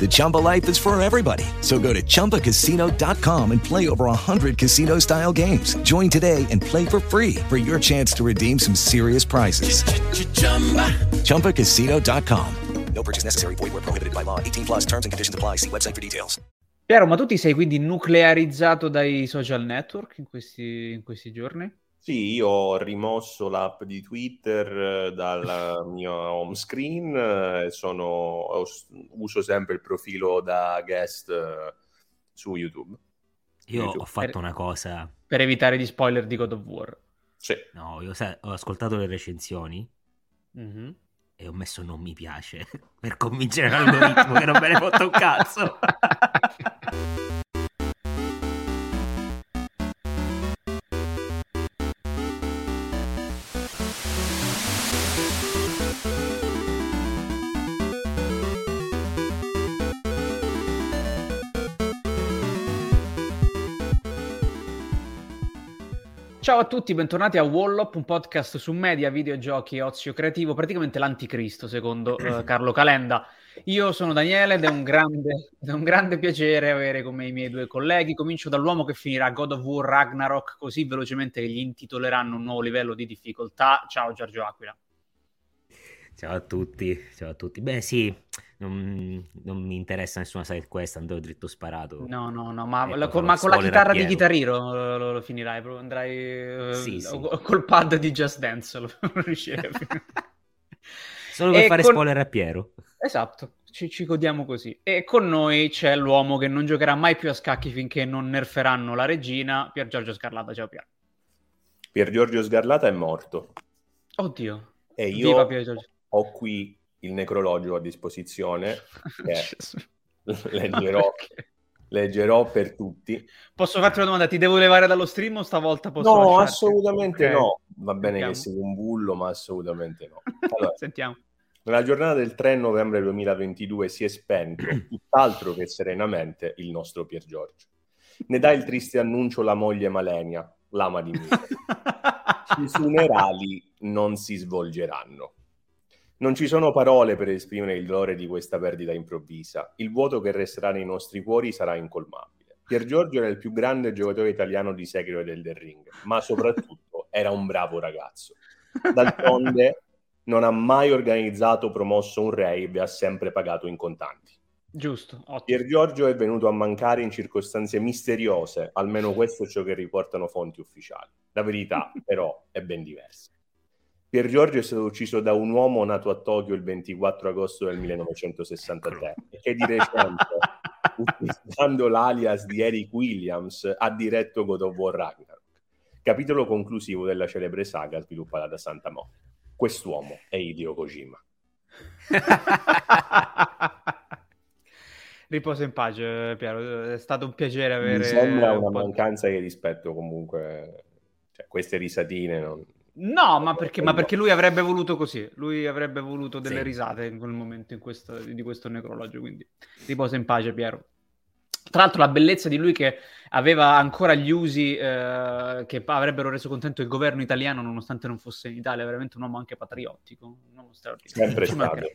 The Chumba life is for everybody. So go to ChumbaCasino.com and play over 100 casino style games. Join today and play for free for your chance to redeem some serious prizes. ChumbaCasino.com. No purchase necessary. Void where prohibited by law. 18 plus terms and conditions apply. See website for details. Piero, ma tu ti sei quindi nuclearizzato dai social network in questi, in questi giorni? Sì, io ho rimosso l'app di Twitter eh, dal mio home screen e eh, sono, uso sempre il profilo da guest eh, su YouTube. Io YouTube. ho fatto una cosa... Per evitare gli spoiler di God of War. Sì. No, io sai, ho ascoltato le recensioni mm-hmm. e ho messo non mi piace per convincere l'algoritmo che non me ne fotte un cazzo. Ciao a tutti, bentornati a Wallop, un podcast su media, videogiochi e ozio creativo, praticamente l'anticristo secondo uh, Carlo Calenda. Io sono Daniele ed è un, grande, è un grande piacere avere come i miei due colleghi. Comincio dall'uomo che finirà God of War Ragnarok così velocemente che gli intitoleranno un nuovo livello di difficoltà. Ciao Giorgio Aquila. Ciao a tutti, ciao a tutti. Beh sì, non, non mi interessa nessuna side quest, andrò dritto sparato. No, no, no, ma, la, con, ma con la chitarra di chitarriro lo, lo, lo finirai, proprio andrai sì, uh, sì. col pad di Just Dance, lo riuscirai Solo per e fare con... spoiler a Piero. Esatto, ci, ci godiamo così. E con noi c'è l'uomo che non giocherà mai più a scacchi finché non nerferanno la regina, Pier Giorgio Scarlata. Ciao Pier. Pier Giorgio Scarlata è morto. Oddio. E io ho qui il necrologio a disposizione leggerò, leggerò, per tutti. Posso farti una domanda? Ti devo levare dallo stream o stavolta posso No, lasciarti? assolutamente okay. no. Va bene Sentiamo. che sia un bullo, ma assolutamente no. Allora, Sentiamo. Nella giornata del 3 novembre 2022 si è spento, tutt'altro che serenamente, il nostro Pier Giorgio. Ne dà il triste annuncio la moglie Malenia, l'ama di Mino. I funerali non si svolgeranno. Non ci sono parole per esprimere il dolore di questa perdita improvvisa. Il vuoto che resterà nei nostri cuori sarà incolmabile. Pier Giorgio era il più grande giocatore italiano di Sekiro del The Ring, ma soprattutto era un bravo ragazzo. D'altronde non ha mai organizzato o promosso un rave e ha sempre pagato in contanti. Giusto. Ottimo. Pier Giorgio è venuto a mancare in circostanze misteriose, almeno questo è ciò che riportano fonti ufficiali. La verità, però, è ben diversa. Pier Giorgio è stato ucciso da un uomo nato a Tokyo il 24 agosto del 1963 e che di recente, utilizzando l'alias di Eric Williams, ha diretto God of War Ragnarok, capitolo conclusivo della celebre saga sviluppata da Santa Mo. Quest'uomo è Hideo Kojima. Riposa in pace, Piero. È stato un piacere avere. Mi sembra una mancanza di rispetto, comunque. Cioè, queste risatine non No, ma perché, ma perché, lui avrebbe voluto così, lui avrebbe voluto delle sì. risate in quel momento in questo, di questo necrologio, quindi riposa in pace Piero. Tra l'altro la bellezza di lui che aveva ancora gli usi eh, che avrebbero reso contento il governo italiano nonostante non fosse in Italia, veramente un uomo anche patriottico, un uomo straordinario. Sempre stato.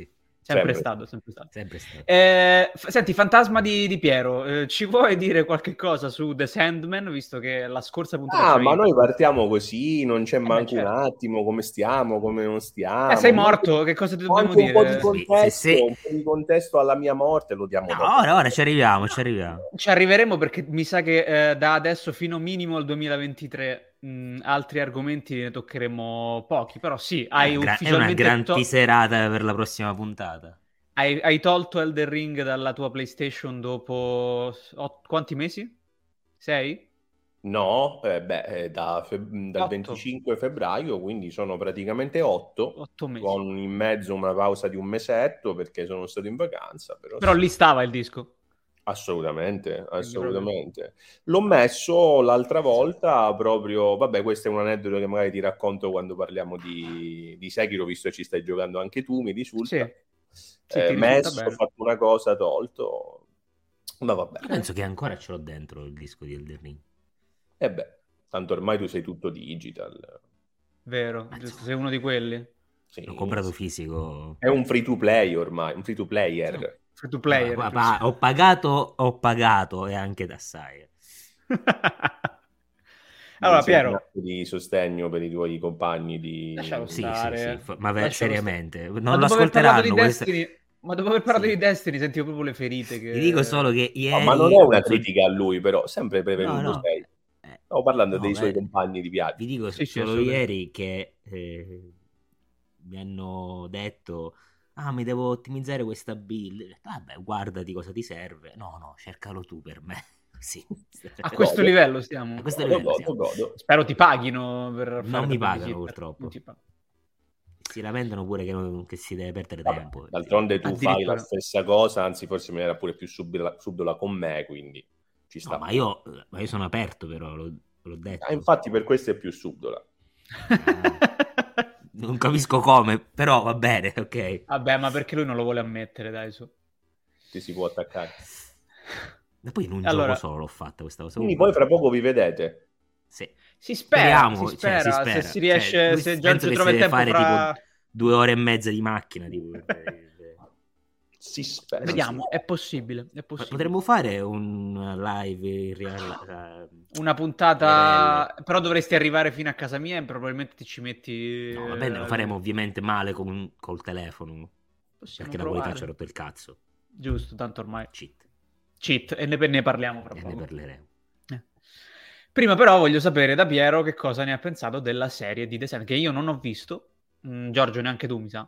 Sempre, sempre, stato, sempre stato. Sempre stato. Eh, f- senti, fantasma di, di Piero, eh, ci vuoi dire qualche cosa su The Sandman, visto che la scorsa puntata... Ah, ma noi partiamo così, non c'è eh manco certo. un attimo, come stiamo, come non stiamo. Eh, sei morto, che cosa ti dobbiamo dire? Un po' di contesto, sì, sì. un po' di contesto alla mia morte lo diamo no, dopo. Ora, ora ci arriviamo, ci arriviamo. Ci arriveremo perché mi sa che eh, da adesso fino minimo al 2023 mh, altri argomenti ne toccheremo pochi, però sì, hai è ufficialmente... È una gran to- teaserata per la prossima puntata. Hai, hai tolto Elden Ring dalla tua PlayStation dopo ot- quanti mesi? Sei? No, eh, beh, eh, da fe- dal Otto. 25 febbraio, quindi sono praticamente otto, Otto mesi. con in mezzo una pausa di un mesetto perché sono stato in vacanza, però, Però sì, lì stava il disco. Assolutamente, assolutamente. L'ho messo l'altra volta proprio, vabbè, questo è un aneddoto che magari ti racconto quando parliamo di, di Sekiro, visto che ci stai giocando anche tu, mi risulta. Sì. Sì, Eh, messo, ho fatto una cosa, tolto, ma vabbè. Io penso che ancora ce l'ho dentro il disco di Elden Ring. E beh, tanto ormai tu sei tutto digital. Vero, Eh, giusto, sei uno di quelli. Sì, L'ho comprato fisico. È un free to play ormai, un free to player. Free to player. Ma- ho pagato, ho pagato e anche da assai. allora, Piero, di sostegno per i tuoi compagni di... Lascialo Sì, sì, stare. sì, fa- ma ve- Lascialo seriamente, non ma lo dopo aver parlato di ascolteranno. questa- Destiny, ma dopo aver parlato Sì. di Destiny sentivo proprio le ferite che... Ti dico solo che No, ieri... ma non è una critica a lui, però sempre prevenuto No, no. sei. Eh, Stavo parlando no, dei suoi beh, compagni di viaggio. Vi dico Sì, sì, solo assolutamente. ieri che eh, mi hanno detto ah mi devo ottimizzare questa build. Vabbè, guardati cosa ti serve. No, no, cercalo tu per me. sì. A questo Godo. livello stiamo. A questo Godo, livello godo, siamo. godo. Spero ti paghino per fare Non mi pagano, babysitter. purtroppo. Si lamentano pure che, non- che si deve perdere Vabbè, tempo. d'altronde tu fai la stessa cosa, anzi forse me ne era pure più subdola, subdola con me, quindi ci sta. No, ma io, ma io sono aperto però, l'ho, l'ho detto. Ah, infatti per questo è più subdola. Non capisco come, però va bene, ok. Vabbè, ma perché lui non lo vuole ammettere, dai, su. Ti si può attaccare. Ma poi in un Allora- gioco solo l'ho fatta questa cosa. Quindi poi fra poco vi vedete. Sì. Si spera, Speriamo, si cioè, spera, si spera. se si riesce, Cioè, se Giorgio trova il tempo fare fra... tipo due ore e mezza di macchina. Tipo, Si spera. Vediamo, è possibile, è possibile. Potremmo fare un live in real... eh, Una puntata, però dovresti arrivare fino a casa mia e probabilmente ti ci metti... No, va bene, lo eh, faremo ovviamente male con, col telefono. Possiamo Perché la qualità provare. ci ha rotto il cazzo. Giusto, tanto ormai... Cheat. Cheat, e ne, ne parliamo fra E ne poco. parleremo. Eh. Prima però voglio sapere da Piero che cosa ne ha pensato della serie di The Sand, che io non ho visto. Mm, Giorgio, neanche tu, mi sa.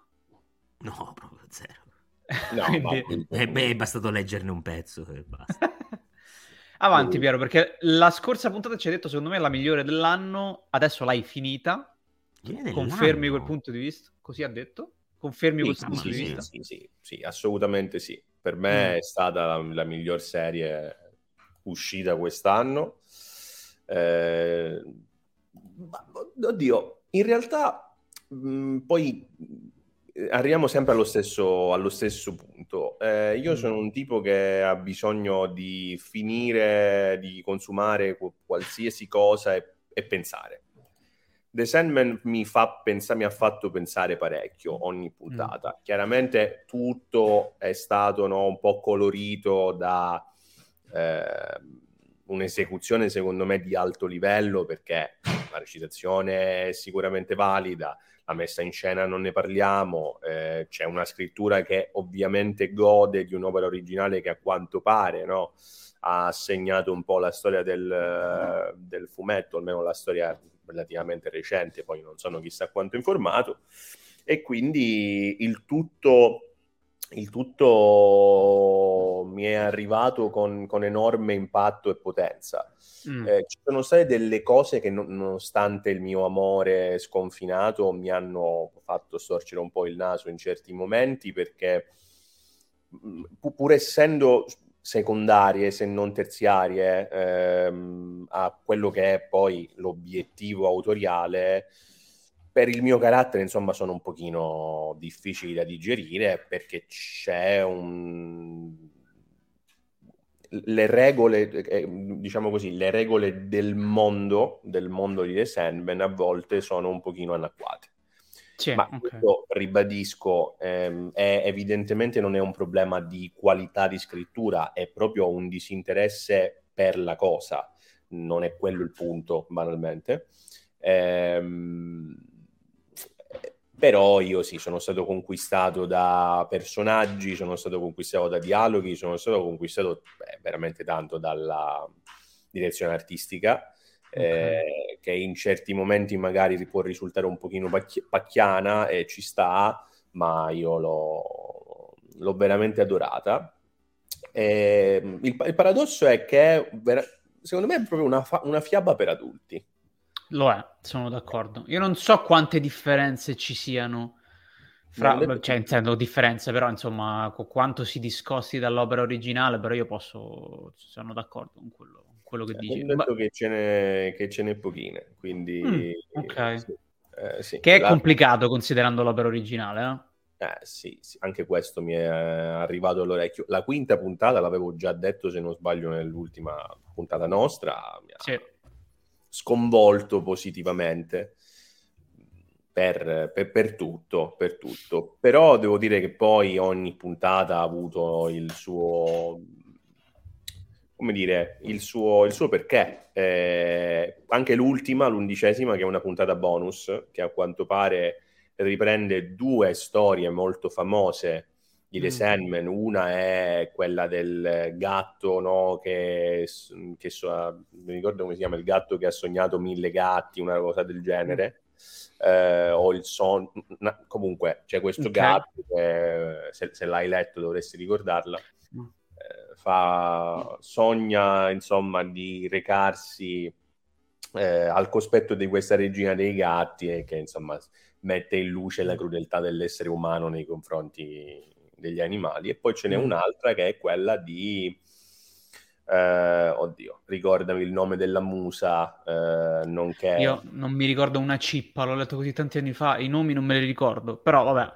No, proprio zero. No, Quindi- Eh, beh, è bastato leggerne un pezzo e basta. Avanti Piero, perché la scorsa puntata ci hai detto secondo me è la migliore dell'anno, adesso l'hai finita, confermi quel punto di vista? Così ha detto? Confermi Sì, quel sì, punto sì, di vista? sì, sì, sì, assolutamente sì. Per me Mm. è stata la, la miglior serie uscita quest'anno. Eh, oddio, in realtà mh, poi eh, arriviamo sempre allo stesso, allo stesso punto. Eh, io Mm. sono un tipo che ha bisogno di finire, di consumare qu- qualsiasi cosa e, e pensare. The Sandman mi, fa pensa- mi ha fatto pensare parecchio ogni puntata. Chiaramente tutto è stato no, un po' colorito da eh, un'esecuzione secondo me di alto livello perché la recitazione è sicuramente valida, la messa in scena non ne parliamo, eh, c'è una scrittura che ovviamente gode di un'opera originale che a quanto pare no, ha segnato un po' la storia del, del fumetto, almeno la storia relativamente recente, poi non sono chissà quanto informato, e quindi il tutto, il tutto mi è arrivato con, con enorme impatto e potenza. Mm. Eh, ci sono state delle cose che, non- nonostante il mio amore sconfinato, mi hanno fatto storcere un po' il naso in certi momenti perché, mh, pu- pur essendo secondarie, se non terziarie, ehm, a quello che è poi l'obiettivo autoriale, per il mio carattere, insomma, sono un pochino difficili da digerire perché c'è un le regole, eh, diciamo così, le regole del mondo, del mondo di The Sandman a volte sono un pochino anacquate. Sì, Ma ok. questo, ribadisco, ehm, è, evidentemente non è un problema di qualità di scrittura, è proprio un disinteresse per la cosa, non è quello il punto, banalmente. Ehm, però io sì, sono stato conquistato da personaggi, sono stato conquistato da dialoghi, sono stato conquistato beh, veramente tanto dalla direzione artistica, eh, che in certi momenti magari può risultare un pochino pacchi- pacchiana e ci sta, ma io l'ho, l'ho veramente adorata. E, il, il, paradosso è che vera- secondo me è proprio una, fa- una fiaba per adulti. Lo è, sono d'accordo. Io non so quante differenze ci siano fra, detto... cioè intendo differenze, però insomma, quanto si discosti dall'opera originale, però io posso, sono d'accordo con quello, quello che eh, dici. Ho detto Ma... che, ce n'è, che ce n'è pochine, quindi... Mm, ok. Sì. Eh, sì. Che è La... complicato considerando l'opera originale, eh? Eh, sì, sì, anche questo mi è arrivato all'orecchio. La quinta puntata l'avevo già detto, se non sbaglio, nell'ultima puntata nostra. Mi ha sì. Sconvolto positivamente per, per, per, tutto, per tutto. Però devo dire che poi ogni puntata ha avuto il suo, come dire, il suo, il suo perché. Eh, anche l'ultima, l'undicesima, che è una puntata bonus, che a quanto pare riprende due storie molto famose di The mm. Sandman. Una è quella del gatto, no, che, che so, non ricordo come si chiama, il gatto che ha sognato mille gatti, una cosa del genere eh, o il son... comunque c'è questo okay. gatto che se, se, l'hai letto dovresti ricordarla. Mm. Eh, fa, sogna insomma di recarsi eh, al cospetto di questa regina dei gatti e che insomma mette in luce la crudeltà dell'essere umano nei confronti degli animali. E poi ce n'è mm. un'altra che è quella di eh, oddio, ricordami il nome della musa, eh, nonché... Io non mi ricordo una cippa, l'ho letto così tanti anni fa, i nomi non me li ricordo, però vabbè.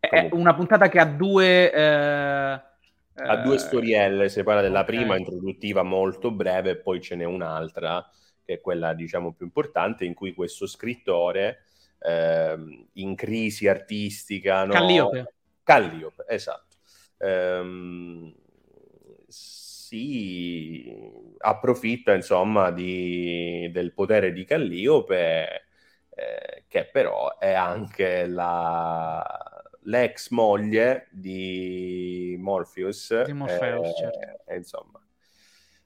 È Comunque. una puntata che ha due... Eh... Ha due storielle, se parla della okay. prima introduttiva molto breve, e poi ce n'è un'altra che è quella diciamo più importante in cui questo scrittore eh, in crisi artistica no? Calliope Calliope, esatto ehm, si approfitta insomma di, del potere di Calliope eh, che però è anche la, l'ex moglie di Morpheus di Morpheus, eh, certo. e insomma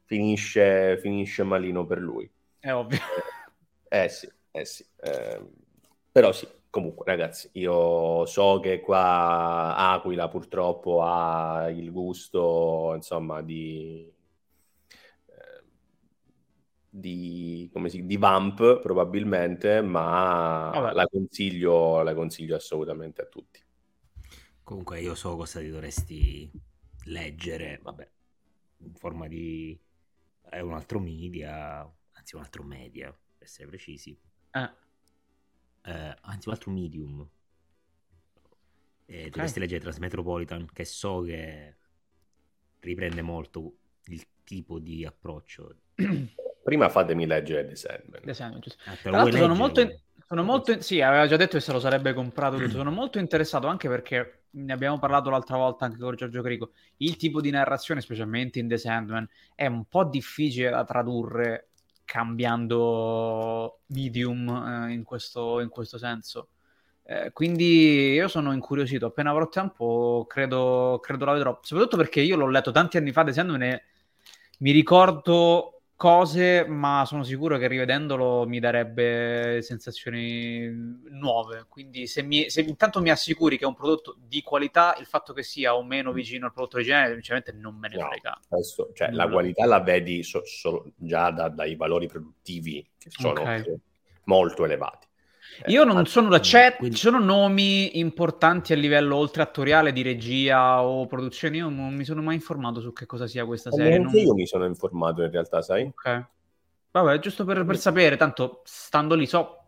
finisce, finisce malino per lui è ovvio eh, eh sì, eh sì. Eh, però sì comunque ragazzi io so che qua Aquila purtroppo ha il gusto insomma di eh, di, come si, di vamp probabilmente ma la consiglio, la consiglio assolutamente a tutti. Comunque io so cosa ti dovresti leggere vabbè in forma di è un altro media anzi un altro media per essere precisi. Eh eh, anzi un altro medium. E okay. dovresti leggere Transmetropolitan, che so che riprende molto il tipo di approccio. Prima fatemi leggere The Sandman. The Sandman ah, Tra l'altro sono molto, in... sono molto in... sì, aveva già detto che se lo sarebbe comprato tutto. sono molto interessato anche perché ne abbiamo parlato l'altra volta anche con Giorgio Crico. Il tipo di narrazione, specialmente in The Sandman, è un po' difficile da tradurre cambiando medium eh, in, questo, in, questo, senso. Eh, quindi io sono incuriosito, appena avrò tempo credo, credo la vedrò, soprattutto perché io l'ho letto tanti anni fa, ad esempio mi ricordo cose, ma sono sicuro che rivedendolo mi darebbe sensazioni nuove. Quindi se, mi, se intanto mi assicuri che è un prodotto di qualità, il fatto che sia o meno vicino al prodotto originale, sinceramente non me ne no, frega. Questo, cioè, la qualità la vedi so, so, già da, dai valori produttivi che sono okay. molto elevati. Eh, Io non sono da chat, quindi... ci sono nomi importanti a livello oltre attoriale di regia o produzione. Io non mi sono mai informato su che cosa sia questa serie. Anche non... io mi sono informato in realtà, sai? Ok. Vabbè, giusto per, per sapere, tanto stando lì so,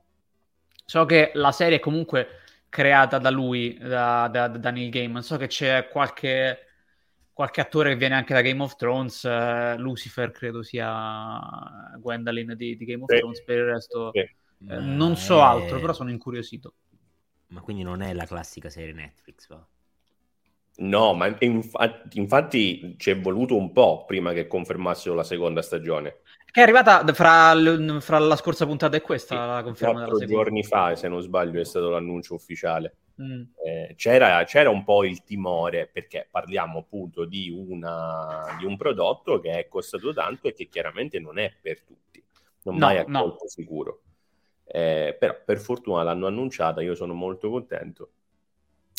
so che la serie è comunque creata da lui, da, da, da Neil Gaiman. So che c'è qualche, qualche attore che viene anche da Game of Thrones, uh, Lucifer credo sia Gwendolyn di, di Game of sì. Thrones, per il resto... Sì eh, non so è... altro, però sono incuriosito. Ma quindi non è la classica serie Netflix, va? No, ma infatti, infatti ci è voluto un po' prima che confermassero la seconda stagione. Che è arrivata fra, fra la scorsa puntata e questa, sì, la conferma della seconda. giorni fa, se non sbaglio, è stato l'annuncio ufficiale. Mm. Eh, c'era, c'era, un po' il timore, perché parliamo appunto di, una, di, un prodotto che è costato tanto e che chiaramente non è per tutti. Non no, mai a no. colpo sicuro. Eh, però per fortuna l'hanno annunciata, io sono molto contento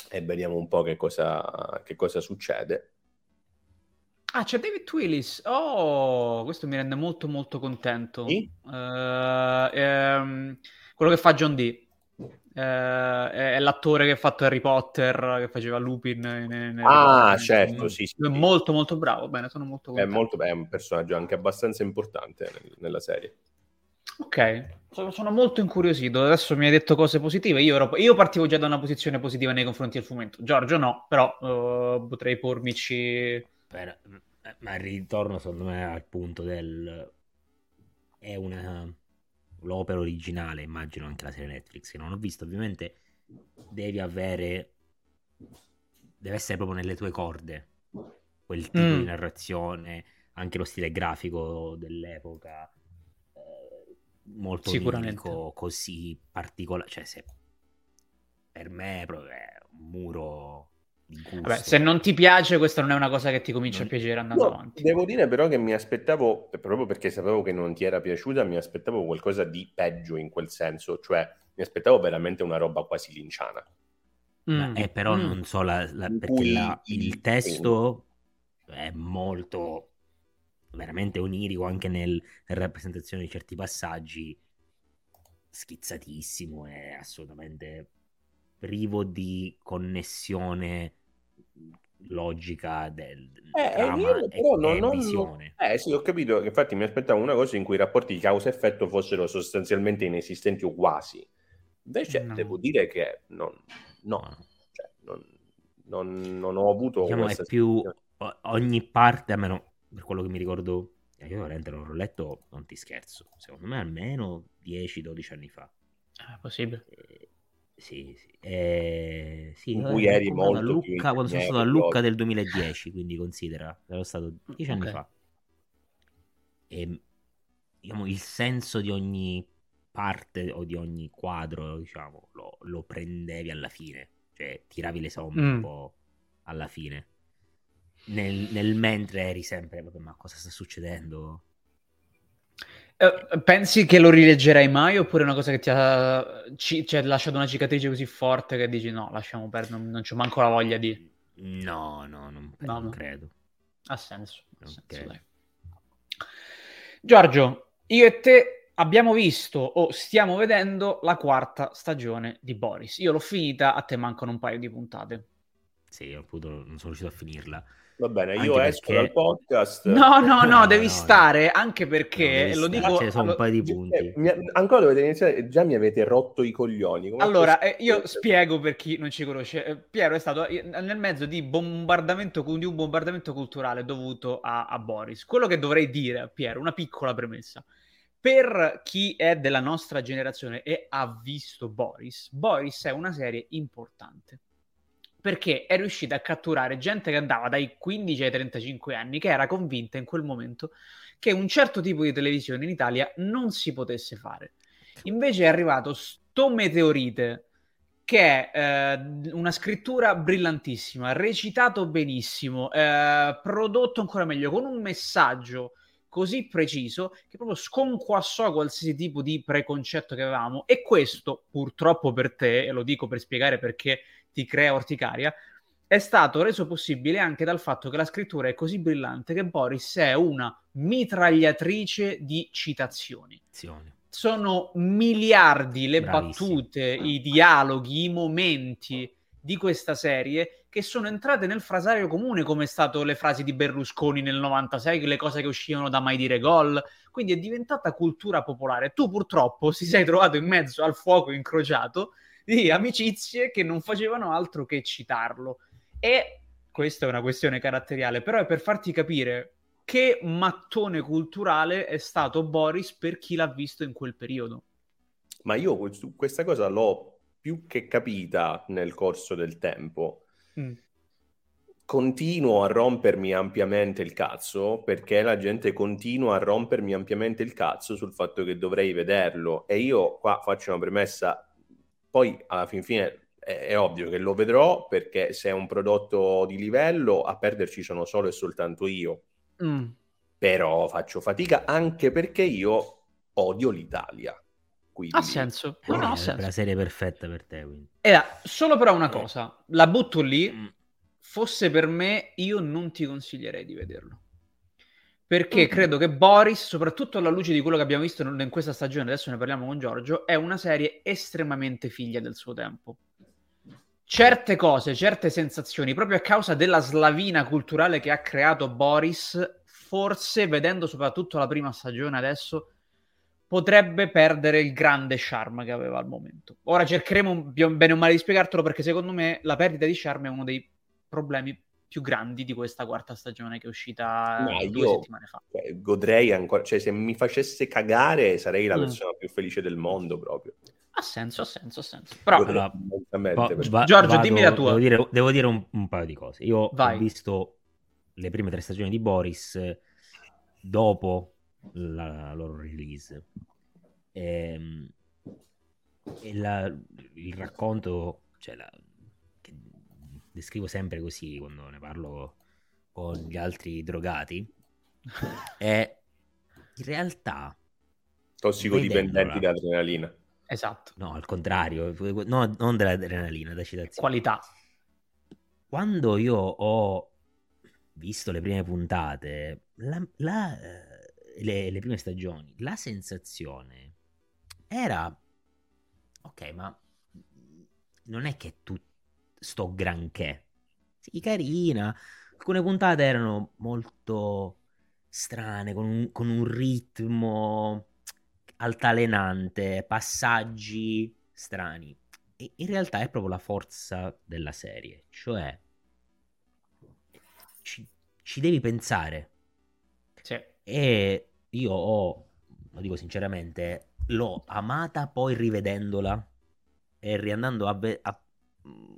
e vediamo un po' che cosa, che cosa succede. Ah, c'è David Willis. Oh, questo mi rende molto molto contento. Sì? Uh, ehm, quello che fa John Dee. Uh, è, è l'attore che ha fatto Harry Potter, che faceva Lupin. In, in ah, Potter. certo, sì, sì, È sì. molto molto bravo. Bene, sono molto È, contento. molto, è un personaggio anche abbastanza importante nel- nella serie. Ok, sono, molto incuriosito. Adesso mi hai detto cose positive. Io, ero- io partivo già da una posizione positiva nei confronti del fumetto. Giorgio no, però uh, potrei pormici... Per- ma il ritorno secondo me al punto del è una l'opera originale immagino anche la serie Netflix che non ho visto ovviamente devi avere deve essere proprio nelle tue corde quel tipo Mm. di narrazione anche lo stile grafico dell'epoca eh, molto Sicuramente. onirico, così particolare cioè se per me è proprio è un muro Vabbè, se non ti piace, questa non è una cosa che ti comincia a piacere andando No, avanti. devo dire però che mi aspettavo, proprio perché sapevo che non ti era piaciuta, mi aspettavo qualcosa di peggio in quel senso, cioè mi aspettavo veramente una roba quasi linciana. Mm. eh, però Mm. non so la- la- perché la- il- il testo è molto veramente onirico anche nel, nella rappresentazione di certi passaggi schizzatissimo e assolutamente privo di connessione logica del Eh, trama io e, però non- non- visione Eh sì, ho capito, che infatti mi aspettavo una cosa in cui i rapporti di causa-effetto fossero sostanzialmente inesistenti o quasi. Invece No. devo dire che non, no, cioè, non, non- non ho avuto diciamo è più ogni parte almeno per quello che mi ricordo eh, io veramente non l'ho letto non ti scherzo secondo me almeno 10-12 anni fa È possibile. Eh, sì, sì. Eh, sì, In cui eri quando molto Lucca, quando sono stato a Lucca del 2010, quindi considera, ero stato dieci anni Ok. fa. E diciamo, il senso di ogni parte o di ogni quadro, diciamo, lo, lo prendevi alla fine, cioè tiravi le somme un Mm. po' alla fine. Nel, nel mentre eri sempre, vabbè, ma cosa sta succedendo? Eh, pensi che lo rileggerai mai oppure è una cosa che ti ha ci- cioè, lasciato una cicatrice così forte che dici no, lasciamo perdere, non, non c'ho manco la voglia di... No, no, non, No, non no. credo. Ha senso. ha senso. Giorgio, io e te abbiamo visto o stiamo vedendo la quarta stagione di Boris. Io l'ho finita, a te mancano un paio di puntate. Sì, appunto non sono riuscito a finirla. Va bene, Anche io esco perché- dal podcast. No, no, no, devi no, stare, anche No, perché, devi lo dico... ce ne sono un paio di Eh, punti. mi- ancora dovete iniziare, già mi avete rotto i coglioni. Come Allora, posso- eh, io spiego per chi non ci conosce. Eh, Piero è stato eh, nel mezzo di, bombardamento, di un bombardamento culturale dovuto a, a Boris. Quello che dovrei dire a Piero, una piccola premessa. Per chi è della nostra generazione e ha visto Boris, Boris è una serie importante perché è riuscita a catturare gente che andava dai 15 ai 35 anni, che era convinta in quel momento che un certo tipo di televisione in Italia non si potesse fare. Invece è arrivato sto meteorite che è eh, una scrittura brillantissima, recitato benissimo, eh, prodotto ancora meglio, con un messaggio così preciso che proprio sconquassò qualsiasi tipo di preconcetto che avevamo e questo purtroppo per te, e lo dico per spiegare perché ti crea orticaria, è stato reso possibile anche dal fatto che la scrittura è così brillante che Boris è una mitragliatrice di citazioni Azione. sono miliardi le Bravissimo. battute, i dialoghi, i momenti di questa serie che sono entrate nel frasario comune, come è stato le frasi di Berlusconi nel 96, le cose che uscivano da mai dire gol. Quindi è diventata cultura popolare. Tu purtroppo si sei trovato in mezzo al fuoco incrociato di amicizie che non facevano altro che citarlo. E questa è una questione caratteriale, però è per farti capire che mattone culturale è stato Boris per chi l'ha visto in quel periodo. Ma io questa cosa l'ho più che capita nel corso del tempo. Mm. Continuo a rompermi ampiamente il cazzo perché la gente continua a rompermi ampiamente il cazzo sul fatto che dovrei vederlo. E io qua faccio una premessa, poi alla fin fine è, è ovvio che lo vedrò perché se è un prodotto di livello a perderci sono solo e soltanto io. Mm. Però faccio fatica anche perché io odio l'Italia. Quindi... Ha senso. No, no, ha Eh, senso. la serie perfetta per te, quindi. Era solo però una cosa, la butto lì, Mm. fosse per me, io non ti consiglierei di vederlo. Perché credo che Boris, soprattutto alla luce di quello che abbiamo visto in questa stagione, adesso ne parliamo con Giorgio, è una serie estremamente figlia del suo tempo. Certe cose, certe sensazioni, proprio a causa della slavina culturale che ha creato Boris, forse vedendo soprattutto la prima stagione adesso, potrebbe perdere il grande charme che aveva al momento. Ora cercheremo un- bene o male di spiegartelo perché secondo me la perdita di charme è uno dei problemi più grandi di questa quarta stagione che è uscita Ma due io- settimane fa. Cioè, godrei ancora, cioè se mi facesse cagare sarei la Mm. persona più felice del mondo proprio. Ha senso, ha senso, ha senso. Però Allora, va- Giorgio, vado- dimmi la tua. Devo dire, devo dire un, un paio di cose. Io Vai. ho visto le prime tre stagioni di Boris eh, dopo la loro release. Ehm, E, la- il racconto, cioè la- che descrivo sempre così quando ne parlo con gli altri drogati, è in realtà tossicodipendenti da adrenalina. esatto, No, al contrario, no, non dell'adrenalina, da citazione. qualità. Quando io ho visto le prime puntate, la- la, eh, le, le prime stagioni, la sensazione era, ok, ma non è che tu sto granché. Sì, carina. Alcune puntate erano molto strane, con un, con un ritmo altalenante, passaggi strani. E in realtà è proprio la forza della serie, cioè ci, ci devi pensare. Sì. E io ho, lo dico sinceramente, l'ho amata poi rivedendola e riandando a, ve- a- mh,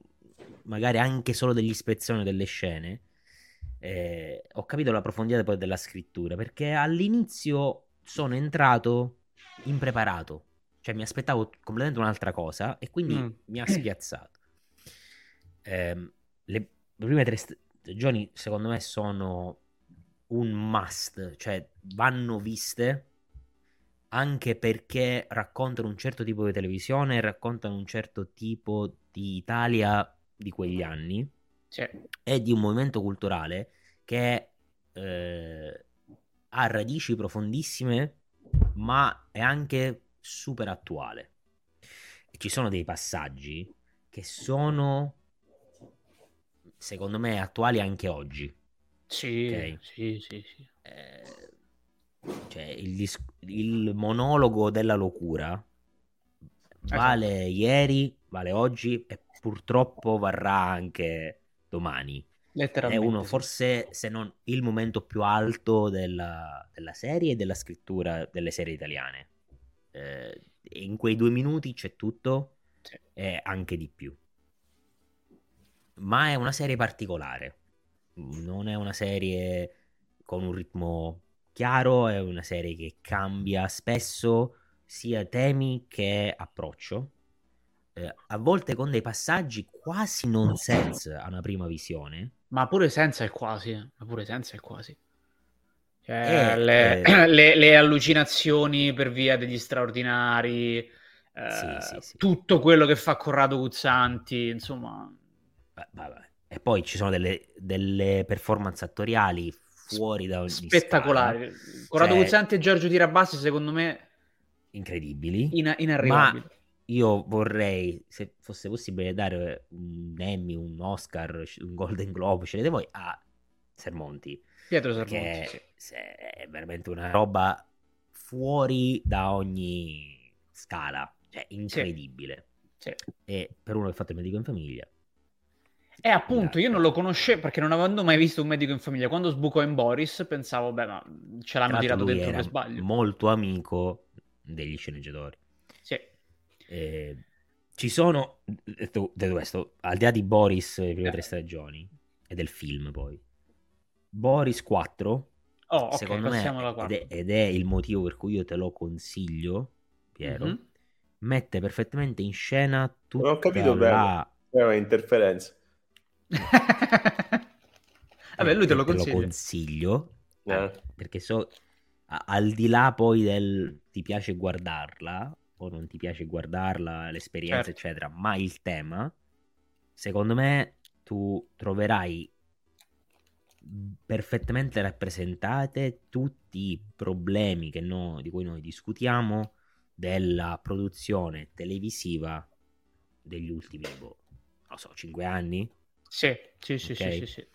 magari anche solo degli ispezioni delle scene. eh, ho capito la profondità poi della scrittura perché all'inizio sono entrato impreparato, cioè mi aspettavo completamente un'altra cosa e quindi Mm. mi ha spiazzato. Le, le prime tre stagioni secondo me sono un must, cioè vanno viste anche perché raccontano un certo tipo di televisione, raccontano un certo tipo di Italia di quegli anni Sì. e di un movimento culturale che eh, ha radici profondissime, ma è anche super attuale. E ci sono dei passaggi che sono, secondo me, attuali anche oggi. Sì, Ok. sì, sì, sì. Eh, cioè, il, dis- il monologo della locura vale ieri, vale oggi e purtroppo varrà anche domani. È Letteralmente. uno, sì. forse se non il momento più alto della, della serie e della scrittura delle serie italiane. Eh, in quei due minuti c'è tutto Sì. e anche di più. Ma è una serie particolare. Non è una serie con un ritmo chiaro, è una serie che cambia spesso sia temi che approccio. Eh, a volte con dei passaggi quasi nonsense a una prima visione. Ma pure senza il quasi, eh. ma pure senza il quasi. Cioè, Eh, le, eh. le- le allucinazioni per via degli straordinari, eh, Sì, sì, sì. tutto quello che fa Corrado Guzzanti, insomma, Beh, vabbè. E poi ci sono delle, delle performance attoriali fuori da ogni spettacolari. scala, Corrado Cioè- Guzzanti e Giorgio Tirabassi, secondo me, incredibili. in- inarrivabili. Io vorrei, se fosse possibile, dare un Emmy, un Oscar, un Golden Globe, scegliete voi, a Sermonti, Pietro Sermonti, che sì. è veramente una roba fuori da ogni scala, cioè incredibile. Sì. E per uno che ha fatto il medico in famiglia, E appunto, io non lo conoscevo perché non avendo mai visto un medico in famiglia. Quando sbucò in Boris, pensavo, beh, ma ce l'hanno tirato dentro per sbaglio. molto amico degli sceneggiatori. Sì. Eh, ci sono detto, detto questo, al di là di Boris le prime Eh. tre stagioni e del film poi Boris 4 Oh, ok, secondo me ed è, ed è il motivo per cui io te lo consiglio Piero Mhm. mette perfettamente in scena tutta Non ho capito la È una interferenza. Vabbè, lui te lo te consiglia. consiglio Eh. perché so al di là poi del ti piace guardarla o non ti piace guardarla, l'esperienza, Certo. eccetera, ma il tema, secondo me tu troverai perfettamente rappresentate tutti i problemi che noi- di cui noi discutiamo della produzione televisiva degli ultimi, boh, non so, 5 anni? Sì, sì, sì, sì, Ok. sì, sì.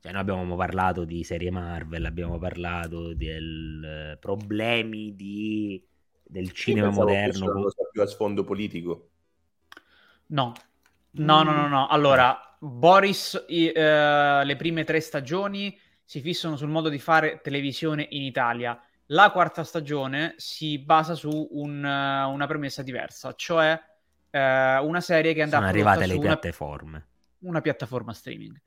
Cioè, noi abbiamo parlato di serie Marvel, abbiamo parlato del eh, problemi di, del cinema moderno. una cosa più a sfondo politico. No, no, no, no, Mm. no. Allora, Boris, i- eh, le prime tre stagioni si fissano sul modo di fare televisione in Italia. La quarta stagione si basa su un, eh, una premessa diversa, cioè eh, una serie che andrà Sono arrivate le su una, piattaforme. Una piattaforma streaming.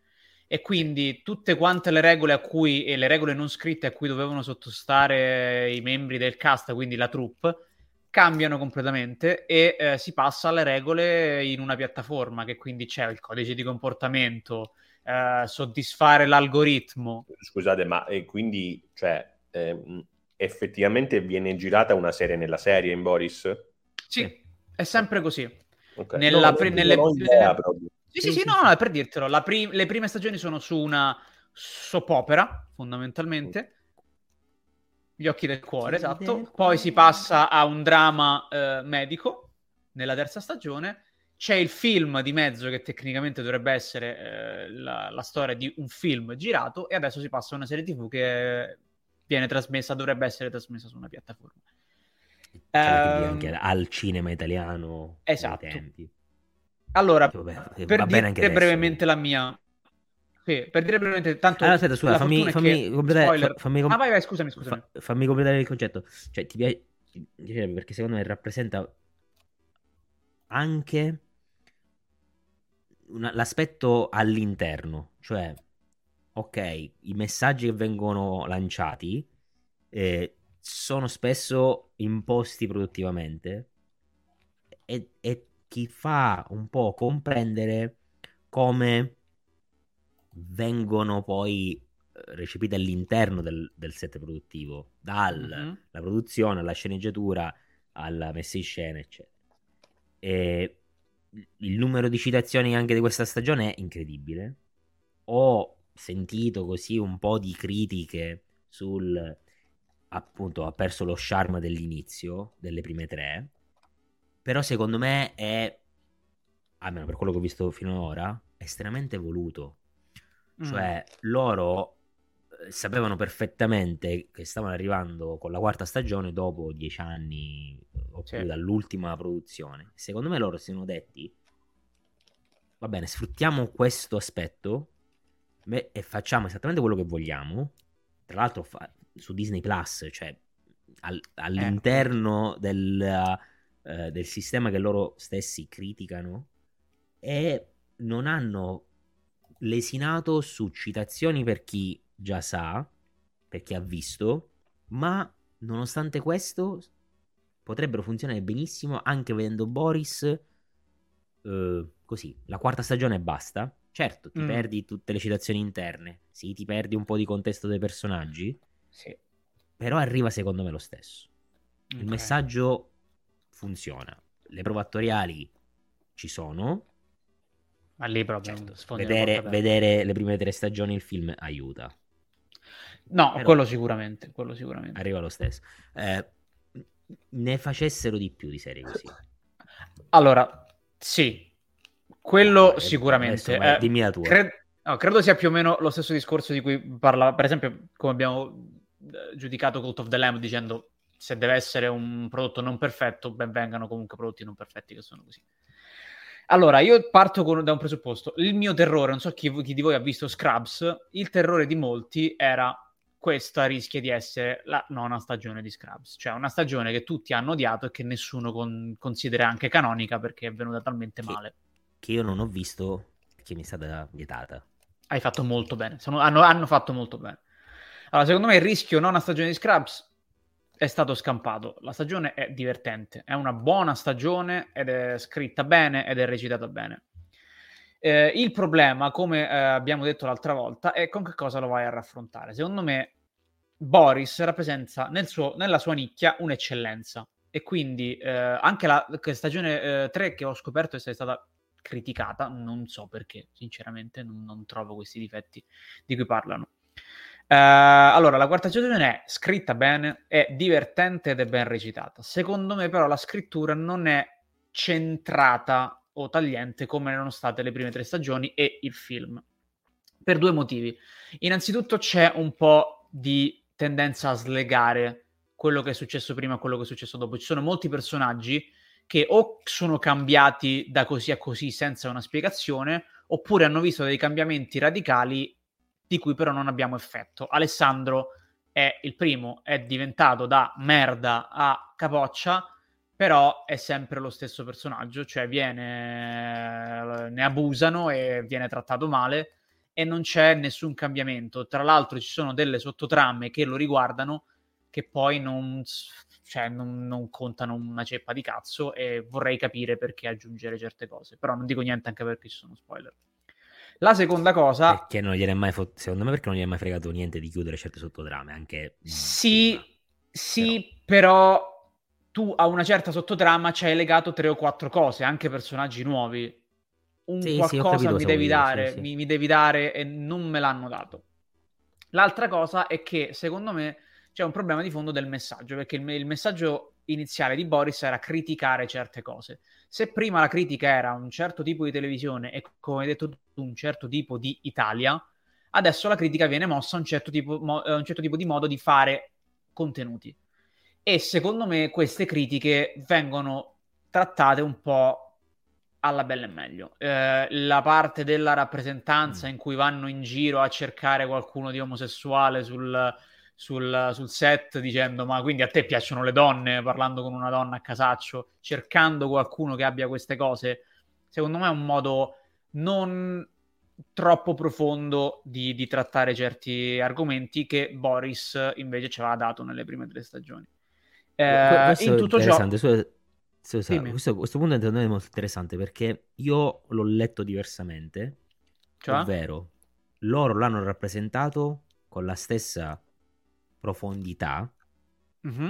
E quindi tutte quante le regole a cui, e le regole non scritte a cui dovevano sottostare i membri del cast, quindi la troupe, cambiano completamente e eh, si passa alle regole in una piattaforma che quindi c'è il codice di comportamento, eh, soddisfare l'algoritmo. Scusate, ma e quindi, cioè, ehm, effettivamente viene girata una serie nella serie in Boris? Sì, è sempre così. Ok. Nella No, pre- nelle- idea proprio. Sì, Sì, sì, sì, sì, no, sì. no, è per dirtelo. La pri- le prime stagioni sono su una soap opera, fondamentalmente. Gli occhi del cuore, del esatto. cuore. Poi si passa a un dramma eh, medico nella terza stagione. C'è il film di mezzo che tecnicamente dovrebbe essere eh, la, la storia di un film girato e adesso si passa a una serie TV che viene trasmessa, dovrebbe essere trasmessa su una piattaforma. Quindi Ehm, anche al cinema italiano esatto. Allora, Vabbè, per dire brevemente la mia... Sì, per dire brevemente, tanto... Allora, aspetta, scusa, fammi, fammi che- completare, fammi com- Ah, vai, vai, scusami, scusami. fa- fammi completare il concetto. Cioè, ti piace, perché secondo me rappresenta anche una- l'aspetto all'interno, cioè, ok, i messaggi che vengono lanciati eh, sono spesso imposti produttivamente e, e ti fa un po' comprendere come vengono poi eh, recepite all'interno del, del set produttivo, dalla Mhm. produzione alla sceneggiatura alla messa in scena, eccetera. E il numero di citazioni anche di questa stagione è incredibile. Ho sentito così un po' di critiche sul appunto ha perso lo charme dell'inizio delle prime tre però secondo me è almeno per quello che ho visto finora estremamente voluto. Mm. cioè loro eh, sapevano perfettamente che stavano arrivando con la quarta stagione dopo dieci anni eh, o più dall'ultima produzione. Secondo me loro si sono detti va bene sfruttiamo questo aspetto beh, e facciamo esattamente quello che vogliamo. Tra l'altro fa- su Disney Plus cioè al- all'interno del, eh, del sistema che loro stessi criticano e non hanno lesinato su citazioni per chi già sa, per chi ha visto, ma nonostante questo potrebbero funzionare benissimo anche vedendo Boris eh, così, la quarta stagione e basta. Certo, ti Mm. perdi tutte le citazioni interne, sì, ti perdi un po' di contesto dei personaggi, Sì. però arriva secondo me lo stesso. Il Ok. messaggio funziona, le prove attoriali ci sono, Ma lì proprio Certo, vedere, vedere le prime tre stagioni il film aiuta, No, però- quello sicuramente, quello sicuramente. arriva lo stesso. Eh, ne facessero di più di serie così. Allora, sì, quello Eh, sicuramente. adesso Eh, dimmi la tua. cre- no, credo sia più o meno lo stesso discorso di cui parla, per esempio, come abbiamo eh, giudicato Cult of the Lamb dicendo se deve essere un prodotto non perfetto, ben vengano comunque prodotti non perfetti che sono così. Allora, io parto con- da un presupposto. Il mio terrore, non so chi, chi di voi ha visto Scrubs, il terrore di molti era questa rischia di essere la nona stagione di Scrubs, cioè una stagione che tutti hanno odiato e che nessuno con- considera anche canonica perché è venuta talmente Che- male. Che io non ho visto, che mi è stata vietata. Hai fatto molto bene, Sono- hanno, hanno fatto molto bene. Allora, secondo me il rischio nona stagione di Scrubs è stato scampato. La stagione è divertente, è una buona stagione ed è scritta bene ed è recitata bene. Eh, il problema, come eh, abbiamo detto l'altra volta, è con che cosa lo vai a raffrontare. Secondo me Boris rappresenta nel suo- nella sua nicchia un'eccellenza. e quindi eh, anche la stagione eh, 3 che ho scoperto essere stata criticata, non so perché, sinceramente non, non trovo questi difetti di cui parlano. Uh, allora, la quarta stagione è scritta bene, è divertente ed è ben recitata. Secondo me, però, la scrittura non è centrata o tagliente come erano state le prime tre stagioni e il film. Per due motivi. Innanzitutto c'è un po' di tendenza a slegare quello che è successo prima e quello che è successo dopo. Ci sono molti personaggi che o sono cambiati da così a così senza una spiegazione, oppure hanno visto dei cambiamenti radicali di cui però non abbiamo effetto. Alessandro è il primo, è diventato da merda a capoccia, però è sempre lo stesso personaggio, cioè viene, ne abusano e viene trattato male e non c'è nessun cambiamento. Tra l'altro ci sono delle sottotrame che lo riguardano che poi non, cioè, non, non contano una ceppa di cazzo e vorrei capire perché aggiungere certe cose, però non dico niente anche perché ci sono spoiler. La seconda cosa... Perché non gliene mai fo- secondo me perché non gli è mai fregato niente di chiudere certe sottotrame, anche... Sì, sì, però... però tu a una certa sottotrama ci hai legato tre o quattro cose, anche personaggi nuovi. Un sì, qualcosa sì, mi devi dare, sì, mi, mi devi dare e non me l'hanno dato. L'altra cosa è che secondo me c'è un problema di fondo del messaggio, perché il, il, messaggio iniziale di Boris era criticare certe cose. Se prima la critica era un certo tipo di televisione e, come hai detto tu, un certo tipo di Italia, adesso la critica viene mossa a un certo tipo, mo, a un certo tipo di modo di fare contenuti. E secondo me queste critiche vengono trattate un po' alla bella e meglio. Eh, la parte della rappresentanza mm. in cui vanno in giro a cercare qualcuno di omosessuale sul, sul, sul, set dicendo ma quindi a te piacciono le donne, parlando con una donna a casaccio, cercando qualcuno che abbia queste cose, secondo me è un modo non troppo profondo di, di trattare certi argomenti che Boris invece ci aveva dato nelle prime tre stagioni. Eh, in tutto ciò... Scusa, questo, questo punto è molto interessante perché io l'ho letto diversamente, cioè? ovvero loro l'hanno rappresentato con la stessa profondità mm-hmm.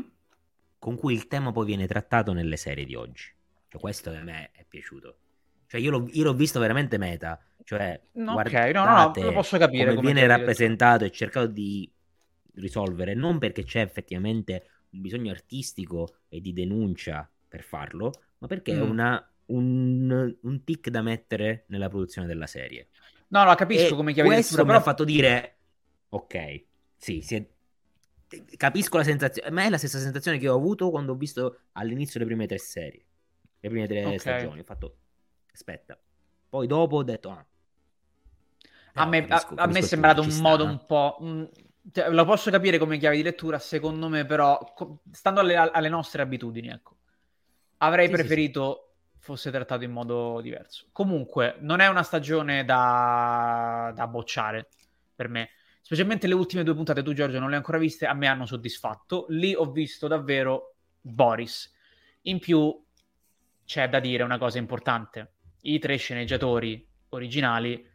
con cui il tema poi viene trattato nelle serie di oggi. Cioè, questo a me è piaciuto. Cioè, io l'ho, io l'ho visto veramente meta. Cioè, no, ok, no, no, lo posso capire. Come, come viene rappresentato e cercato di risolvere, non perché c'è effettivamente un bisogno artistico e di denuncia per farlo, ma perché mm. è una, un, un tic da mettere nella produzione della serie. No, no, capisco e come chiave questo però... mi ha fatto dire, ok, sì, si è capisco la sensazione, ma è la stessa sensazione che ho avuto quando ho visto all'inizio le prime tre serie, le prime tre okay. stagioni. Ho fatto, aspetta, poi dopo ho detto, ah. a me, capisco, a, a me è sembrato un modo un po'. Mh, cioè, lo posso capire come chiave di lettura, secondo me, però, co- stando alle, alle, nostre abitudini, ecco, avrei sì, preferito sì, sì. fosse trattato in modo diverso. Comunque, non è una stagione da, da bocciare per me specialmente le ultime due puntate, tu Giorgio non le hai ancora viste, a me hanno soddisfatto. Lì ho visto davvero Boris. In più c'è da dire una cosa importante. I tre sceneggiatori originali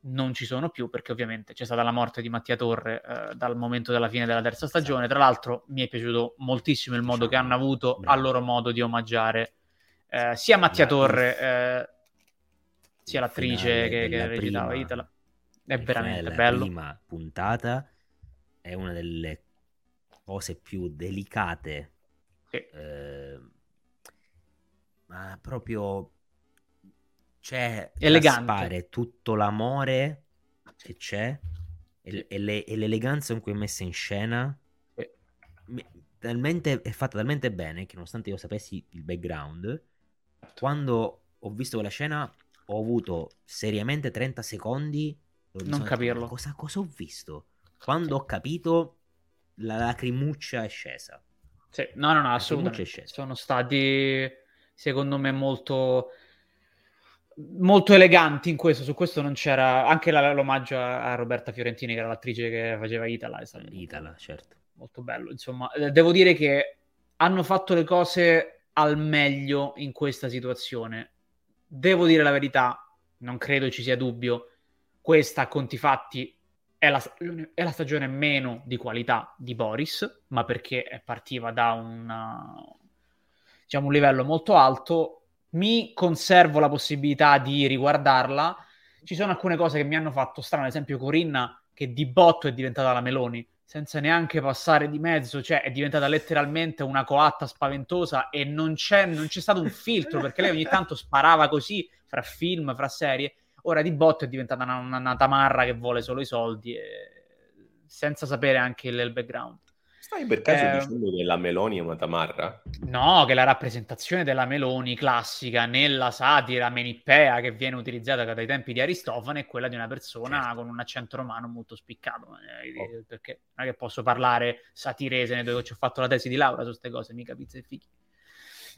non ci sono più perché ovviamente c'è stata la morte di Mattia Torre eh, dal momento della fine della terza stagione. Tra l'altro mi è piaciuto moltissimo il modo che hanno avuto a loro modo di omaggiare eh, sia Mattia Torre eh, sia l'attrice che, che recitava Itala è veramente la bello. La prima puntata è una delle cose più delicate. Sì. Eh, ma proprio c'è Elegante. tutto l'amore che c'è e, e, le, e, l'eleganza con cui è messa in scena. Sì. Talmente, è fatta talmente bene che nonostante io sapessi il background, quando ho visto quella scena ho avuto seriamente 30 secondi non capirlo. Cosa, cosa, ho visto? Quando ho capito, la lacrimuccia è scesa. Sì, no, no, no, assolutamente. Sono stati, secondo me, molto molto eleganti in questo, su questo non c'era anche la, l'omaggio a, a, Roberta Fiorentini che era l'attrice che faceva Itala, Itala, certo. Molto bello, insomma, eh, devo dire che hanno fatto le cose al meglio in questa situazione. Devo dire la verità, non credo ci sia dubbio questa a conti fatti è la, è la, stagione meno di qualità di Boris, ma perché partiva da una, diciamo, un livello molto alto. Mi conservo la possibilità di riguardarla. Ci sono alcune cose che mi hanno fatto strano, ad esempio Corinna, che di botto è diventata la Meloni, senza neanche passare di mezzo, cioè è diventata letteralmente una coatta spaventosa e non c'è, non c'è stato un filtro, perché lei ogni tanto sparava così, fra film, fra serie. Ora di botto è diventata una, una, una tamarra che vuole solo i soldi, e... senza sapere anche il, il background. Stai per caso Eh, dicendo che la Meloni è una tamarra? No, che la rappresentazione della Meloni classica nella satira menippea che viene utilizzata dai tempi di Aristofane è quella di una persona Certo. con un accento romano molto spiccato. eh, Oh. Perché non è che posso parlare satirese dove ci ho fatto la tesi di laurea su queste cose, mica pizza e fichi.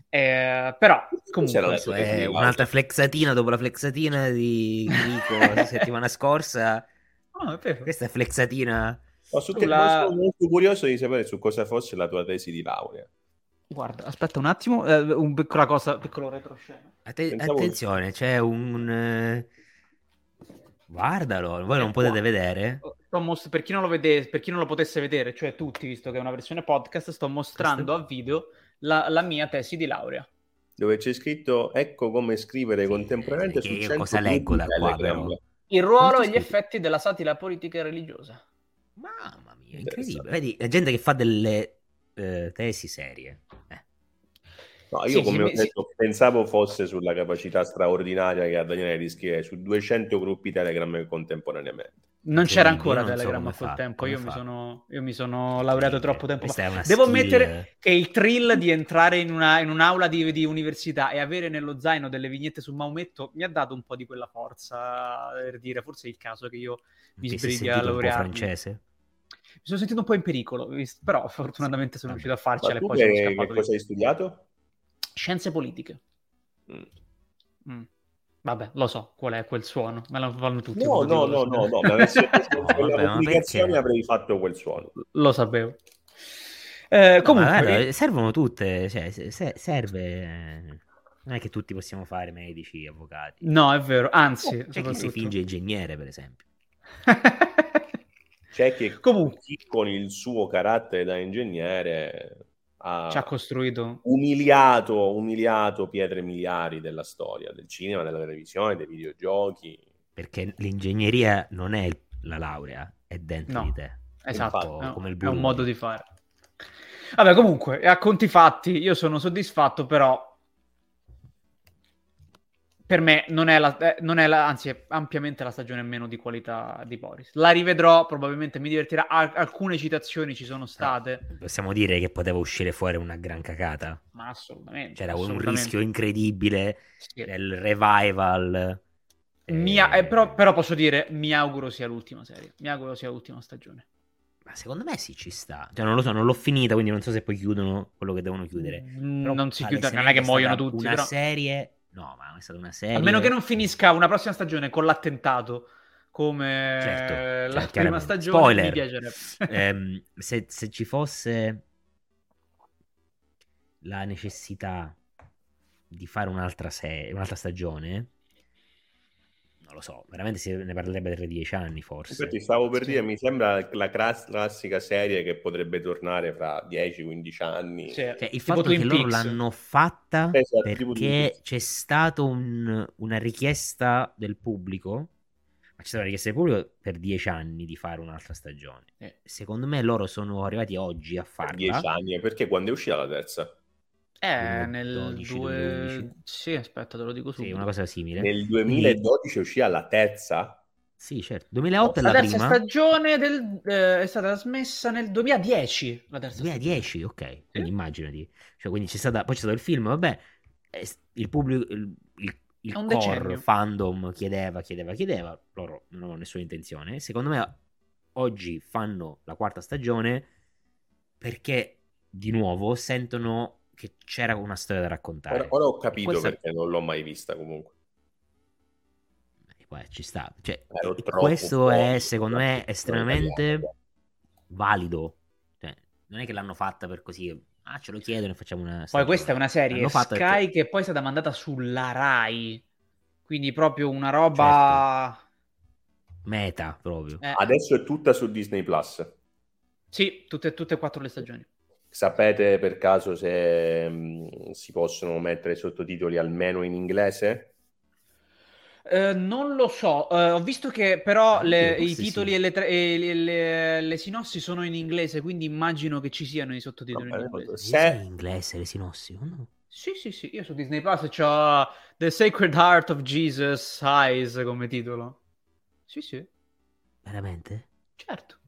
Eh, però, la comunque, Questo è di un'altra flexatina dopo la flexatina di Grico la settimana scorsa. no, è. Questa è flexatina. Su che, Sulla- sono molto curioso di sapere su cosa fosse la tua tesi di laurea. Guarda, aspetta un attimo, eh, un piccola cosa, piccolo retroscena. Atte- attenzione, c'è un... eh, Guardalo, voi non È potete vedere? Sto per, chi non lo vede- per chi non lo potesse vedere, cioè tutti, visto che è una versione podcast, sto mostrando a video la, la mia tesi di laurea. Dove c'è scritto ecco come scrivere contemporaneamente che su io 100 cosa leggo da gruppi qua? Il ruolo e gli effetti della satira politica e religiosa. Mamma mia, incredibile. Vedi, la gente che fa delle eh, tesi serie. Eh, No, io Sì, come sì, ho sì. detto, pensavo fosse sulla capacità straordinaria che ha Daniele di scrivere su 200 gruppi Telegram contemporaneamente. Non c'era ancora so Telegram come a quel fa, tempo, io mi, sono, io mi sono laureato Incredibile. troppo tempo fa. Devo ammettere che il thrill di entrare in, una- in un'aula di, di università e avere nello zaino delle vignette su Maometto mi ha dato un po' di quella forza per dire forse è il caso che io mi ti sbrighi a laurearmi. francese? Mi sono sentito un po' in pericolo, però fortunatamente sono Vabbè. riuscito a farcela e tu poi sono che, che scappato cosa hai studiato? Scienze politiche. Mm. Mm. Vabbè, lo so qual è quel suono, me lo fanno tutti. No, no, no, no, no, ma avessi fatto quella pubblicazione avrei fatto quel suono. Lo sapevo. Eh, comunque, guarda, servono tutte, cioè, se- se- serve... eh, Non è che tutti possiamo fare medici, avvocati. no, è vero, anzi, C'è chi si finge ingegnere, per esempio. C'è che Comunque, chi con il suo carattere da ingegnere ci ha costruito. umiliato, umiliato pietre miliari della storia, del cinema, della televisione, dei videogiochi. Perché l'ingegneria non è la laurea, è dentro No. di te. Esatto, è, come il è un modo di fare. Vabbè, comunque, a conti fatti, io sono soddisfatto, però per me non è la, eh, non è la- anzi è ampiamente la stagione meno di qualità di Boris. La rivedrò, probabilmente mi divertirà. Al- alcune citazioni ci sono state, Possiamo dire che poteva uscire fuori una gran cacata. ma assolutamente. C'era un assolutamente. rischio incredibile Sì. del revival. Eh, a- eh, però, però posso dire, mi auguro sia l'ultima serie. Mi auguro sia l'ultima stagione. Ma secondo me sì, ci sta. Cioè, non lo so, non l'ho finita, quindi non so se poi chiudono quello che devono chiudere. Mm, Però non si chiude, non è che muoiono tutti, Una però... serie... No, ma è stata una serie... A meno che non finisca una prossima stagione con l'attentato come Certo, la cioè, prima stagione, Spoiler. Ehm, se, se ci fosse la necessità di fare un'altra, serie, un'altra stagione, non lo so, veramente se ne parlerebbe tra dieci anni forse. Infatti stavo per dire, mi sembra la classica serie che potrebbe tornare fra 10-15 anni. Sì, Cioè, il fatto Twin che loro Peaks. l'hanno fatta Esatto, perché c'è stata un- una richiesta del pubblico, ma c'è stata una richiesta del pubblico per dieci anni di fare un'altra stagione. Eh. Secondo me loro sono arrivati oggi a Per farla. 10 anni, perché quando è uscita la terza? Eh, nel 2012, 2... 2011. Sì, aspetta, te lo dico Sì, subito. una cosa simile. Nel 2012 è uscita la terza? Sì, certo. 2008 è La la, terza prima. stagione del- eh, è stata smessa nel 2010. La terza stagione. 2010, ok. Quindi immaginati. Cioè, quindi c'è stata, poi c'è stato il film, vabbè, eh, il pubblico, il, il, il core decennio. fandom chiedeva, chiedeva, chiedeva, loro non hanno nessuna intenzione. Secondo me oggi fanno la quarta stagione perché di nuovo sentono che c'era una storia da raccontare. Ora, ora ho capito Questa- perché non l'ho mai vista comunque. Eh, poi ci sta. Cioè, questo è, secondo me, estremamente valido. Cioè, non è che l'hanno fatta per così, ah, ce lo chiedono e facciamo una Poi stagione. questa è una serie Sky perché- che poi è stata mandata sulla Rai. Quindi proprio una roba... Meta, proprio. Eh, Adesso è tutta su Disney Plus. Sì, tutte, tutte e quattro le stagioni. Sapete per caso se mh, si possono mettere sottotitoli almeno in inglese? Eh, non lo so, Eh, ho visto che però le- Forse i titoli sì. e, le, tra- e le- le- le sinossi sono in inglese, quindi immagino che ci siano i sottotitoli in Vabbè, inglese. Se- Se... in inglese le sinossi, o no? Sì, sì, sì, io su Disney Plus ho The Sacred Heart of Jesus Eyes come titolo. Sì, sì, Veramente? certo.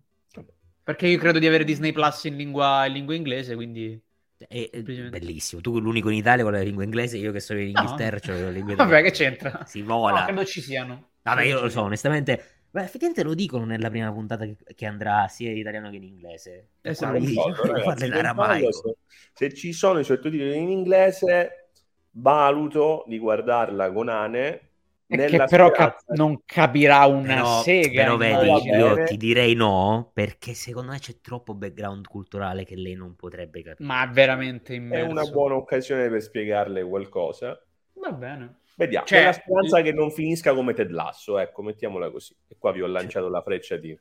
Perché io credo di avere Disney Plus in lingua, in lingua inglese, quindi... È, è Semplicemente. bellissimo. Tu l'unico in Italia con la lingua inglese, io che sono in No. Inghilterra c'ho la lingua Vabbè, che c'entra? Si vola. No, credo ci siano. Vabbè, io lo so, onestamente. Beh, effettivamente lo dicono nella prima puntata che, che andrà sia in italiano che in inglese. Eh, se Controllo, ragazzi, parla in aramaico. se, se ci sono i sottotitoli in inglese, valuto di guardarla con Ane. È che però cap- non capirà una Però, sega. però vedi, io bene. ti direi no, perché secondo me c'è troppo background culturale che lei non potrebbe capire. Ma veramente è immerso. una buona occasione per spiegarle qualcosa. Va bene. Vediamo, Cioè, nella speranza che non finisca come Ted Lasso, ecco, mettiamola così. E qua vi ho lanciato la freccia di...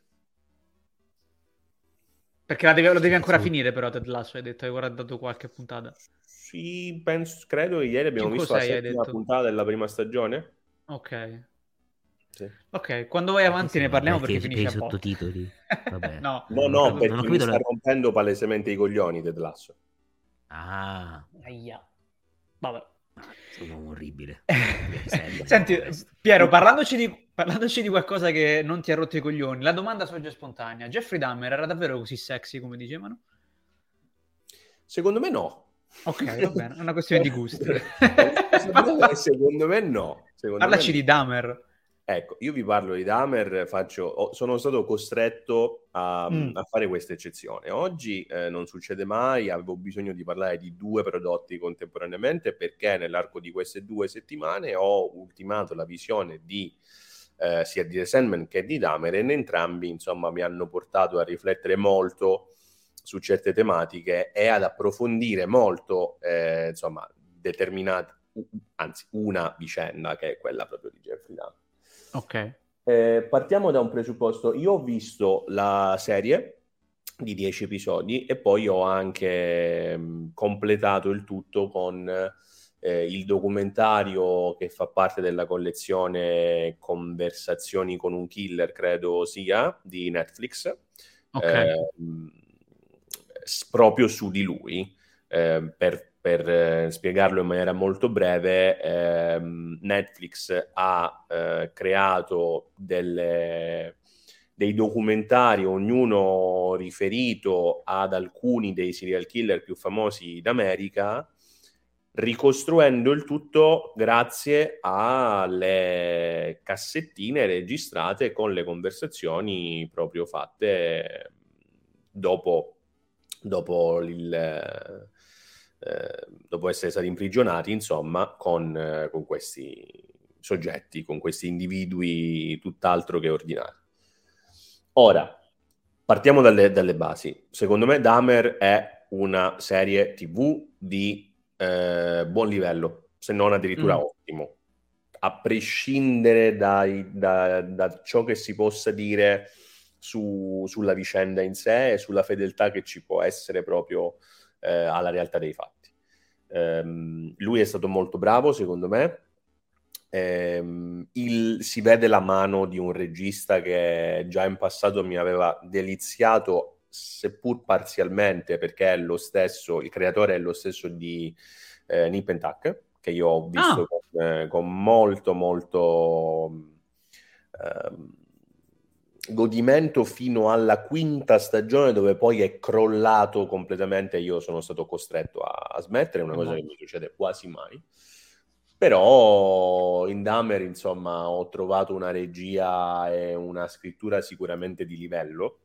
Perché la deve- lo devi ancora Sì. finire però Ted Lasso, hai detto, hai guardato qualche puntata. Sì, penso, credo che ieri abbiamo Cinque o visto la settima puntata della prima stagione. Ok. Sì. Ok, quando vai avanti ne parliamo perché, per finisce i sottotitoli. Vabbè. no, No, no, perché non mi sta la- rompendo palesemente i coglioni Ted Lasso. Ah, Aia. Vabbè. sono orribile. Senti, Piero, parlandoci di, parlandoci di qualcosa che non ti ha rotto i coglioni, la domanda sorge spontanea. Jeffrey Dahmer era davvero così sexy come dicevano? Secondo me no. Ok, va bene, è una questione di gusti. Secondo me no. Secondo Parlaci me di Dahmer. Ecco, io vi parlo di Dahmer, faccio, sono stato costretto a, Mm. a fare questa eccezione. Oggi eh, non succede mai, avevo bisogno di parlare di due prodotti contemporaneamente perché nell'arco di queste due settimane ho ultimato la visione di eh, sia di The Sandman che di Dahmer e in entrambi insomma mi hanno portato a riflettere molto su certe tematiche e ad approfondire molto eh, insomma determinate, anzi una vicenda che è quella proprio di Jeffrey Dahmer. Ok. Eh, partiamo da un presupposto. Io ho visto la serie di 10 episodi e poi ho anche mh, completato il tutto con eh, il documentario che fa parte della collezione Conversazioni con un killer, credo sia, di Netflix, Ok. eh, mh, s- proprio su di lui. Eh, per per, eh, spiegarlo in maniera molto breve, ehm, Netflix ha eh, creato delle- dei documentari, ognuno riferito ad alcuni dei serial killer più famosi d'America, ricostruendo il tutto grazie alle cassettine registrate con le conversazioni proprio fatte dopo, dopo il eh, dopo essere stati imprigionati, insomma, con, eh, con questi soggetti, con questi individui tutt'altro che ordinari. Ora, partiamo dalle, dalle basi. Secondo me Dahmer è una serie TV di eh, buon livello, se non addirittura Mm. ottimo, a prescindere dai- da, da ciò che si possa dire su- sulla vicenda in sé e sulla fedeltà che ci può essere proprio eh, alla realtà dei fatti. Ehm, lui è stato molto bravo, secondo me. Ehm, il- si vede la mano di un regista che già in passato mi aveva deliziato, seppur parzialmente, perché è lo stesso, il creatore è lo stesso di eh, Nip and Tuck, che io ho visto Ah. con, eh, con molto, molto ehm, godimento fino alla quinta stagione dove poi è crollato completamente io sono stato costretto a, a smettere, una cosa che mi succede quasi mai. Però in Dahmer, insomma, ho trovato una regia e una scrittura sicuramente di livello.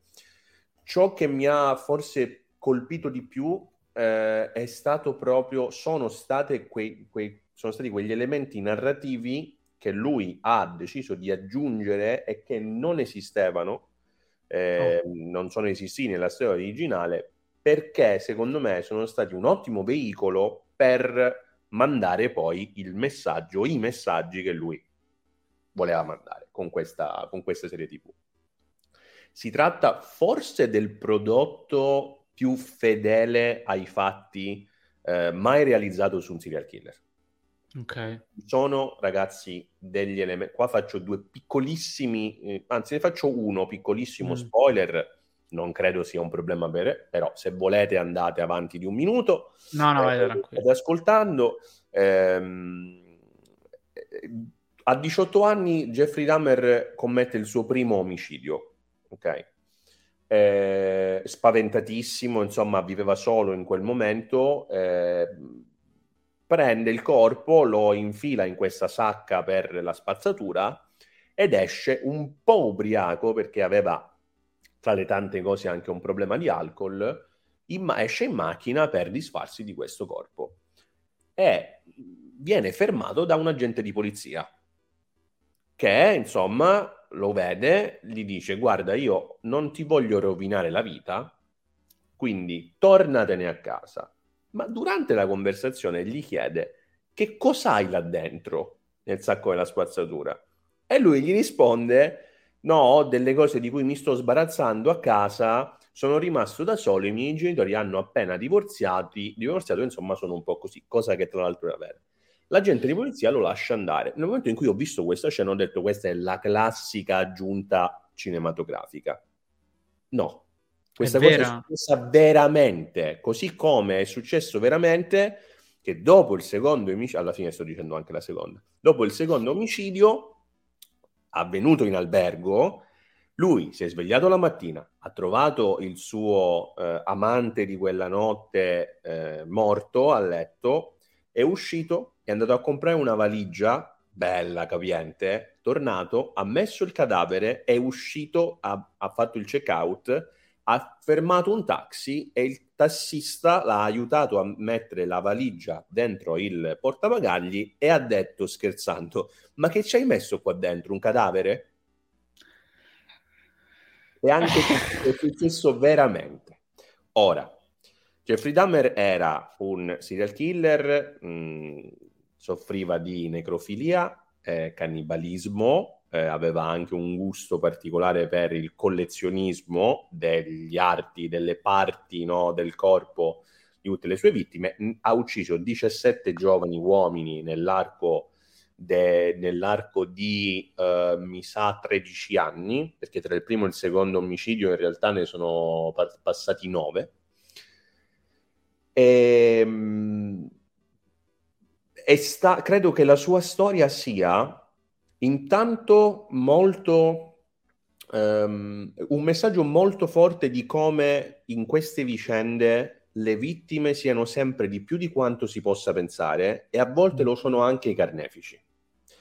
Ciò che mi ha forse colpito di più eh, è stato proprio, sono, state quei, quei, sono stati quegli elementi narrativi che lui ha deciso di aggiungere e che non esistevano, eh, non sono esistiti nella storia originale, perché secondo me sono stati un ottimo veicolo per mandare poi il messaggio, i messaggi che lui voleva mandare con questa, con questa serie TV. Si tratta forse del prodotto più fedele ai fatti eh, mai realizzato su un serial killer. Ok. Sono ragazzi degli elementi. Qua faccio due piccolissimi, eh, anzi, ne faccio uno piccolissimo Mm. spoiler. Non credo sia un problema vero, però se volete andate avanti di un minuto. No, no, vai Eh, tranquillo. state ascoltando. ehm, eh, a 18 anni Jeffrey Dahmer commette il suo primo omicidio, ok? Eh, spaventatissimo, insomma, viveva solo in quel momento. eh, prende il corpo, lo infila in questa sacca per la spazzatura ed esce un po' ubriaco perché aveva, tra le tante cose, anche un problema di alcol. in ma- esce in macchina per disfarsi di questo corpo e viene fermato da un agente di polizia che insomma lo vede, gli dice guarda io non ti voglio rovinare la vita, quindi tornatene a casa. Ma durante la conversazione gli chiede che cos'hai là dentro nel sacco della spazzatura e lui gli risponde no, ho delle cose di cui mi sto sbarazzando a casa, sono rimasto da solo, i miei genitori hanno appena divorziati, divorziato, insomma sono un po' così, cosa che tra l'altro era vera. L'agente di polizia lo lascia andare. Nel momento in cui ho visto questa scena ho detto questa è la classica aggiunta cinematografica. No, questa È cosa è vera? successa veramente, così come è successo veramente che dopo il secondo omicidio, alla fine sto dicendo anche la seconda, dopo il secondo omicidio avvenuto in albergo, lui si è svegliato la mattina, ha trovato il suo eh, amante di quella notte eh, morto a letto, è uscito, è andato a comprare una valigia bella, capiente, tornato, ha messo il cadavere, è uscito, ha, ha fatto il check-out, ha fermato un taxi e il tassista l'ha aiutato a mettere la valigia dentro il portabagagli e ha detto scherzando: Ma che ci hai messo qua dentro? Un cadavere? E anche è successo veramente. Ora, Jeffrey Dahmer era un serial killer, mh, soffriva di necrofilia, eh, cannibalismo, eh, aveva anche un gusto particolare per il collezionismo degli arti, delle parti no, del corpo di tutte le sue vittime. Mh, Ha ucciso 17 giovani uomini nell'arco, de- nell'arco di, eh, mi sa, 13 anni, perché tra il primo e il secondo omicidio in realtà ne sono pa- passati 9. E, e sta, credo che la sua storia sia intanto molto ehm, un messaggio molto forte di come in queste vicende le vittime siano sempre di più di quanto si possa pensare e a volte lo sono anche i carnefici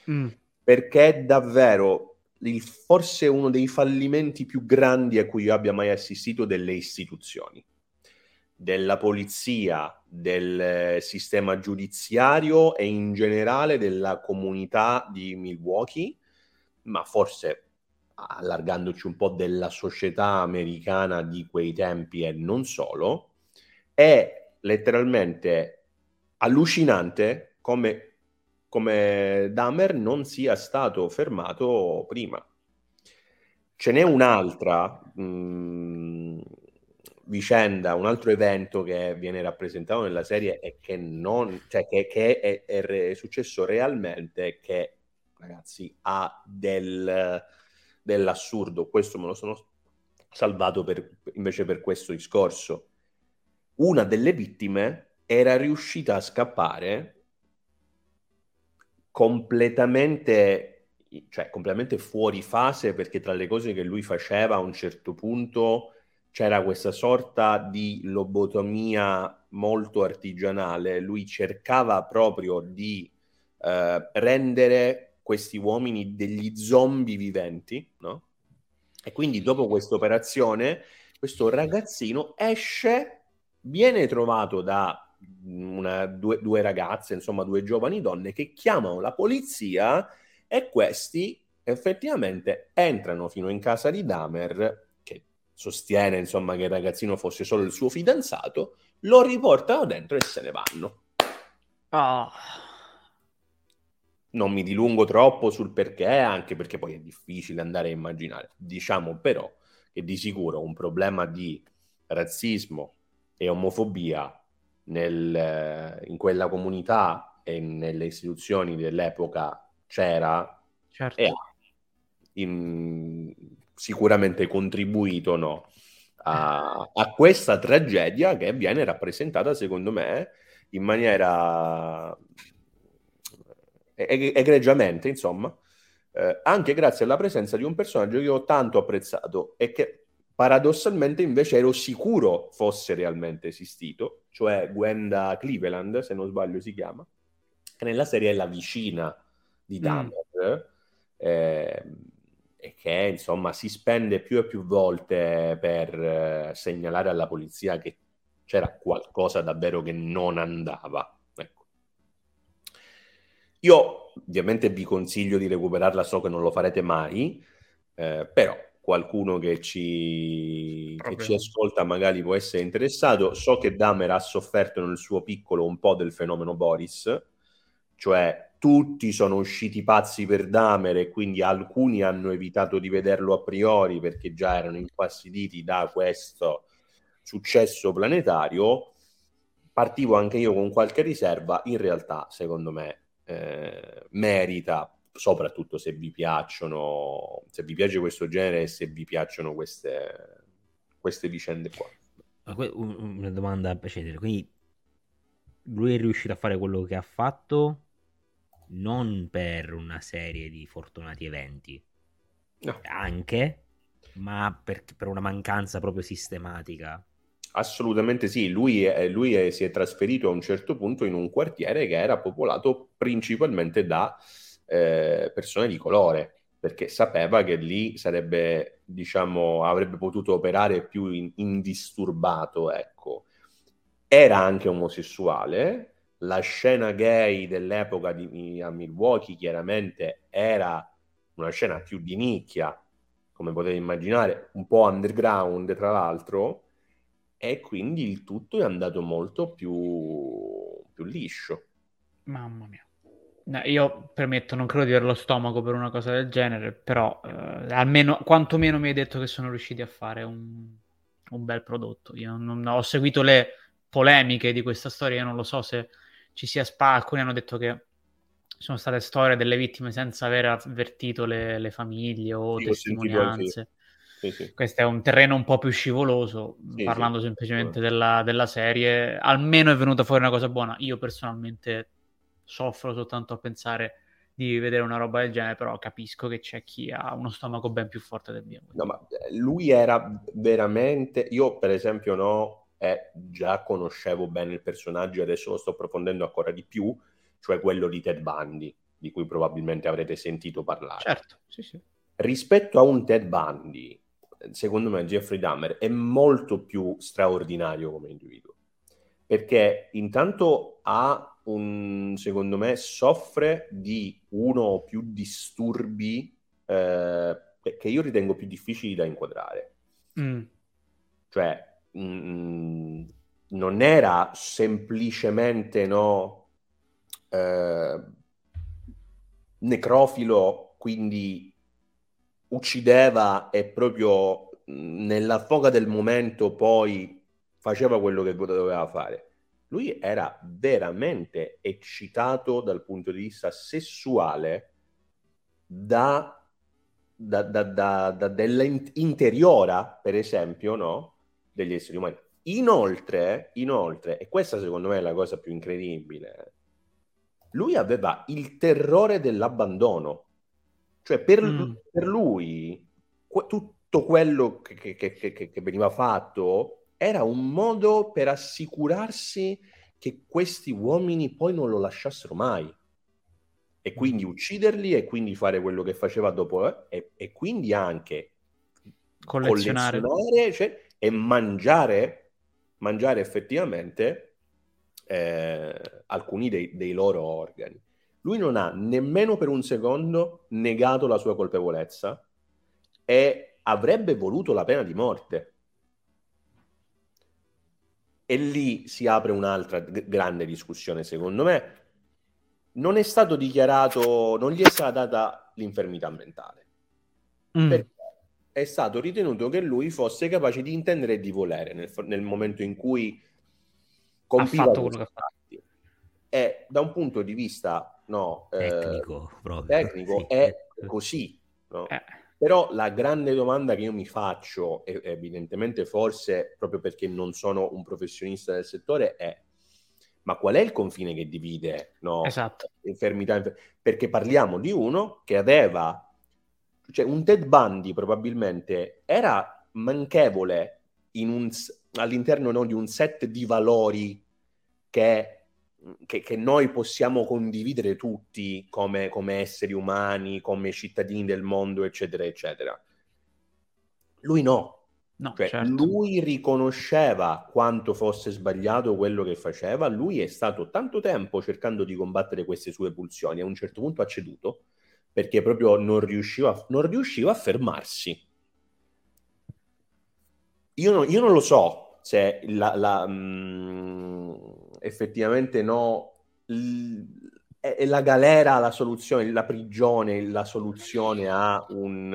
Mm. perché è davvero il- forse uno dei fallimenti più grandi a cui io abbia mai assistito delle istituzioni, della polizia, del eh, sistema giudiziario e in generale della comunità di Milwaukee, ma forse allargandoci un po' della società americana di quei tempi e non solo, è letteralmente allucinante come come Dahmer non sia stato fermato prima. Ce n'è un'altra mh, vicenda, un altro evento che viene rappresentato nella serie e che, non, cioè che, che è, è è successo realmente, che ragazzi ha del, dell'assurdo. Questo me lo sono salvato per, invece per questo discorso. Una delle vittime era riuscita a scappare completamente, cioè, completamente fuori fase perché tra le cose che lui faceva a un certo punto c'era questa sorta di lobotomia molto artigianale. Lui cercava proprio di eh, rendere questi uomini degli zombie viventi, no? E quindi dopo questa operazione questo ragazzino esce, viene trovato da una, due, due ragazze, insomma due giovani donne che chiamano la polizia e questi effettivamente entrano fino in casa di Dahmer, sostiene insomma che il ragazzino fosse solo il suo fidanzato, lo riportano dentro e se ne vanno. Ah. Non mi dilungo troppo sul perché, anche perché poi è difficile andare a immaginare. Diciamo però che di sicuro un problema di razzismo, e omofobia nel, in quella comunità e nelle istituzioni dell'epoca c'era Certo. e in- sicuramente contribuito no, a, a questa tragedia che viene rappresentata, secondo me, in maniera eg- egregiamente, insomma, eh, anche grazie alla presenza di un personaggio che io ho tanto apprezzato e che paradossalmente invece ero sicuro fosse realmente esistito, cioè Gwenda Cleveland, se non sbaglio si chiama, che nella serie è la vicina di Mm. Dahmer, eh, e che insomma si spende più e più volte per eh, segnalare alla polizia che c'era qualcosa davvero che non andava. Ecco. Io ovviamente vi consiglio di recuperarla, so che non lo farete mai, eh, però qualcuno che ci, che ci ascolta magari può essere interessato. So che Dahmer ha sofferto nel suo piccolo un po' del fenomeno Boris, cioè tutti sono usciti pazzi per Dahmer e quindi alcuni hanno evitato di vederlo a priori perché già erano infastiditi da questo successo planetario. Partivo anche io con qualche riserva, in realtà secondo me eh, merita, soprattutto se vi piacciono, se vi piace questo genere e se vi piacciono queste, queste vicende qua. Una domanda a precedere. Quindi lui è riuscito a fare quello che ha fatto non per una serie di fortunati eventi, No. anche, ma per, per una mancanza proprio sistematica. Assolutamente sì, lui, è- lui è- si è trasferito a un certo punto in un quartiere che era popolato principalmente da eh, persone di colore, perché sapeva che lì sarebbe, diciamo, avrebbe potuto operare più in- indisturbato, ecco. Era anche omosessuale, la scena gay dell'epoca di, a Milwaukee chiaramente era una scena più di nicchia, come potete immaginare, un po' underground tra l'altro, e quindi il tutto è andato molto più, più liscio. Mamma mia. No, io premetto, non credo di avere lo stomaco per una cosa del genere, però eh, almeno quantomeno mi hai detto che sono riusciti a fare un, un bel prodotto. Io non, non- ho seguito le polemiche di questa storia, io non lo so se ci sia spazio. Alcuni hanno detto che sono state storie delle vittime senza aver avvertito le, le famiglie o Sì, testimonianze. Sì, sì. Questo è un terreno un po' più scivoloso, parlando semplicemente della, della serie. Almeno è venuta fuori una cosa buona. Io personalmente soffro soltanto a pensare di vedere una roba del genere, però capisco che c'è chi ha uno stomaco ben più forte del mio. No, ma eh, lui era veramente... Io, per esempio, no, eh, già conoscevo bene il personaggio e adesso lo sto approfondendo ancora di più, cioè quello di Ted Bundy, di cui probabilmente avrete sentito parlare. Certo, sì, sì. Rispetto a un Ted Bundy, secondo me Jeffrey Dahmer è molto più straordinario come individuo, perché intanto ha un, secondo me, soffre di uno o più disturbi eh, che io ritengo più difficili da inquadrare. Mm, Cioè, mm, non era semplicemente no, eh, necrofilo, quindi uccideva e proprio mh, nella foga del momento poi faceva quello che doveva fare. Lui era veramente eccitato dal punto di vista sessuale da, da, da, da, da- della in- interiora, per esempio, no? Degli esseri umani. Inoltre, inoltre, e questa secondo me è la cosa più incredibile, lui aveva il terrore dell'abbandono. Cioè, per, Mm. per lui, que- tutto quello che, che- che- che- veniva fatto era un modo per assicurarsi che questi uomini poi non lo lasciassero mai. E quindi ucciderli e quindi fare quello che faceva dopo, eh, e, e quindi anche collezionare. collezionare, cioè, e mangiare, mangiare effettivamente eh, alcuni dei, dei loro organi. Lui non ha nemmeno per un secondo negato la sua colpevolezza e avrebbe voluto la pena di morte. E lì si apre un'altra g- grande discussione, secondo me. Non è stato dichiarato, non gli è stata data l'infermità mentale. Mm, Perché? È stato ritenuto che lui fosse capace di intendere e di volere nel, nel momento in cui compiva fatto quello che ha fatto. atti. E da un punto di vista no, eh, Tecnico, proprio. tecnico Sì. è così. no? Eh, Però la grande domanda che io mi faccio, e evidentemente forse proprio perché non sono un professionista del settore, è ma qual è il confine che divide no, esatto. infermità? infer- Perché parliamo di uno che aveva, cioè un Ted Bundy probabilmente era manchevole un all'interno no, di un set di valori che, che- che noi possiamo condividere tutti come, come esseri umani, come cittadini del mondo, eccetera, eccetera. Lui no, No, cioè, certo. lui riconosceva quanto fosse sbagliato quello che faceva, lui è stato tanto tempo cercando di combattere queste sue pulsioni, a un certo punto ha ceduto perché proprio non riusciva, non riusciva a fermarsi. Io non, io non lo so se la, la, mh, effettivamente no, l- è, è la galera la soluzione, la prigione la soluzione a un,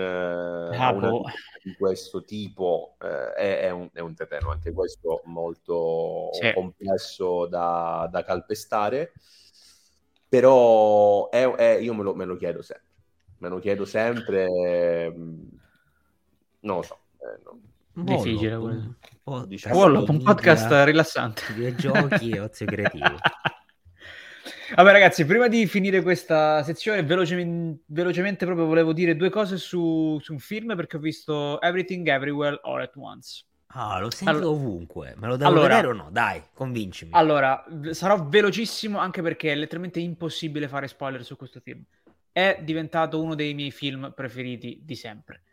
vita di questo tipo eh, è, è un, è un terreno anche questo molto Sì. complesso da, da calpestare, però è- è- io me lo, me lo chiedo sempre, me lo chiedo sempre, mh, non lo so. eh, non- Difficile quello. po' Diciamo Wallop, un podcast rilassante. videogiochi e ozio creativo. Vabbè, ragazzi, prima di finire questa sezione, velocemente, velocemente proprio volevo dire due cose su, su un film perché ho visto Everything Everywhere All at Once. Ah, lo sento Allora- ovunque. Me lo devo Allora- vedere o no? Dai, convincimi. Allora, sarò velocissimo anche perché è letteralmente impossibile fare spoiler su questo film. È diventato uno dei miei film preferiti di sempre.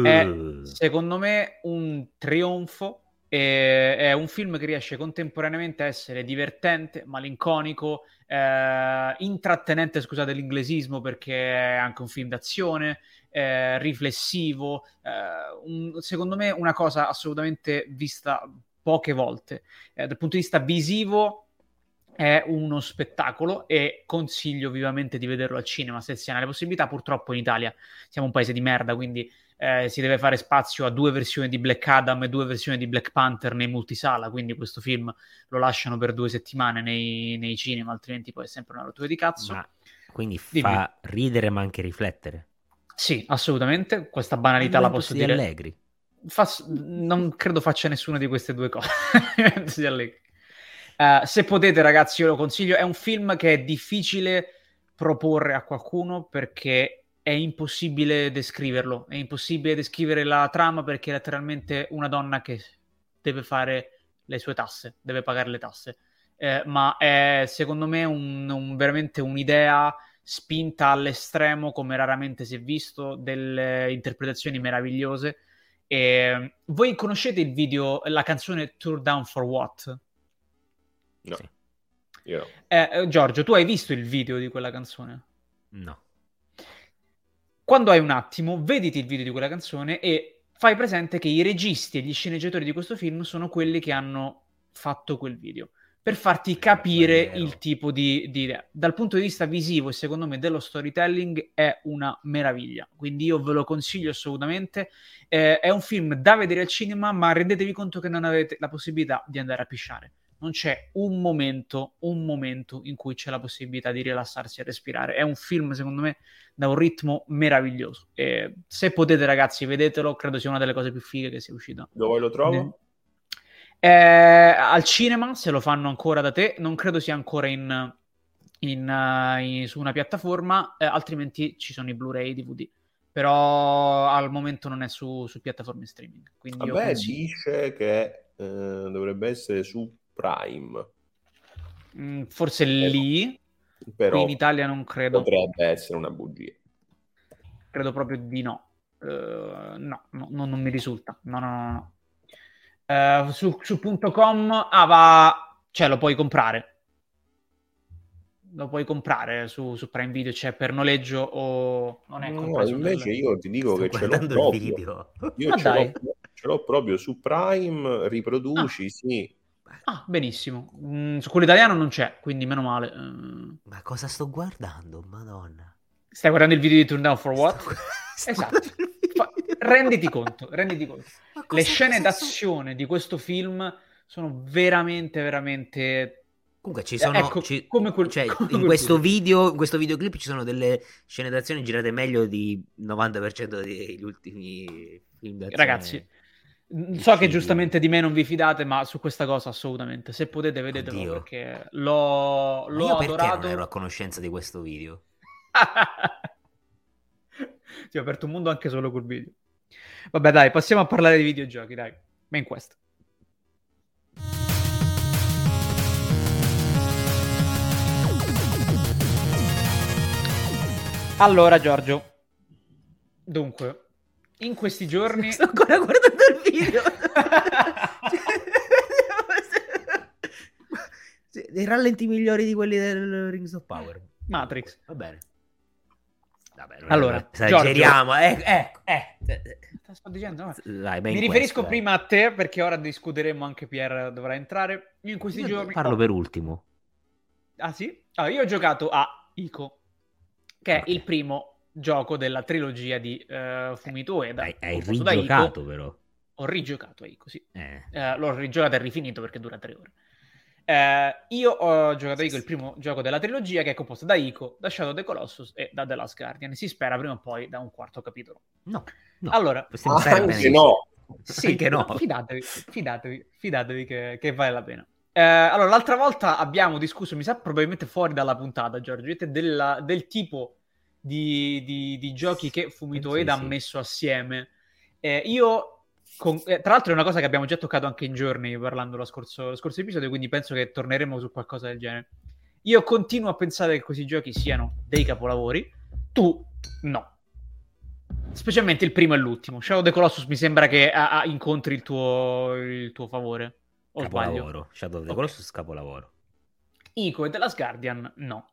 È Uh, secondo me un trionfo. È un film che riesce contemporaneamente a essere divertente, malinconico, eh, intrattenente, scusate l'inglesismo, perché è anche un film d'azione, eh, riflessivo. eh, un- secondo me una cosa assolutamente vista poche volte. Eh, dal punto di vista visivo è uno spettacolo e consiglio vivamente di vederlo al cinema se si ha le possibilità. Purtroppo in Italia siamo un paese di merda, quindi eh, si deve fare spazio a due versioni di Black Adam e due versioni di Black Panther nei multisala, quindi questo film lo lasciano per due settimane nei, nei cinema, altrimenti poi è sempre una rottura di cazzo. ma quindi Dimmi. fa ridere ma anche riflettere. Sì, assolutamente, questa banalità la posso di dire. Allegri. Fa- non credo faccia nessuna di queste due cose. Sia Allegri. Eh, se potete, ragazzi, io lo consiglio. È un film che è difficile proporre a qualcuno perché è impossibile descriverlo. È impossibile descrivere la trama perché è letteralmente una donna che deve fare le sue tasse, deve pagare le tasse. Eh, ma è secondo me un, un- veramente un'idea spinta all'estremo come raramente si è visto, delle interpretazioni meravigliose. E, voi conoscete il video, la canzone Tour Down for What? No, Sì. io no. Eh, eh, Giorgio, tu hai visto il video di quella canzone? No. Quando hai un attimo, vediti il video di quella canzone e fai presente che i registi e gli sceneggiatori di questo film sono quelli che hanno fatto quel video per farti capire il tipo di, di idea. Dal punto di vista visivo e secondo me dello storytelling è una meraviglia, quindi io ve lo consiglio assolutamente. Eh, è un film da vedere al cinema, ma rendetevi conto che non avete la possibilità di andare a pisciare. Non c'è un momento, un momento in cui c'è la possibilità di rilassarsi e respirare. È un film, secondo me, da un ritmo meraviglioso. E se potete, ragazzi, vedetelo, credo sia una delle cose più fighe che sia uscita. Dove lo trovo? Eh, al cinema, se lo fanno ancora da te, non credo sia ancora in, in, eh, in- su una piattaforma, eh, altrimenti ci sono i Blu-ray, DVD. Però al momento non è su, su piattaforme streaming. Quindi Vabbè, consiglio. dice che eh, dovrebbe essere su Prime, Mm, forse lì, però in Italia non credo. potrebbe essere una bugia. Credo proprio di no. Eh, no, no, no, non mi risulta. No, no, no. no. Eh, su, su punto .com, ah, va, cioè lo puoi comprare. Lo puoi comprare su, su Prime Video, c'è per noleggio o non è No, invece io ti dico Sto che ce l'ho proprio. video. Io ce l'ho, ce l'ho proprio su Prime, riproduci, sì. Ah, benissimo. Mm, su quello italiano non c'è, quindi meno male. Eh, Ma cosa sto guardando? Madonna. stai guardando il video di Turn Down for What? Sto- sto Esatto. Fa- renditi conto, renditi conto. Ma Le cosa- scene cosa d'azione di questo film sono veramente, veramente... Comunque ci sono ecco, ci- come quel- cioè, in questo video, in questo videoclip ci sono delle scene d'azione girate meglio di 90% degli ultimi film d'azione. Ragazzi, mm, so che giustamente di me non vi fidate, ma su questa cosa assolutamente. Se potete, vedetelo Oddio. perché l'ho, l'ho io perché adorato. non ero a conoscenza di questo video? Ti ho aperto un mondo anche solo col video. Vabbè, dai, passiamo a parlare di videogiochi, dai. Main quest. Allora, Giorgio. Dunque, in questi giorni... Sto ancora guardando il video. Dei rallenti migliori di quelli del Rings of Power. Matrix. Va bene. Vabbè, Allora, è- esageriamo. Eh, ecco, eh. Te sto dicendo, no? Dai, Mi riferisco quest, dai. prima a te perché ora discuteremo anche Pier dovrà entrare. Io in questi Io giorni Parlo per ultimo. Ah sì? Allora, io ho giocato a Ico, che è Ok. il primo gioco della trilogia di eh, Fumito Ueda. Hai, hai da Ico. rigiocato però. Ho rigiocato a Ico, sì. Eh. Eh, l'ho rigiocato e rifinito perché dura tre ore. Eh, io ho giocato a Ico, il primo gioco della trilogia che è composto da Ico, da Shadow of the Colossus e da The Last Guardian. Si spera prima o poi da un quarto capitolo. No, no. Allora, Possiamo stare Anche no. sì, Anche no. fidatevi, fidatevi, fidatevi che, che vale la pena. Eh, allora, l'altra volta abbiamo discusso, mi sa probabilmente fuori dalla puntata, Giorgio, della- del tipo di, di- di giochi che Fumito Eda sì. ha messo assieme. Eh, io, con- eh, tra l'altro, è una cosa che abbiamo già toccato anche in giorni parlando lo scorso, lo scorso episodio, quindi penso che torneremo su qualcosa del genere. Io continuo a pensare che questi giochi siano dei capolavori, tu no. Specialmente il primo e l'ultimo. Shadow of the Colossus mi sembra che ah, ah, incontri il tuo, il tuo favore. O sbaglio? Capolavoro. Shadow of the Ok. Colossus capolavoro. Ico e The Last Guardian, no.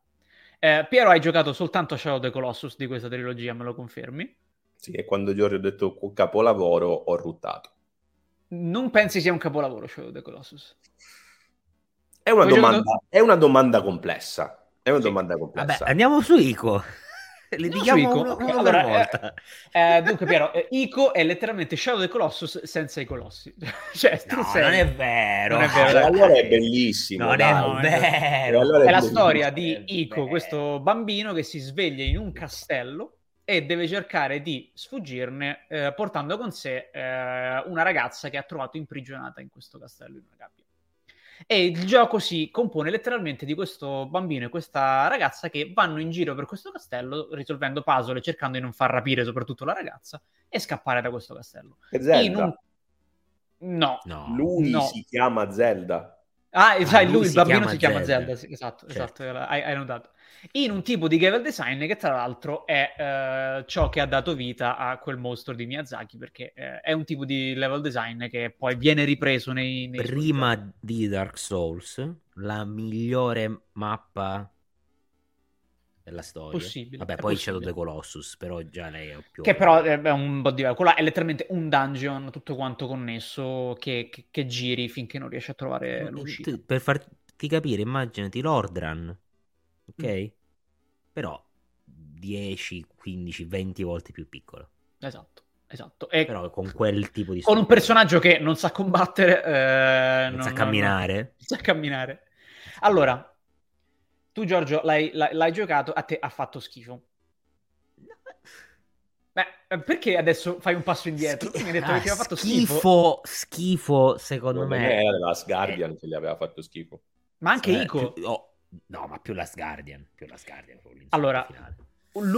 Eh, Piero, hai giocato soltanto a Shadow of the Colossus di questa trilogia, me lo confermi? Sì, e quando Giorgio ha detto capolavoro ho ruttato. Non pensi sia un capolavoro Shadow of the Colossus? È una, domanda, giocato- è una domanda complessa. È una Sì. domanda Vabbè, complessa. andiamo su Ico. Le diciamo su Ico. uno, uno allora, per volta. Eh, dunque, Piero, eh, Ico è letteralmente Shadow of the Colossus senza i colossi. cioè, No, sei- non è vero. Non è vero, allora è bellissimo. Non dai. è no, è vero. Allora È la bellissimo. storia È di Ico, questo bambino che si sveglia in un castello e deve cercare di sfuggirne eh, portando con sé eh, una ragazza che ha trovato imprigionata in questo castello in una gabbia. E il gioco si compone letteralmente di questo bambino e questa ragazza che vanno in giro per questo castello risolvendo puzzle e cercando di non far rapire soprattutto la ragazza e scappare da questo castello. È Zelda. In un- No. No. Lui No. si chiama Zelda. Ah, Ah, sai, lui lui, il bambino chiama si chiama Zelda. Zelda, sì, esatto, Certo. esatto, hai, hai notato. In un tipo di level design che tra l'altro è eh, ciò che ha dato vita a quel mostro di Miyazaki, perché eh, è un tipo di level design che poi viene ripreso nei... nei Prima di Dark Souls, la migliore mappa della storia. Possibile, Vabbè, poi possibile. Shadow of the Colossus, però già lei è più... Che però è un po' diverso. Quello là è letteralmente un dungeon tutto quanto connesso che, che- che giri finché non riesci a trovare l'uscita. Per farti capire, immaginati l'Ordran, ok? Mm. Però 10, 15, 20 volte più piccolo. Esatto, esatto. E Però con quel tipo di... con un personaggio che non sa combattere, eh, Non sa camminare. sa camminare. Allora, tu Giorgio l'hai, l'hai- l'hai giocato, a te ha fatto schifo. Beh, eh, perché adesso fai un passo indietro? Tu mi hai detto Ah, che ti aveva fatto schifo. schifo, schifo, secondo Non me. era Last Guardian che gli aveva fatto schifo. Ma anche Eh, Ico. più- oh, no, ma più Last Guardian. Più Last Guardian. Allora,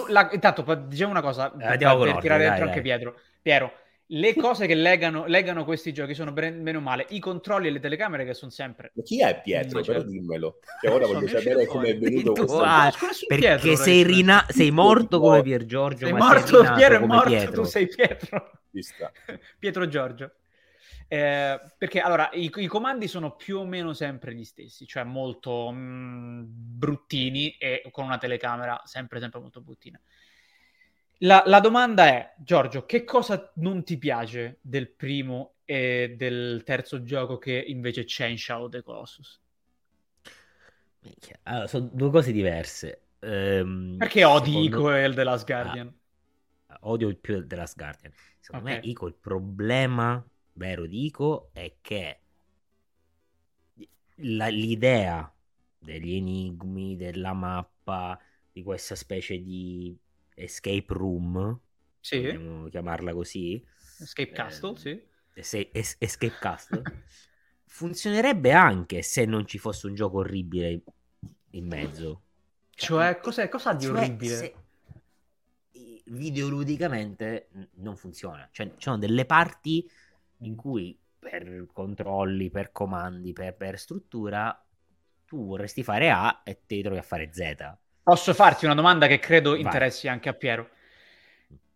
la- intanto, diciamo una cosa, per, con per ordine, tirare dentro dai. anche Pietro. Piero, le cose che legano, legano questi giochi sono bene meno male i controlli e le telecamere che sono sempre... Ma chi è Pietro? Però certo. dimmelo. Che ora So, voglio sapere come è venuto questo. ah, perché Pietro, sei, rina- sei morto come Pier Giorgio, Sei ma morto, sei Piero è morto, Pietro. tu sei Pietro. Pietro Giorgio. Eh, perché allora i, i comandi sono più o meno sempre gli stessi, cioè molto mm, bruttini e con una telecamera sempre, sempre molto bruttina. La, la domanda è, Giorgio, che cosa non ti piace del primo e del terzo gioco che invece c'è in Shadow of the Colossus? Allora, sono due cose diverse. Ehm, Perché odi secondo- Ico e il The Last Ah, Guardian? odio più The Last Guardian. Secondo Ok. me, Ico, il problema vero di Ico è che la- l'idea degli enigmi, della mappa, di questa specie di escape room, Sì, vogliamo chiamarla così, Escape Eh, Castle, sì. es- es- escape castle, funzionerebbe anche se non ci fosse un gioco orribile in mezzo. Cioè, cos'è, cosa di Cioè, orribile? se- videoludicamente non funziona. Cioè, ci sono delle parti in cui per controlli, per comandi, per, per struttura, tu vorresti fare A e ti trovi a fare Z. Posso farti una domanda che credo Vai. interessi anche a Piero.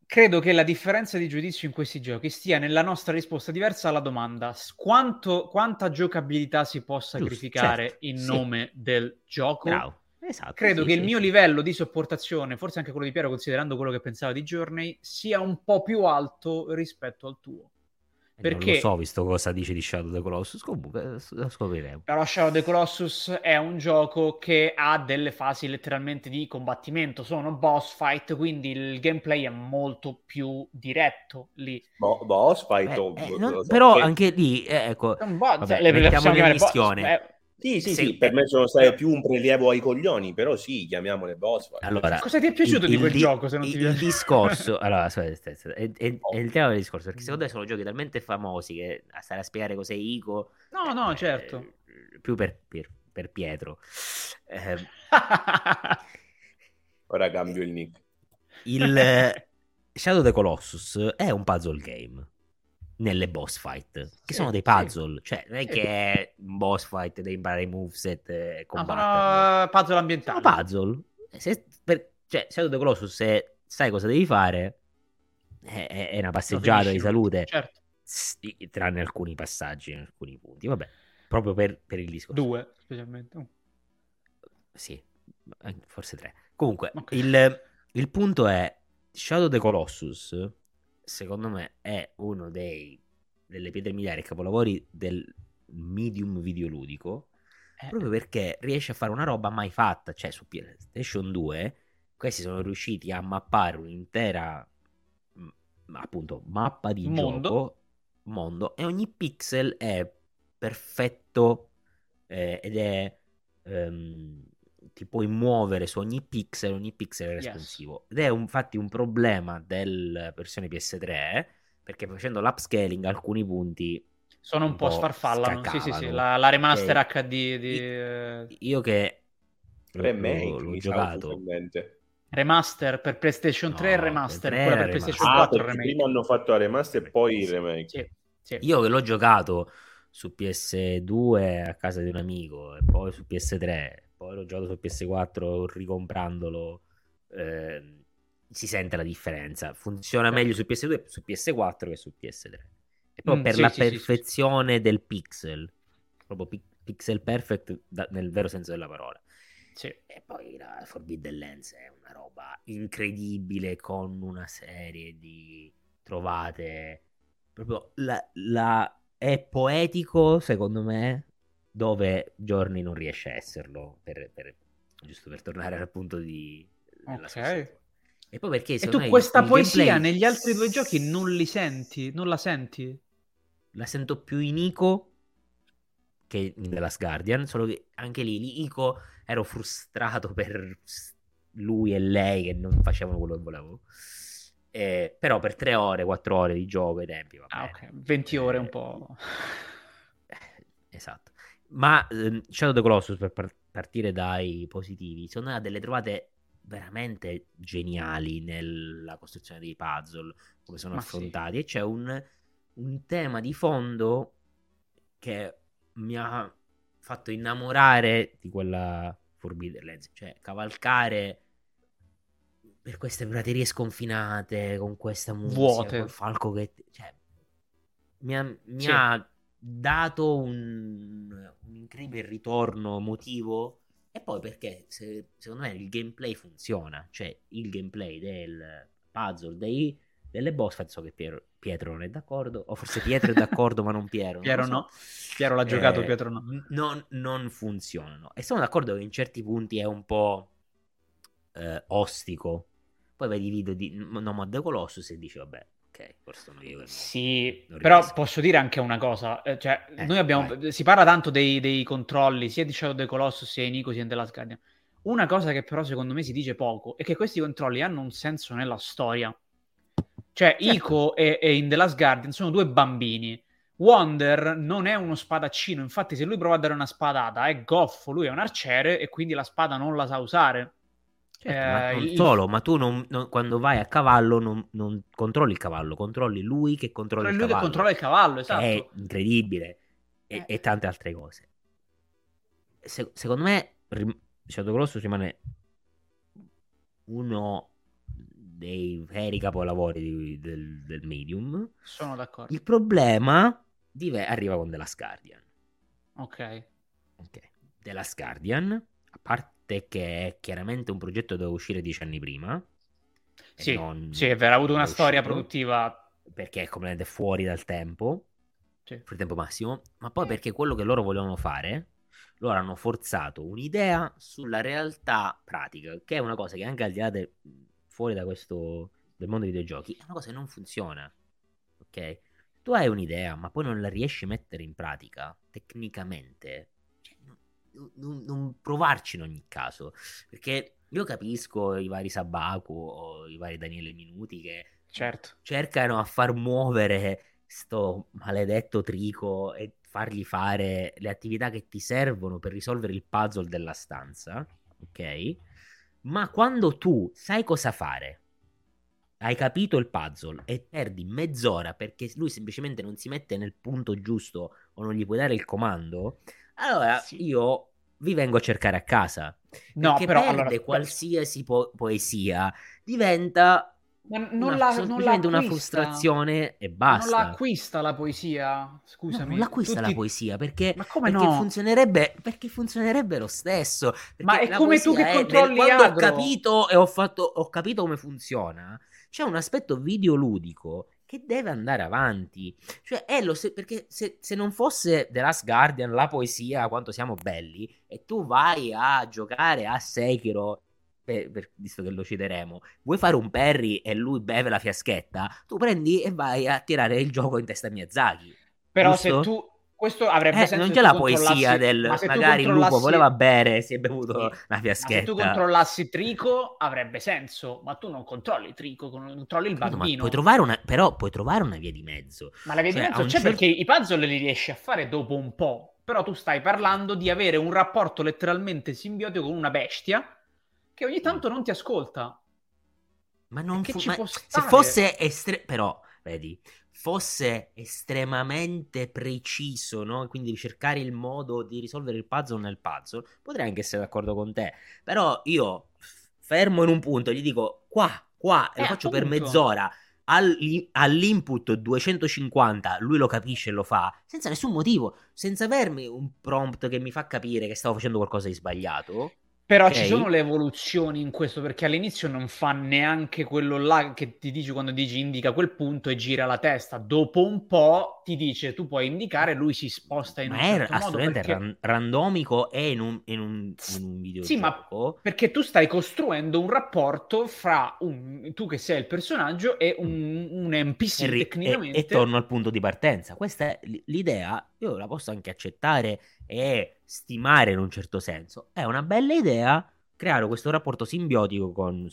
Credo che la differenza di giudizio in questi giochi stia nella nostra risposta diversa alla domanda quanto, quanta giocabilità si può sacrificare certo, in sì. nome del gioco. Bravo. Esatto. Credo sì, che sì, il mio sì. livello di sopportazione, forse anche quello di Piero, considerando quello che pensava di Journey, sia un po' più alto rispetto al tuo. Eh, Non perché- lo so, visto cosa dici di Shadow of the Colossus. Comunque, eh, lo scopriremo. Però Shadow of the Colossus è un gioco che ha delle fasi letteralmente di combattimento, sono boss fight, quindi il gameplay è molto più diretto lì. Bo- boss fight Eh, o- eh, lo non- però che- anche lì, eh, ecco, boss, vabbè, le- possiamo in boss, missione. eh, Sì, sì, sì, per me sono state più un prelievo ai coglioni, però sì, chiamiamole boss fight. Allora, Cosa ti è piaciuto il- di il quel di- gioco, se non ti il, piace? il discorso, allora, aspetta, aspetta, è, è- Oh. è il tema del discorso, perché secondo me sono giochi talmente famosi che a stare a spiegare cos'è Ico... No, no, eh, certo. più per, per- per Pietro. Eh, Ora cambio il nick. il eh, Shadow of the Colossus è un puzzle game nelle boss fight, che Sì, sono dei sì. puzzle, cioè non è Sì. che è un boss fight, devi imparare i moveset e No, combatterlo. sono puzzle ambientali. Sono puzzle. Se, per, cioè, Shadow the Colossus, se sai cosa devi fare, è, è- una passeggiata di salute, Certo, s- tranne alcuni passaggi, in alcuni punti. Vabbè, proprio per, per il discorso. due specialmente. Uh. Sì, eh, forse tre. Comunque, Ok. il, il punto è, Shadow the Colossus, secondo me, è uno dei, delle pietre miliari e capolavori del medium videoludico, Eh, proprio perché riesce a fare una roba mai fatta. Cioè, su PlayStation 2, questi sono riusciti a mappare un'intera, appunto, mappa di Mondo. gioco, mondo, e ogni pixel è perfetto eh, ed è... ehm, ti puoi muovere su ogni pixel, ogni pixel è Yes. responsivo. Ed è un- infatti un problema della versione PS3, perché facendo l'upscaling alcuni punti sono un, po' sfarfallano. Sì, sì, sì. La, la remaster Ok. HD di Io che Remake, l'ho- giocato, remaster per PlayStation 3 e No, remaster, per per PlayStation remaster. Ah, 4 perché remake. prima hanno fatto la remaster e poi il remake. Sì, sì. io che l'ho giocato su PS2 a casa di un amico e poi su PS3, poi l'ho giocato su PS4 ricomprandolo, ehm, si sente la differenza. Funziona meglio su PS2 e su PS4 che su PS3. E poi Mm, per sì, la sì, sì, sì. perfezione del pixel, proprio pi- pixel perfect da- nel vero senso della parola. Sì. E poi la Forbidden Lens è una roba incredibile con una serie di trovate. Proprio la, la- è poetico, secondo me, dove Journey non riesce a esserlo. Per, per- giusto per tornare al punto di. Ok. E poi perché E tu me, questa poesia gameplay negli altri due giochi non li senti? Non la senti? la sento più in Ico che in The Last Guardian, solo che anche lì, Ico ero frustrato per lui e lei che non facevano quello che volevo. Eh, però per tre ore, quattro ore di gioco ai tempi, va Ah, bene. ok. 20 ore è un Eh, po'... eh, Esatto. Ma ehm, Shadow of the Colossus, per par- partire dai positivi, ha delle trovate veramente geniali nella costruzione dei puzzle, come sono Ma sì. affrontati. E c'è un, un tema di fondo che mi ha fatto innamorare di quella Forbidden Lens, cioè cavalcare per queste praterie sconfinate, con questa musica, Vuote. col falco che... Cioè, mi ha, mi Sì. ha dato un, un incredibile ritorno emotivo e poi perché se- secondo me il gameplay funziona, cioè il gameplay del puzzle dei, delle boss fight, so che Piero, Pietro non è d'accordo, o forse Pietro è d'accordo ma non Piero. non Piero lo so. no. Piero l'ha giocato, Eh, Pietro no. Non, non funzionano. E sono d'accordo che in certi punti è un po' eh, ostico Poi vedi i video di Nomad Colossus e dici, vabbè, ok, forse sono io. Sì, non però posso dire anche una cosa, eh, cioè, Eh, noi abbiamo, vai. si parla tanto dei, dei controlli, sia di Shadow of the Colossus, sia in Ico, sia in The Last Guardian. Una cosa che però secondo me si dice poco è che questi controlli hanno un senso nella storia. Cioè, Certo. Ico e, e in The Last Guardian sono due bambini. Wonder non è uno spadaccino, infatti se lui prova a dare una spadata è goffo, lui è un arciere e quindi la spada non la sa usare. Certo, ma Eh, non il- solo, ma tu non- non- quando vai a cavallo non, non controlli il cavallo, controlli lui che controlla È il lui che cavallo. controlla il cavallo, esatto. È incredibile. E, Eh. e tante altre cose. Se- secondo me rim- Shadow Colossus rimane uno dei veri capolavori di- del, del medium. Sono d'accordo. Il problema dive- arriva con The Last Guardian. Ok. Ok. The Last Guardian, a parte che è chiaramente un progetto doveva uscire dieci anni prima. Sì, non- sì, è vero, ha avuto una storia produttiva. Perché è completamente fuori dal tempo. Sì. fuori tempo massimo, ma poi perché quello che loro volevano fare, loro hanno forzato un'idea sulla realtà pratica, che è una cosa che anche al di là de- fuori da questo del mondo dei videogiochi, è una cosa che non funziona. Ok? Tu hai un'idea, ma poi non la riesci a mettere in pratica tecnicamente. Non, non- non provarci in ogni caso, perché io capisco i vari Sabaku o i vari Daniele Minuti che Certo. cercano a far muovere sto maledetto trico e fargli fare le attività che ti servono per risolvere il puzzle della stanza, ok? Ma quando tu sai cosa fare, hai capito il puzzle e perdi mezz'ora perché lui semplicemente non si mette nel punto giusto o non gli puoi dare il comando, allora Sì. io vi vengo a cercare a casa. No, perché però perde allora, qualsiasi po- poesia, diventa ma non una, la, non la una frustrazione e Ma Non la basta. acquista la poesia, No, scusami. non l'acquista Tutti- la poesia perché, Ma come perché no? funzionerebbe perché funzionerebbe lo stesso. Ma è come tu che è controlli nel- quando ho Agro. capito e ho, fatto, ho capito come funziona, c'è un aspetto videoludico che deve andare avanti. Cioè, è lo se- perché se, se non fosse The Last Guardian, la poesia, quanto siamo belli, e tu vai a giocare a Sekiro, per- per- visto che lo citeremo, vuoi fare un parry e lui beve la fiaschetta, tu prendi e vai a tirare il gioco in testa a Miyazaki. Però giusto? se tu questo avrebbe Eh, senso non c'è la poesia del magari il lupo voleva bere, si è bevuto Sì, la Ma se fiaschetta. tu controllassi Trico avrebbe senso, ma tu non controlli Trico, con- controlli il bambino. puoi trovare una, però puoi trovare una via di mezzo. Ma la via di Cioè, mezzo a un c'è certo- perché i puzzle li riesci a fare dopo un po'. Però tu stai parlando di avere un rapporto letteralmente simbiotico con una bestia che ogni tanto non ti ascolta. Ma non fu- ci ma se fosse estre- però, vedi, fosse estremamente preciso, no? Quindi cercare il modo di risolvere il puzzle nel puzzle, potrei anche essere d'accordo con te. Però io fermo in un punto, gli dico qua, qua, e Eh, lo faccio per appunto. mezz'ora. all- all'input 250 lui lo capisce e lo fa senza nessun motivo, senza avermi un prompt che mi fa capire che stavo facendo qualcosa di sbagliato. Però Ok. ci sono le evoluzioni in questo perché all'inizio non fa neanche quello là che ti dici quando dici indica quel punto e gira la testa. Dopo un po' ti dice tu puoi indicare, lui si sposta in Ma un è certo modo assolutamente perché... ran- randomico e in un, in un, in un videogioco. Sì, ma perché tu stai costruendo un rapporto fra un, tu che sei il personaggio e un, un NPC e, ri- e- tecnicamente. e torno al punto di partenza. Questa è l'idea, io la posso anche accettare e stimare in un certo senso. È una bella idea creare questo rapporto simbiotico con,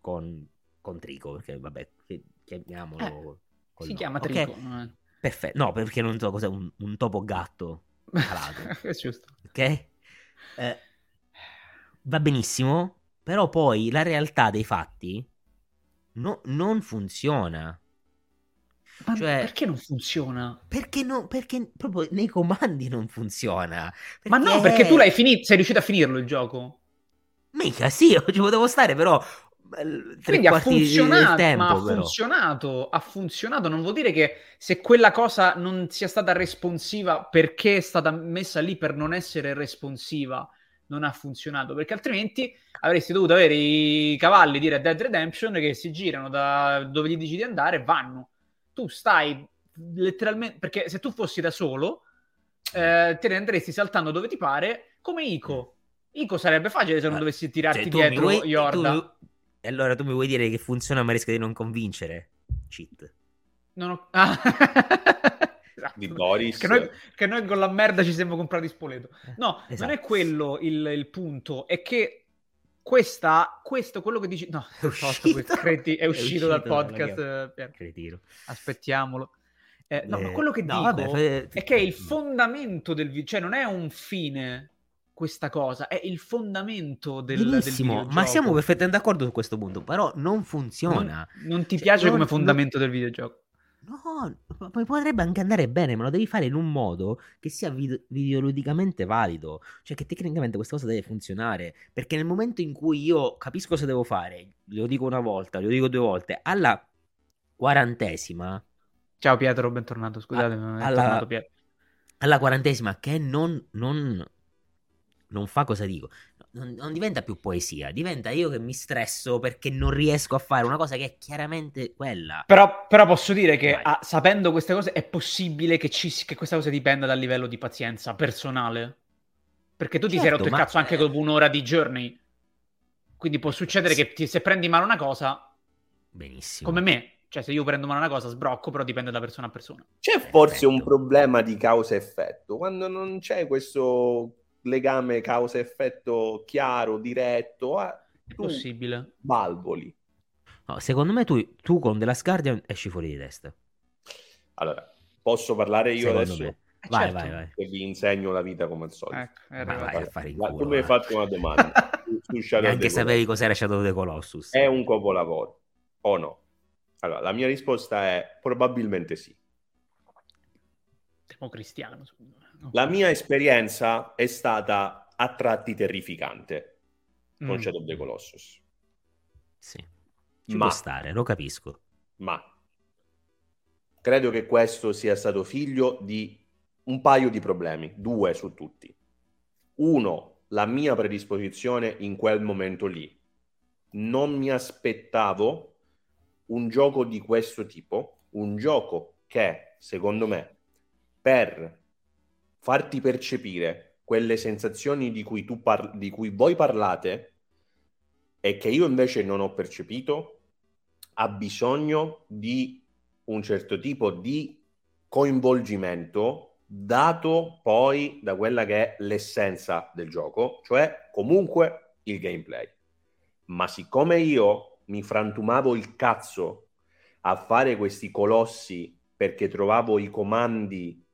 con, con Trico, perché vabbè, chi- chiamiamolo... Eh, si nome. chiama? Trico. eh. Perfetto, no, perché non so cos'è un, un topo gatto calato. È giusto. ok? Eh, va benissimo, però poi la realtà dei fatti no- non funziona. Ma Cioè- perché non funziona? Perché, no, perché proprio nei comandi non funziona. Ma no, perché tu l'hai finito, sei riuscito a finirlo il gioco. Mica, sì, io ci potevo stare, però... Quindi ha funzionato, tempo, ma ha però. funzionato, ha funzionato. Non vuol dire che se quella cosa non sia stata responsiva perché è stata messa lì per non essere responsiva, non ha funzionato. Perché altrimenti avresti dovuto avere i cavalli di Red Dead Redemption che si girano da dove gli dici di andare e vanno. Tu stai letteralmente, perché se tu fossi da solo, eh, te ne andresti saltando dove ti pare, come Ico. Ico sarebbe facile se non Eh, dovessi tirarti Cioè, dietro vuoi- Yorda. tu- E allora tu mi vuoi dire che funziona ma rischia di non convincere? Cheat. Non ho... Ah. Esatto. Di Boris. Che noi, che noi con la merda ci siamo comprati Spoleto. No, Esatto. non è quello il, il punto, è che questa, questo, quello che dici... No, È uscito. creti- è È uscito dal uscito dalla podcast. eh. Cretino. Aspettiamolo. Eh, no, ma Eh, quello che no, dico vabbè, fa- è che è il fondamento del video, cioè non è un fine questa cosa, è il fondamento del, del Benissimo, ma videogioco. siamo perfettamente d'accordo su questo punto, però non non, funziona. non ti Cioè, piace non- come non- fondamento del videogioco. No, ma poi potrebbe anche andare bene, ma lo devi fare in un modo che sia vid- videoludicamente valido, cioè che tecnicamente questa cosa deve funzionare, perché nel momento in cui io capisco cosa devo fare, lo dico una volta, lo dico due volte, alla quarantesima, Ciao Pietro, bentornato, scusate, è alla- tornato Pietro. alla quarantesima che non, non, non fa cosa dico, non, non diventa più poesia, diventa io che mi stresso perché non riesco a fare una cosa che è chiaramente quella. Però, però posso dire che ah, sapendo queste cose è possibile che, ci, che questa cosa dipenda dal livello di pazienza personale. Perché tu ti sei Certo, rotto il ma- cazzo anche dopo un'ora di journey. Quindi può succedere che ti- se prendi male una cosa, Benissimo. come me, cioè se io prendo male una cosa sbrocco, però dipende da persona a persona. C'è forse un Perfetto. problema di causa-effetto quando non c'è questo legame causa-effetto chiaro, diretto, ah, È possibile. balboli. No, secondo me tu, tu con The Last Guardian esci fuori di testa. Allora, posso parlare io Secondo adesso me. Eh, Vai, certo. vai, vai. e vi insegno la vita come al solito. Ecco, Vai, vai a fare in culo. tu mi hai va. fatto una domanda su- su the sapevi cos'era Shadow of the Colossus. È un capolavoro o no? Allora, la mia risposta è probabilmente sì. Democristiano. secondo me. La mia esperienza è stata a tratti terrificante con Mm. Shadow of the Colossus. Sì. Ci Ma- può stare, lo capisco. ma credo che questo sia stato figlio di un paio di problemi, due su tutti. Uno, la mia predisposizione in quel momento lì. Non mi aspettavo un gioco di questo tipo, un gioco che, secondo me, per farti percepire quelle sensazioni di cui, tu par- di cui voi parlate e che io invece non ho percepito, ha bisogno di un certo tipo di coinvolgimento dato poi da quella che è l'essenza del gioco, cioè comunque il gameplay. Ma siccome io mi frantumavo il cazzo a fare questi colossi perché trovavo i comandi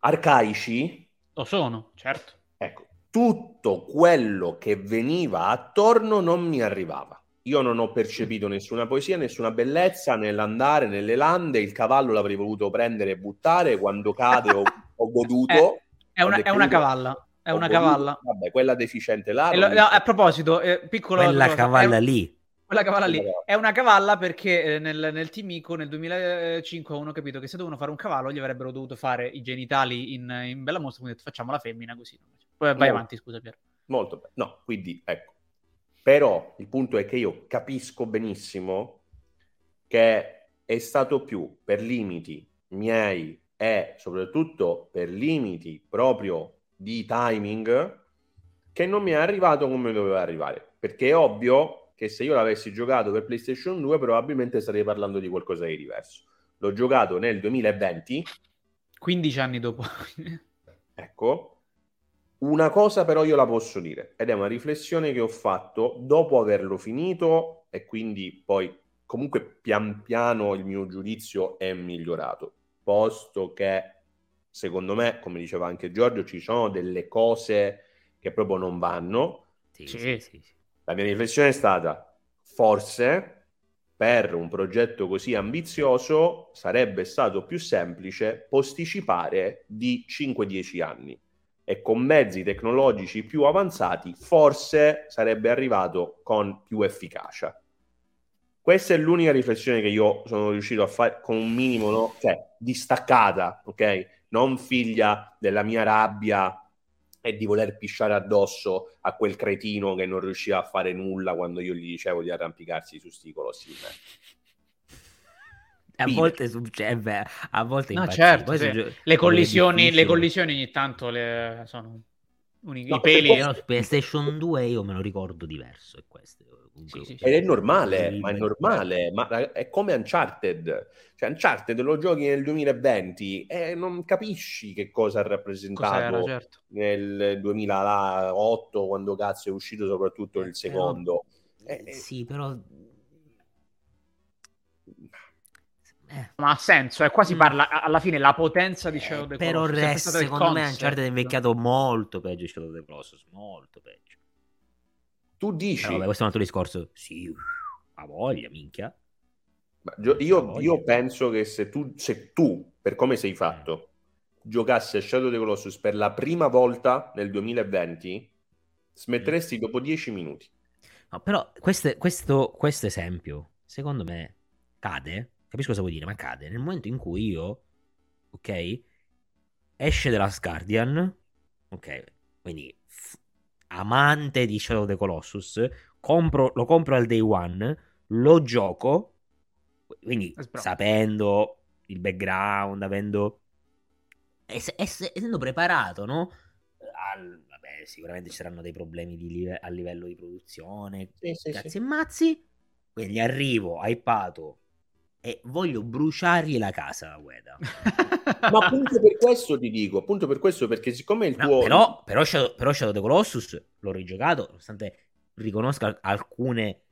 arcaici, Lo sono, certo. Ecco, tutto quello che veniva attorno non mi arrivava. Io non ho percepito nessuna poesia, nessuna bellezza nell'andare nelle lande. Il cavallo l'avrei voluto prendere e buttare. Quando cade ho, ho goduto. È una, Ho è una cavalla. È una goduto. cavalla. Vabbè, quella deficiente là. Lo- no, a proposito, eh, piccola Quella cosa, cavalla è- lì. Quella cavalla lì è una cavalla perché eh, nel, nel Team Ico nel 2005 hanno capito che se dovevano fare un cavallo gli avrebbero dovuto fare i genitali in, in bella mostra, quindi facciamo la femmina così. Poi vai No. avanti, scusa Pier. Molto bene. No, quindi ecco. Però il punto è che io capisco benissimo che è stato più per limiti miei e soprattutto per limiti proprio di timing che non mi è arrivato come doveva arrivare. Perché è ovvio che se io l'avessi giocato per PlayStation 2 probabilmente starei parlando di qualcosa di diverso. L'ho giocato nel 2020 15 anni dopo. Ecco, una cosa però io la posso dire ed è una riflessione che ho fatto dopo averlo finito e quindi poi comunque pian piano il mio giudizio è migliorato, posto che secondo me, come diceva anche Giorgio, ci sono delle cose che proprio non vanno. Sì, Sì. sì, sì, sì. La mia riflessione è stata, forse per un progetto così ambizioso sarebbe stato più semplice posticipare di 5-10 anni e con mezzi tecnologici più avanzati forse sarebbe arrivato con più efficacia. Questa è l'unica riflessione che io sono riuscito a fare con un minimo, no? cioè distaccata, ok? Non figlia della mia rabbia e di voler pisciare addosso a quel cretino che non riusciva a fare nulla quando io gli dicevo di arrampicarsi su sti colossi. A volte succede, a volte No, certo, sì. su gio- le collisioni, le collisioni ogni tanto le sono... Un- I No, peli... perché Però su PlayStation 2 io me lo ricordo diverso. È questo. Sì, sì, sì. Ed è normale, ma è Sì, normale, ma è come Uncharted. Cioè, Uncharted lo giochi nel 2020 e non capisci che cosa ha rappresentato Cos'era, certo. nel 2008, quando cazzo è uscito soprattutto Eh, il secondo. Eh, Eh, sì, però... Eh, Ma ha senso, è quasi Mm. parla alla fine la potenza di Shadow of the però Colossus, il secondo me. Uncharted è invecchiato molto peggio di Shadow of the Colossus, molto peggio. Tu dici, Però vabbè, questo è un altro discorso. Sì, ha voglia, minchia. io, voglia. io penso che se tu, se tu, per come sei fatto, giocassi a Shadow of the Colossus per la prima volta nel 2020, smetteresti dopo 10 minuti. No, però questo, questo, questo esempio, secondo me, cade. Capisco cosa vuoi dire, ma cade nel momento in cui io, ok, esce Last Guardian, ok, quindi amante di Shadow of the Colossus, compro- lo compro al day one, lo gioco, quindi Eh, bravo. sapendo il background, avendo... ess- ess- essendo preparato, no? Al- vabbè, sicuramente ci saranno dei problemi di live- a livello di produzione, sì, cazzi sì. e mazzi. Quindi arrivo, hypato e voglio bruciargli la casa a Ueda. Ma appunto per questo ti dico, appunto per questo, perché siccome il No, tuo... però, però, Shadow, però Shadow of the Colossus l'ho rigiocato, nonostante riconosca alcune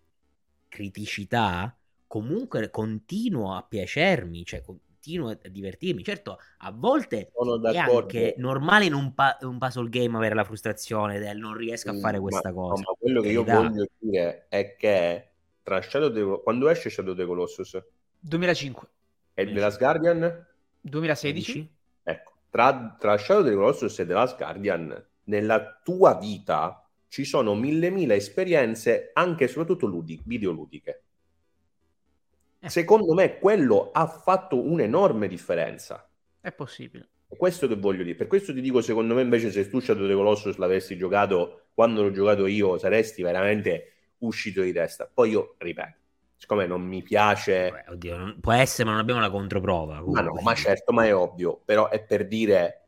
criticità, comunque continuo a piacermi, cioè continuo a divertirmi. Certo, a volte è anche normale in un, pa- un puzzle game avere la frustrazione del non riesco a Mm, fare ma- questa no, cosa. ma quello che io voglio dire è che tra Shadow the... quando esce Shadow of the Colossus 2005, e The Last Guardian, 2016, ecco, tra, tra Shadow of the Colossus e The Last Guardian, nella tua vita ci sono mille mila esperienze, anche e soprattutto ludi- videoludiche. Eh. Secondo me quello ha fatto un'enorme differenza. è possibile. È questo che voglio dire. Per questo ti dico, secondo me, invece, se tu Shadow of the Colossus l'avessi giocato quando l'ho giocato io, saresti veramente uscito di testa. Poi io, ripeto, siccome non mi piace... Vabbè, oddio, non- può essere, ma non abbiamo la controprova. Ma no, ma certo, ma è ovvio. Però è per dire,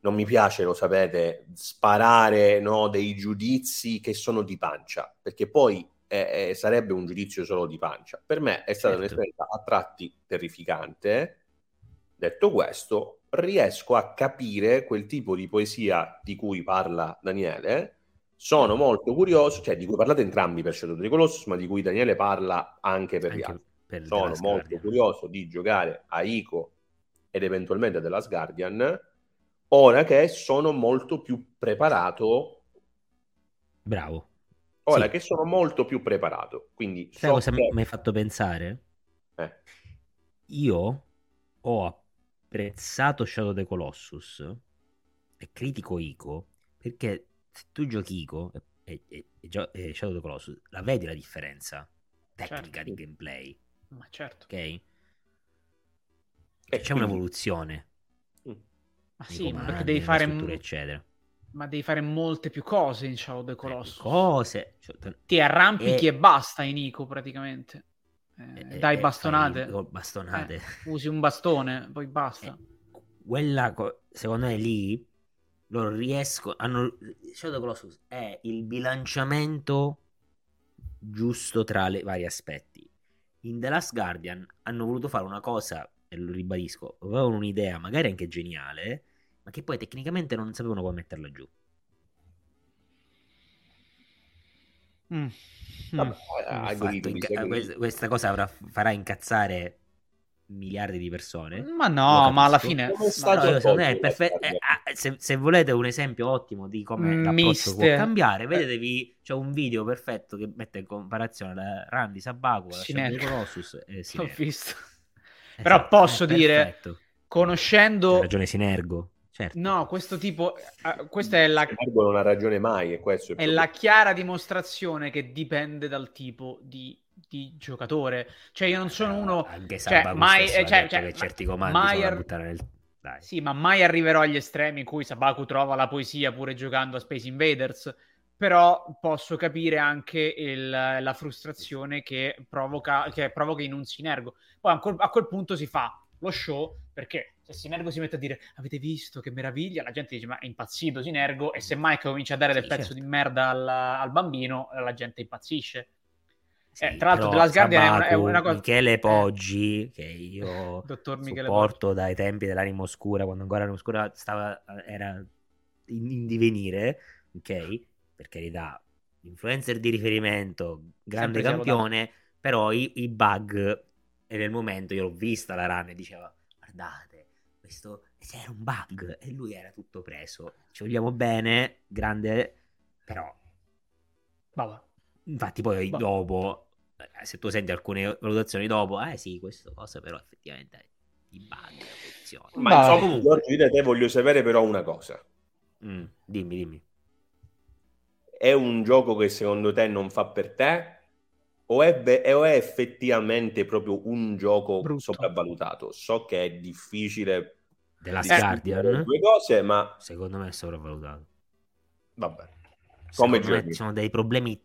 non mi piace, lo sapete, sparare no, dei giudizi che sono di pancia, perché poi eh, eh, sarebbe un giudizio solo di pancia. Per me è stata Certo. un'esperienza a tratti terrificante. Detto questo, riesco a capire quel tipo di poesia di cui parla Daniele. Sono molto curioso, cioè di cui parlate entrambi per Shadow of the Colossus, ma di cui Daniele parla anche per gli Anche altri. per Sono molto curioso di giocare a Ico ed eventualmente The Last Guardian, ora che sono molto più preparato. Bravo. Ora Sì. che sono molto più preparato. Quindi Sai so cosa che- mi hai fatto pensare? eh, Io ho apprezzato Shadow of the Colossus e critico Ico perché se tu giochi Ico e, e- e gio- e Shadow of the Colossus la vedi la differenza tecnica Certo. di gameplay, Ma certo. ok? e C'è quindi- un'evoluzione Ma nei sì, ma comandi, perché devi fare, strutture, eccetera. ma devi fare molte più cose in Shadow of the Colossus. Cose, cioè, Ti arrampichi E- e, basta in Ico praticamente. Eh, e- dai bastonate. fai bastonate. Eh, usi un bastone, poi basta. Eh, quella co- secondo me lì loro riesco hanno Shadow Colossus è il bilanciamento giusto tra i vari aspetti in The Last Guardian hanno voluto fare una cosa e lo ribadisco avevano un'idea magari anche geniale ma che poi tecnicamente non sapevano come metterla giù Mm. Vabbè, Mm. Il goduto fatto inca- questa, questa cosa avrà- farà incazzare miliardi di persone Ma no, ma alla fine... Ma- secondo me è perfetto. eh, ah, se, se volete un esempio ottimo di come l'approccio può cambiare, vedetevi c'è un video perfetto che mette in comparazione la Randy Sabaku, la. Shadow Colossus e L'ho Sinergo. visto. Esatto, Però posso è dire- perfetto. Conoscendo... ragione Sinergo, certo. No, questo tipo... eh, questa è la, Sinergo non ha ragione mai, e questo è è la chiara dimostrazione che dipende dal tipo di, di giocatore. Cioè io non sono uno... Anche cioè, mai- eh, cioè- cioè, che ma- certi comandi mai ar- buttare nel... Dai. Sì, ma mai arriverò agli estremi in cui Sabaku trova la poesia pure giocando a Space Invaders. Però posso capire anche il- la frustrazione che provoca, che provoca in un sinergo. Poi a quel, a quel punto si fa lo show perché se Sinergo si mette a dire avete visto che meraviglia, la gente dice ma è impazzito Sinergo e se Mike comincia a dare del Sì, pezzo certo. di merda al, al bambino, la gente impazzisce. Eh, tra l'altro, The Last Guardian è una- è Sabaku, una cosa- Michele eh. Poggi, che io Dottor Michele supporto dai tempi dell'anima oscura, quando ancora l'anima oscura stava, era in, in divenire, ok? Per carità, influencer di riferimento, grande Sempre campione, però i, i bug, e nel momento io l'ho vista la run e diceva, guardate, questo era un bug, e lui era tutto preso. Ci vogliamo bene, grande, però Vabbè. Infatti, poi Boh. dopo, se tu senti alcune valutazioni dopo, eh sì, questa cosa però effettivamente i bug, la posizione. Ma Vai. insomma, Comunque- Giorgio, io da te voglio sapere però una cosa. Mm, dimmi, dimmi. È un gioco che secondo te non fa per te? O è, ve- o è effettivamente proprio un gioco Brutto. sopravvalutato? So che è difficile distinguere le Guardian, due cose, ma secondo me è sopravvalutato. vabbè. Come Journey. ci sono dei problemi...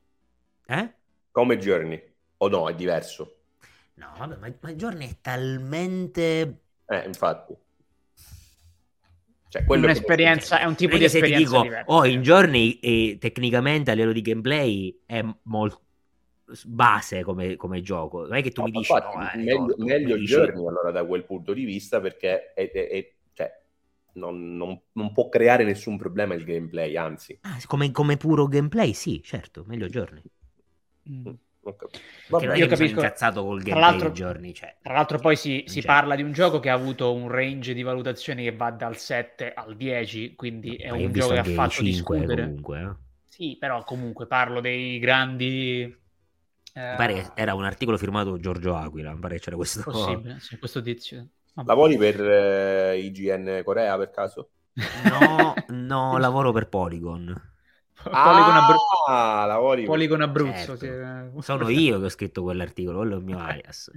Eh? Come Journey? O no, è diverso? No, vabbè, ma, ma Journey è talmente... Eh, infatti. Cioè, che- Un'esperienza, è un tipo di che se ti esperienza dico, diversa. oh, in Journey eh, tecnicamente a livello di gameplay è molto base come, come gioco. Non è che tu No, mi dici, infatti, no, è meglio, torto. meglio dici- Journey allora da quel punto di vista perché è- è- è- cioè, non, non- non può creare nessun problema il gameplay, anzi. Ah, come, come puro gameplay, sì, certo, meglio Journey. Mm. Vabbè, non io capisco. incazzato col Tra gameplay l'altro- di Journey, cioè. Tra l'altro poi si, si parla di un gioco che ha avuto un range di valutazioni che va dal 7 al 10, quindi è Ma un gioco che ha fatto 5 discutere. comunque. eh. Sì, però comunque parlo dei grandi... eh, Mi pare che era un articolo firmato Giorgio Aquila, pare che c'era questo... Possibile, sì, questo tizio. Vabbè. Lavori per eh, IGN Corea per caso? No, no, lavoro per Polygon. Polygon, Abru- Ah, lavori Polygon Abruzzo. Certo. sì. Sono io che ho scritto quell'articolo, quello è il mio alias.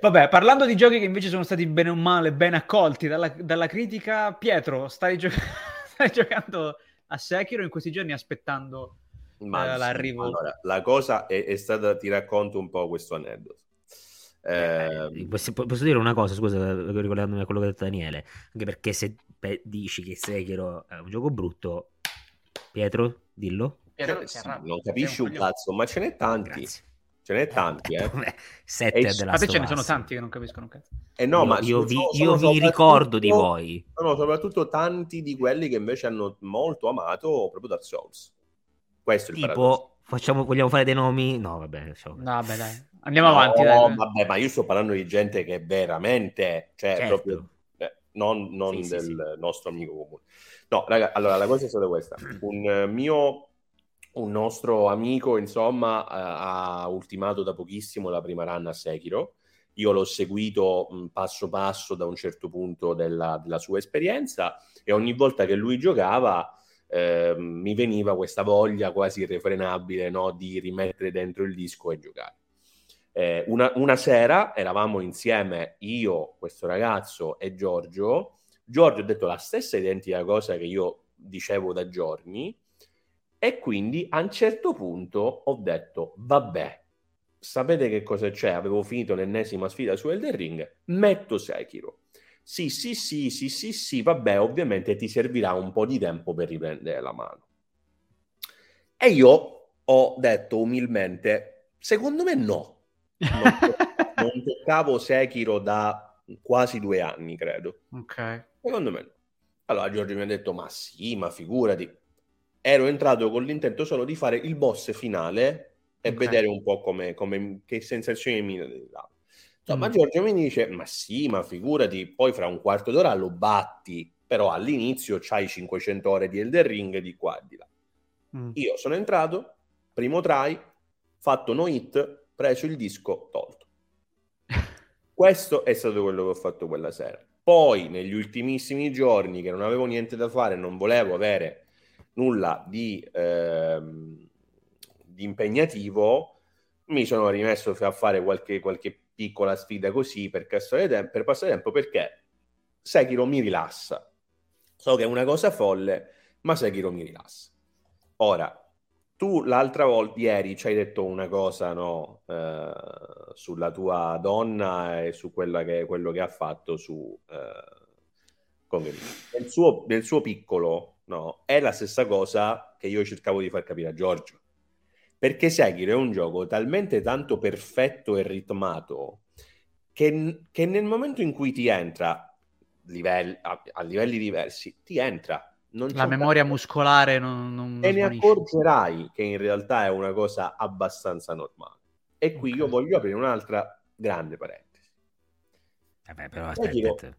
Vabbè, parlando di giochi che invece sono stati bene o male ben accolti dalla, dalla critica, Pietro, stai, gio- stai giocando a Sekiro in questi giorni aspettando Ma eh, l'arrivo. allora, la cosa è, è stata, ti racconto un po' questo aneddoto. Eh, Posso, posso dire una cosa, scusa, ricordandomi a quello che ha detto Daniele, anche perché se pe- dici che Sekiro è un gioco brutto, Pietro, dillo. Pietro sì, non capisci un cazzo, ma ce n'è tanti. Grazie. Ce n'è tanti, eh. Sette E della ce ne sono tanti che non capiscono un cazzo. Eh no, io, ma io sono- vi, sono io vi soprattutto- ricordo di voi. Sono soprattutto tanti di quelli che invece hanno molto amato proprio Dark Souls. Questo è il. Tipo, facciamo, vogliamo fare dei nomi? No, vabbè, lasciamo No, vabbè, dai. Andiamo No, avanti, dai. vabbè, ma io sto parlando di gente che veramente, cioè, Certo. proprio, non, non Sì, sì, del sì. nostro amico comune. No, raga, allora la cosa è stata questa. Un eh, mio, un nostro amico, insomma, eh, ha ultimato da pochissimo la prima run a Sekiro. Io l'ho seguito mh, passo passo da un certo punto della, della sua esperienza e ogni volta che lui giocava ehm, mi veniva questa voglia quasi irrefrenabile no, di rimettere dentro il disco e giocare. Eh, una, una sera eravamo insieme io, questo ragazzo e Giorgio. Giorgio ha detto la stessa identica cosa che io dicevo da giorni e quindi a un certo punto ho detto vabbè, sapete che cosa c'è? Avevo finito l'ennesima sfida su Elden Ring, metto Sekiro. Sì, sì, sì, sì, sì, sì, vabbè, ovviamente ti servirà un po' di tempo per riprendere la mano. E io ho detto umilmente, secondo me no. Non, non toccavo Sekiro da quasi due anni, credo. Ok. Secondo me. Allora Giorgio mi ha detto, ma sì, ma figurati. Ero entrato con l'intento solo di fare il boss finale e Ok. vedere un po' come, come- che sensazioni mi dava. Insomma, Mm. Giorgio mi dice, ma sì, ma figurati, poi fra un quarto d'ora lo batti, però all'inizio c'hai 500 ore di Elden Ring di qua e di là. Mm. Io sono entrato, primo try, fatto no hit, preso il disco, tolto. Questo è stato quello che ho fatto quella sera. Poi, negli ultimissimi giorni, che non avevo niente da fare, non volevo avere nulla di, ehm, di impegnativo, mi sono rimesso a fare qualche, qualche piccola sfida così per, tempo, per passare tempo perché Sekiro mi rilassa. So che è una cosa folle, ma Sekiro mi rilassa. Ora, tu l'altra volta, ieri, ci hai detto una cosa, no? eh, sulla tua donna e su che, quello che ha fatto su... Eh, come, nel, suo, nel suo piccolo, no? È la stessa cosa che io cercavo di far capire a Giorgio. Perché Sekiro è un gioco talmente tanto perfetto e ritmato che, che nel momento in cui ti entra livelli, a, a livelli diversi, ti entra la memoria un... muscolare non, non e ne accorgerai che in realtà è una cosa abbastanza normale. E qui okay. io voglio aprire un'altra grande parentesi. Vabbè, però aspetta, dire...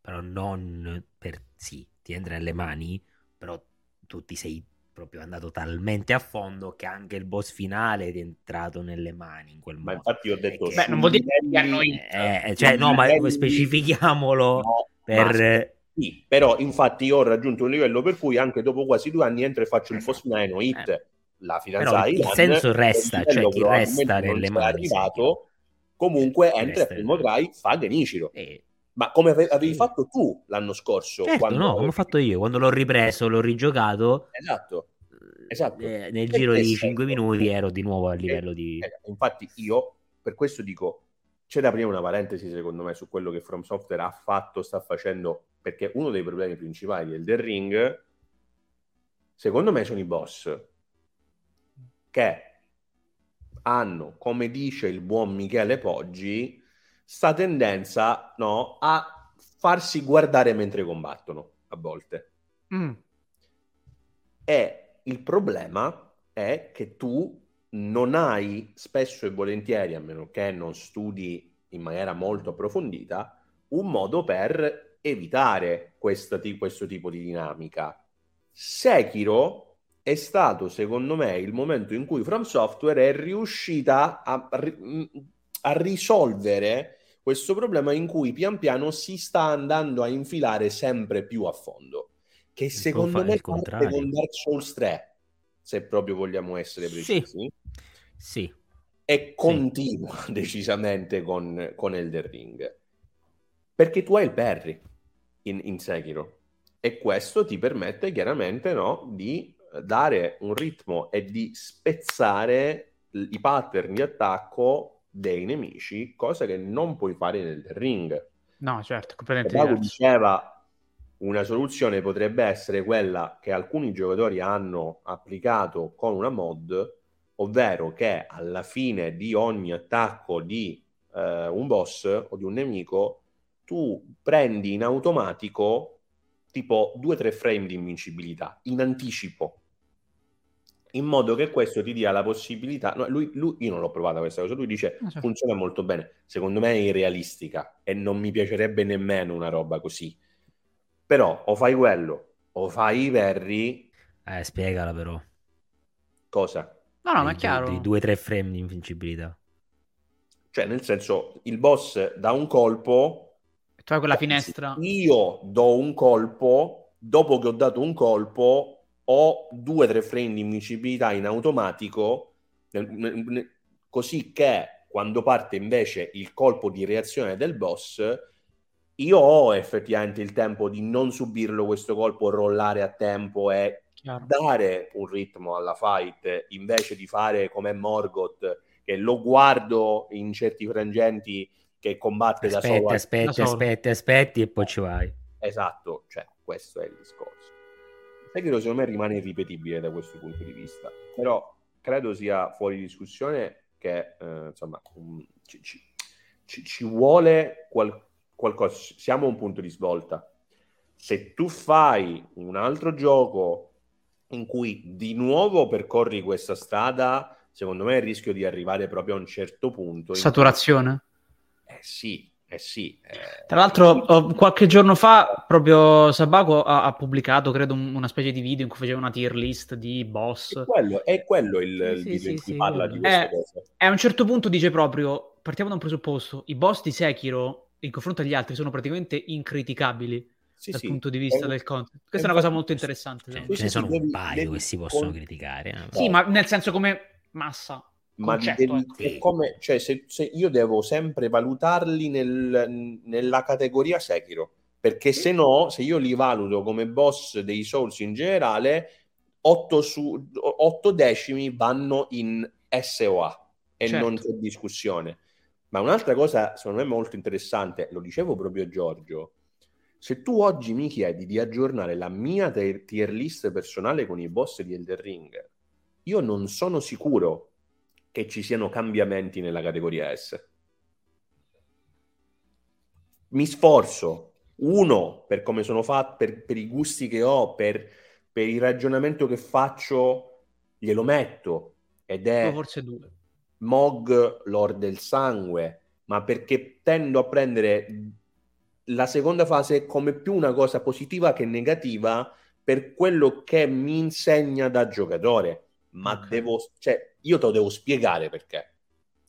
però non per sì, ti entra nelle mani, però tu ti sei proprio andato talmente a fondo che anche il boss finale è entrato nelle mani in quel modo. Ma infatti ho detto... Che... Beh, non vuol dire che hanno... Eh, cioè, no, ma specifichiamolo no, per... Sì, però infatti io ho raggiunto un livello per cui anche dopo quasi due anni entro e faccio il Force 9 Hit, eh. la fidanzata Il senso resta, cioè chi resta nelle mani. Arrivato, comunque eh, entra il primo try, fa Genichiro. Eh. Ma come avevi fatto tu l'anno scorso? Certo, quando... no, come ho fatto io, quando l'ho ripreso, l'ho rigiocato. Esatto. esatto. Eh, nel e giro di 5 minuti ero di nuovo a livello di... Eh, infatti io, per questo dico, c'è da aprire una parentesi secondo me su quello che From Software ha fatto, sta facendo perché uno dei problemi principali del The Ring, secondo me, sono i boss che hanno, come dice il buon Michele Poggi, sta tendenza no, a farsi guardare mentre combattono a volte. Mm. E il problema è che tu non hai spesso e volentieri, a meno che non studi in maniera molto approfondita, un modo per evitare questo, questo tipo di dinamica. Sekiro è stato, secondo me, il momento in cui From Software è riuscita a, a risolvere questo problema in cui pian piano si sta andando a infilare sempre più a fondo. Che secondo me parte con Dark Souls 3, se proprio vogliamo essere precisi. Sì. sì. E continua sì. decisamente con, con Elder Ring. Perché tu hai il parry in, in Sekiro. E questo ti permette chiaramente no, di dare un ritmo e di spezzare i pattern di attacco dei nemici, cosa che non puoi fare nel ring. No, certo, completamente diceva una soluzione potrebbe essere quella che alcuni giocatori hanno applicato con una mod, ovvero che alla fine di ogni attacco di eh, un boss o di un nemico tu prendi in automatico tipo 2-3 frame di invincibilità in anticipo. In modo che questo ti dia la possibilità no, lui, lui, io non l'ho provata questa cosa lui dice ah, certo. funziona molto bene. Secondo me è irrealistica e non mi piacerebbe nemmeno una roba così. Però o fai quello o fai i verri. Eh spiegala però. Cosa? no no ma è chiaro. 2-3 frame di invincibilità. Cioè nel senso il boss da un colpo hai quella finestra. Io do un colpo, dopo che ho dato un colpo, ho due o tre frame di invincibilità in automatico, così che quando parte invece il colpo di reazione del boss, io ho effettivamente il tempo di non subirlo questo colpo, rollare a tempo e Chiaro. dare un ritmo alla fight invece di fare come Morgoth che lo guardo in certi frangenti che combatte aspetti, da solo. Aspetti, da solo. aspetti, aspetti e poi ci vai. Esatto, cioè questo è il discorso. Sekiro secondo me rimane irripetibile da questo punto di vista, però credo sia fuori discussione che eh, insomma um, ci, ci, ci, vuole qual- qualcosa, siamo a un punto di svolta. Se tu fai un altro gioco in cui di nuovo percorri questa strada, secondo me il rischio di arrivare proprio a un certo punto. Saturazione? Eh sì, eh sì. Eh... Tra l'altro, qualche giorno fa, proprio Sabaco ha, ha pubblicato, credo, un, una specie di video in cui faceva una tier list di boss. È quello, è quello il, sì, il video sì, in cui sì, parla di queste eh, cose. E a un certo punto dice proprio, partiamo da un presupposto, i boss di Sekiro, in confronto agli altri, sono praticamente incriticabili. dal punto di vista è, del content, questa è, una cosa molto interessante. Cioè, ce ne sono un paio che si possono criticare. Eh. Sì, ma nel senso come massa ma devi, è come, cioè, se, se io devo sempre valutarli nel, nella categoria Sekiro perché se no, se io li valuto come boss dei Souls in generale, 8, su, 8 decimi vanno in SOA e Certo. non c'è discussione. Ma un'altra cosa, secondo me, molto interessante, lo dicevo proprio a Giorgio, se tu oggi mi chiedi di aggiornare la mia tier list personale con i boss di Elden Ring, io non sono sicuro che ci siano cambiamenti nella categoria S. Mi sforzo, uno, per come sono fatto, per, per i gusti che ho, per, per il ragionamento che faccio, glielo metto, ed è... O forse due. Mog Lord del Sangue, ma perché tendo a prendere la seconda fase come più una cosa positiva che negativa per quello che mi insegna da giocatore. Ma Ok. devo, cioè, io te lo devo spiegare perché.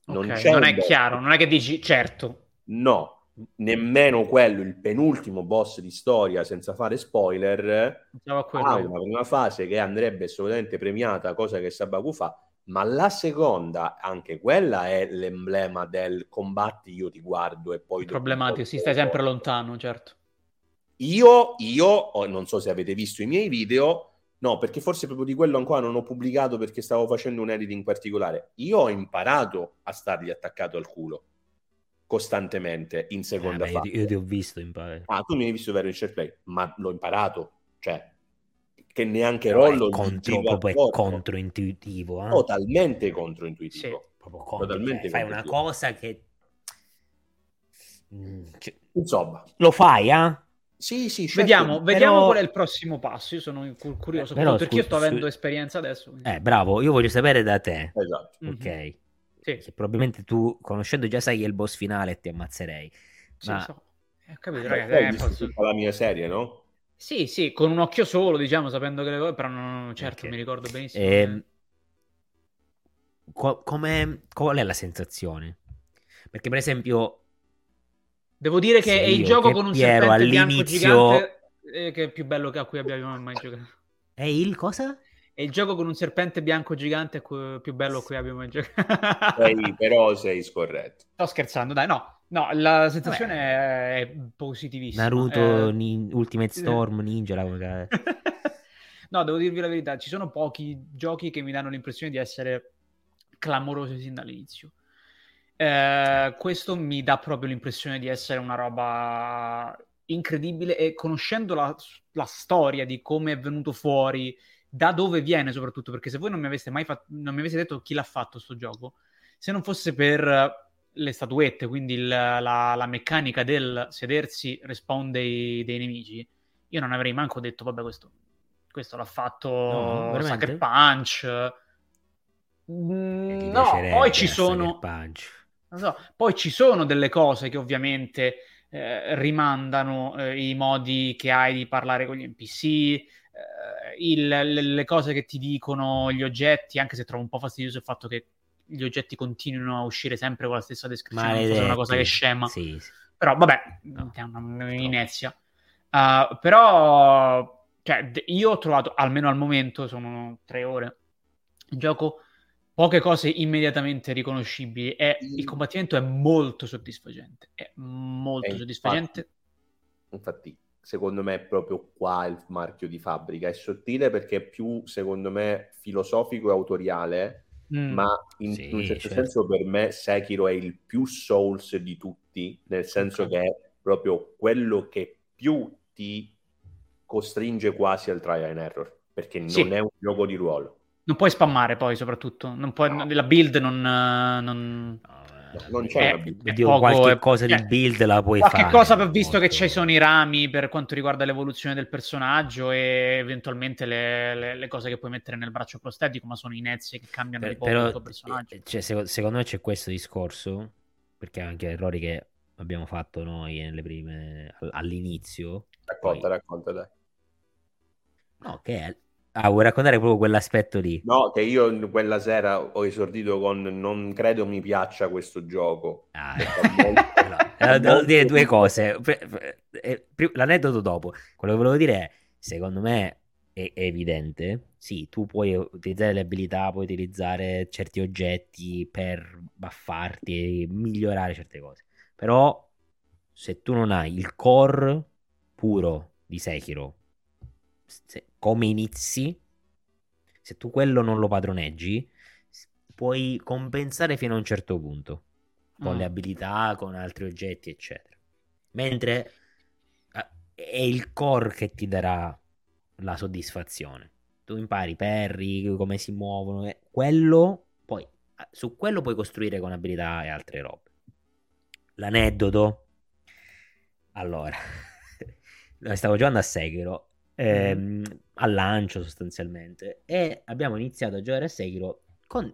Non, Ok, c'è non è boss. chiaro, non è che dici certo. No, nemmeno quello, il penultimo boss di storia, senza fare spoiler, ha una prima fase che andrebbe assolutamente premiata, cosa che Sabaku fa, ma la seconda, anche quella è l'emblema del combatti, io ti guardo e poi... Problematico, si stai sempre lontano, certo. Io, io, non so se avete visto i miei video, no, perché forse proprio di quello ancora non ho pubblicato perché stavo facendo un edit in particolare. Io ho imparato a stargli attaccato al culo costantemente in seconda Eh, beh, io, fase. io ti ho visto pa- Ah, tu mi hai visto vero in share play, ma l'ho imparato, cioè che neanche è Rollo gli contro, proprio è controintuitivo. eh. totalmente controintuitivo. Proprio contro, totalmente cioè, fai una cosa che... Mm, cioè, Insomma, lo fai, eh? Sì, sì, certo. Vediamo, però- vediamo qual è il prossimo passo. Io sono cur- curioso, Eh, però, perché io scusa, sto avendo su- esperienza adesso. quindi- Eh, bravo, io voglio sapere da te, Esatto. Mhm. ok? Sì, Che probabilmente tu, conoscendo già sai che è il boss finale e ti ammazzerei. sì, Ma so. Eh, ho capito, Eh, ragazzi. eh, visto posso- la mia serie, no? Sì, sì, con un occhio solo, diciamo, sapendo che le cose, però non, certo, Ok. mi ricordo benissimo. Ehm, come- qual è la sensazione? Perché per esempio Devo dire che Sì, è il io gioco con un Piero serpente bianco all'inizio- gigante eh, che è più bello che a cui abbiamo mai giocato. è il cosa? È il gioco con un serpente bianco gigante più bello a cui abbiamo mai giocato. Sei- però sei scorretto. Sto scherzando, dai, no. No, la sensazione è positivissima. Naruto Eh, Nin- Ultimate Storm Ninja la- No, devo dirvi la verità, ci sono pochi giochi che mi danno l'impressione di essere clamorosi sin dall'inizio. Eh, questo mi dà proprio l'impressione di essere una roba incredibile e conoscendo la, la storia di come è venuto fuori, da dove viene soprattutto, perché se voi non mi aveste mai fatto, non mi aveste detto chi l'ha fatto sto gioco, se non fosse per le statuette, quindi il- la, la meccanica del sedersi respawn dei, dei nemici, io non avrei manco detto, vabbè, questo, questo l'ha fatto No? Sucker Punch. Mm, no, poi ci sono, Punch. Non so, poi ci sono delle cose che ovviamente eh, rimandano eh, i modi che hai di parlare con gli NPC, eh, il- le, le cose che ti dicono gli oggetti, anche se trovo un po' fastidioso il fatto che gli oggetti continuino a uscire sempre con la stessa descrizione, è una cosa che scema. Sì, sì. Però vabbè, è una un'inezia. Uh, però cioè, io ho trovato, almeno al momento, sono tre ore, in gioco poche cose immediatamente riconoscibili e il combattimento è molto soddisfacente. È molto E soddisfacente. Infatti, secondo me è proprio qua il marchio di fabbrica. È sottile perché è più, secondo me, filosofico e autoriale, Mm. ma in, Sì, un certo certo. senso per me Sekiro è il più Souls di tutti, nel senso Ok. che è proprio quello che più ti costringe quasi al trial and error, perché non Sì. è un gioco di ruolo. Non puoi spammare poi, soprattutto. Non puoi- No. La build non... non... Non c'è build. è Oddio, poco- qualche è- cosa di eh, build la puoi Qualche fare. cosa ho visto che molto- ci sono i rami per quanto riguarda l'evoluzione del personaggio e eventualmente le, le- le cose che puoi mettere nel braccio prostetico, ma sono inezie che cambiano di Per- poco però, il tuo personaggio. eh, cioè, seco- secondo me c'è questo discorso, perché anche errori che abbiamo fatto noi nelle prime, all- all'inizio. Racconta, poi- racconta, dai. No, che è... Ah, vuoi raccontare proprio quell'aspetto lì? No, che io quella sera ho esordito con non credo mi piaccia questo gioco. Ah, no, eh, devo dire due cose. Eh, L'aneddoto dopo. Quello che volevo dire è, secondo me è, è evidente. Sì, tu puoi utilizzare le abilità, puoi utilizzare certi oggetti per buffarti e migliorare certe cose. Però se tu non hai il core puro di Sekiro, se- come inizi, se tu quello non lo padroneggi, puoi compensare fino a un certo punto, con Ah. le abilità, con altri oggetti, eccetera. Mentre eh, è il core che ti darà la soddisfazione. Tu impari perri, come si muovono, e quello, poi eh, su quello puoi costruire con abilità e altre robe. L'aneddoto. Allora, stavo giocando a Sekiro, ehm, al lancio sostanzialmente, e abbiamo iniziato a giocare a Sekiro con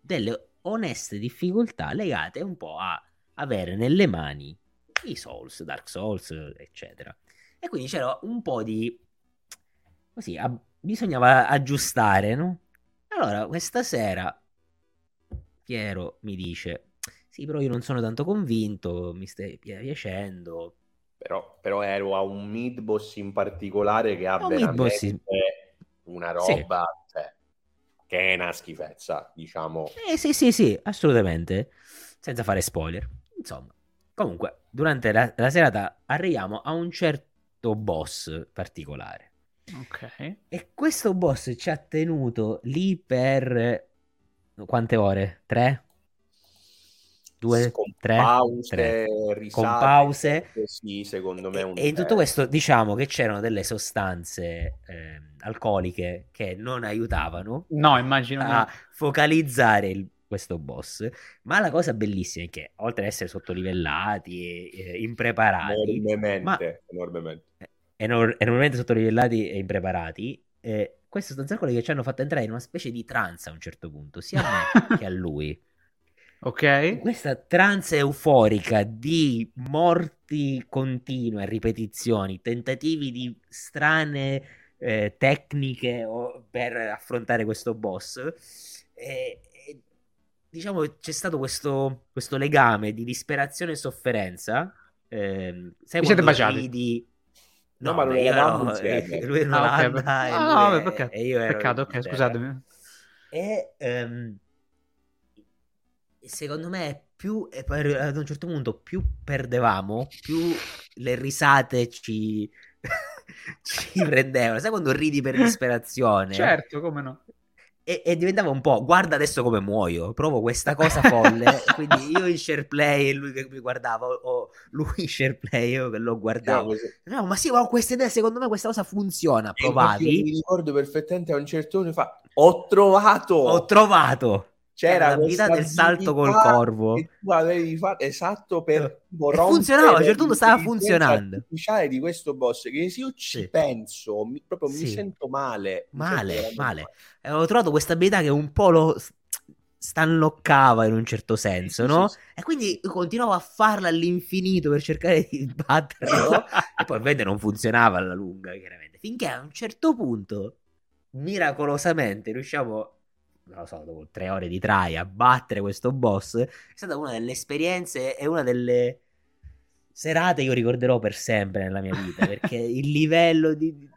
delle oneste difficoltà legate un po' a avere nelle mani i Souls, Dark Souls, eccetera. E quindi c'era un po' di... così, a- bisognava aggiustare, no? Allora, questa sera Piero mi dice, sì, però io non sono tanto convinto, mi stai pi- piacendo. Però, però ero a un mid boss in particolare che ha un veramente sì. una roba cioè, che è una schifezza, diciamo. Eh sì, sì, sì, assolutamente, senza fare spoiler. Insomma, comunque, durante la, la serata arriviamo a un certo boss particolare. Ok. E questo boss ci ha tenuto lì per quante ore? Tre? Due? Con tre? pause, tre. risate, Con pause. Sì, secondo me E in tutto eh, questo diciamo che c'erano delle sostanze ehm, alcoliche che non aiutavano No, immagino a no. focalizzare il- questo boss. Ma la cosa bellissima è che oltre ad essere sottolivellati e eh, impreparati, enormemente, ma- enormemente. enor- enormemente sottolivellati e impreparati, eh, queste sostanze alcoliche ci hanno fatto entrare in una specie di trance a un certo punto, sia a me che a lui. Ok. Questa trance euforica di morti continue, ripetizioni, tentativi di strane eh, tecniche o- per affrontare questo boss. E, e, diciamo c'è stato questo, questo legame di disperazione e sofferenza. ehm, sai Vi siete baciati? ridi? No, ma non beh, io eravamo no, eh, lui in Ah, ok, Olanda per- e ah, lui è- peccato. e io ero Peccato, ok, scusatemi. E ehm, secondo me più e poi ad un certo punto più perdevamo, più le risate ci, ci prendevano. Sai quando ridi per disperazione? Certo, come no. E, e diventava un po', guarda adesso come muoio, provo questa cosa folle. Quindi io in share play e lui che mi guardava, o- lui in share play e io che lo guardavo. No, ma sì, ma ho questa idea, secondo me questa cosa funziona. E io Provavi, Mi ricordo perfettamente a un certo punto fa ho trovato ho trovato. C'era l'abilità questa del salto col corvo. tu avevi fatto esatto per E rompere funzionava, a un certo punto stava funzionando. artificiale di questo boss che se io ci Sì. penso mi, proprio mi Sì. sento male mi Male, sento male. Avevo trovato questa abilità che un po' lo s- stanloccava in un certo senso, Sì, no? sì, sì. E quindi continuavo a farla all'infinito per cercare di batterlo. e poi ovviamente non funzionava alla lunga, chiaramente. Finché a un certo punto, miracolosamente, riusciamo, non lo so, dopo tre ore di try a battere questo boss. È stata una delle esperienze e una delle serate che io ricorderò per sempre nella mia vita. Perché il livello di,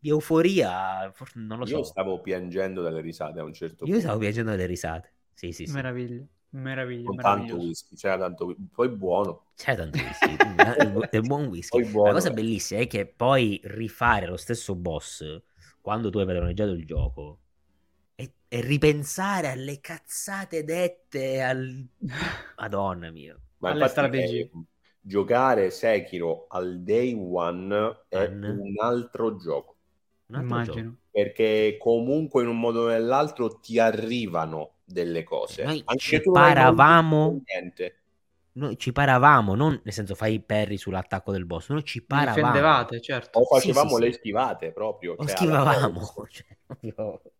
di euforia, forse non lo so. io stavo piangendo dalle risate a un certo Io punto stavo piangendo delle risate. Sì, sì, sì. Meraviglia. Meraviglia. con tanto whisky c'era tanto whisky poi buono C'era tanto whisky, il bu- il buon whisky. poi buono La cosa eh. bellissima è che poi rifare lo stesso boss quando tu hai padroneggiato il gioco e, ripensare alle cazzate dette al... Madonna mia. Ma alle strategie. giocare Sekiro al day one è Mm. un altro gioco Un altro Immagino. gioco. perché comunque in un modo o nell'altro ti arrivano delle cose Noi anche ci paravamo- Noi ci paravamo, non nel senso fai i parry sull'attacco del boss, noi ci paravamo. difendevate, certo. o Sì, facevamo sì, sì. le schivate proprio O cioè, schivavamo. alla- Cioè, proprio-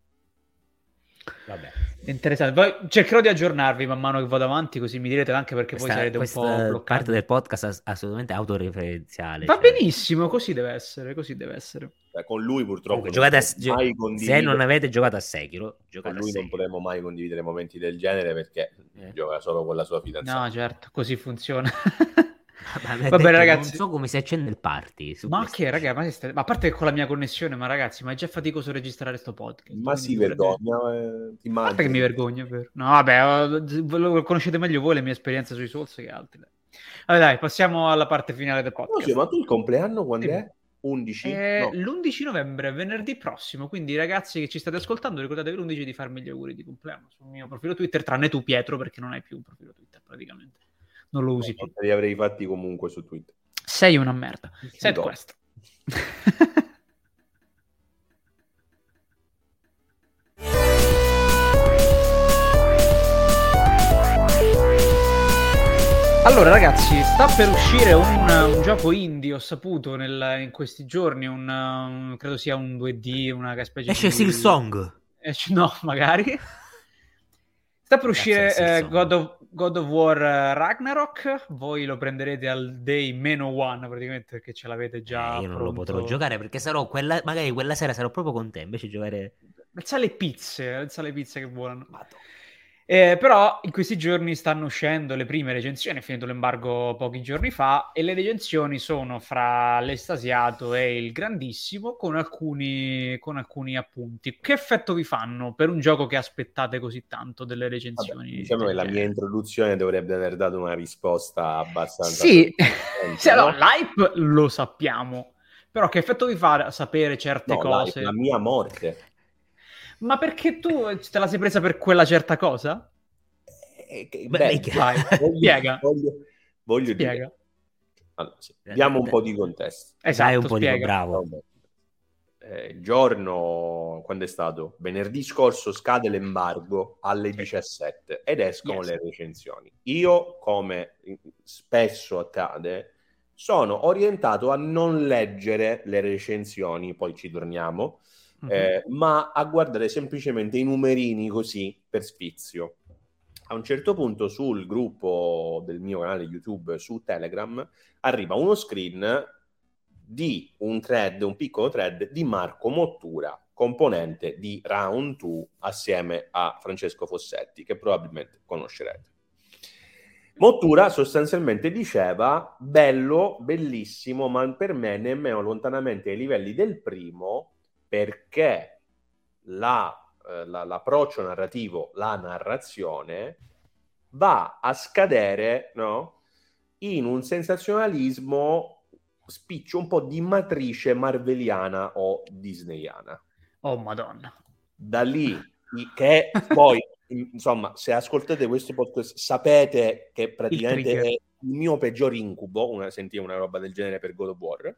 Vabbè. Interessante. Poi cercherò di aggiornarvi man mano che vado avanti, così mi direte anche perché Questa, poi sarete un po' bloccati. parte del podcast assolutamente autoreferenziale. Va cioè. benissimo, così deve essere, così deve essere. Cioè, con lui purtroppo Comunque, non a, potremo gio- mai se non avete giocato a Sekiro, con giocate a lui non potremo mai condividere momenti del genere perché Eh. gioca solo con la sua fidanzata No, certo, così funziona. Ha Va bene, ragazzi. Non so come si accende il party. ma PlayStation. che, raga, ma, stai- ma a parte che con la mia connessione, ma ragazzi, ma è già faticoso registrare sto podcast. ma si vergogna eh, ti A parte che mi vergogno, vero. No, vabbè, lo conoscete meglio voi le mie esperienze sui Souls che altri. dai. Vabbè, dai, passiamo alla parte finale del No, podcast. sì, ma tu il compleanno quando Sì. è? 11? Eh, No. L'11 novembre, venerdì prossimo. Quindi, ragazzi che ci state ascoltando, ricordatevi l'11 di farmi gli auguri di compleanno sul mio profilo Twitter, tranne tu, Pietro, perché non hai più un profilo Twitter praticamente. Non lo usi più. Li avrei fatti comunque su Twitter. Sei una merda. Set No. questo. Allora, ragazzi, sta per uscire un, un gioco indie, ho saputo nel- in questi giorni, un, um, credo sia un 2D, una specie Esce di... Silsong. Esce- no, magari. Sta per uscire Cazzo, sì, eh. God, of, God of War eh, Ragnarok, voi lo prenderete al day meno one praticamente perché ce l'avete già Eh, io non lo pronto. potrò giocare perché sarò quella, magari quella sera sarò proprio con te. Invece giocare. Alza le pizze, alza le pizze che volano. Eh, però in questi giorni stanno uscendo le prime recensioni, è finito l'embargo pochi giorni fa, e le recensioni sono fra l'estasiato e il grandissimo con alcuni, con alcuni appunti. Che effetto vi fanno per un gioco che aspettate così tanto delle Vabbè, recensioni? diciamo che la mia introduzione dovrebbe aver dato una risposta abbastanza... Sì, sì, no? l'hype lo sappiamo, però che effetto vi fa sapere certe No, cose? la, la mia morte. Ma perché tu te la sei presa per quella certa cosa? Eh, che- Beh, beh, Vai, voglio- spiega. Voglio, voglio Spiega. dire... Allora, sì, diamo un po' di contesto. Esatto, Dai un po' spiega. di bravo. Eh, il giorno, quando è stato? Venerdì scorso scade l'embargo alle 17 ed escono Yes. le recensioni. Io, come spesso accade, sono orientato a non leggere le recensioni, poi ci torniamo, Mhm. eh, ma a guardare semplicemente i numerini così per sfizio. A un certo punto sul gruppo del mio canale YouTube su Telegram arriva uno screen di un thread, un piccolo thread di Marco Mottura, componente di Round 2 assieme a Francesco Fossetti, che probabilmente conoscerete. Mottura sostanzialmente diceva bello, bellissimo, ma per me nemmeno lontanamente ai livelli del primo, perché la, eh, la- l'approccio narrativo, la narrazione, va a scadere no? in un sensazionalismo spiccio un po' di matrice marveliana o disneyana. Oh, madonna. Da lì che poi, in- insomma, se ascoltate questo podcast sapete che praticamente è il mio peggior incubo, una, sentire una roba del genere per God of War.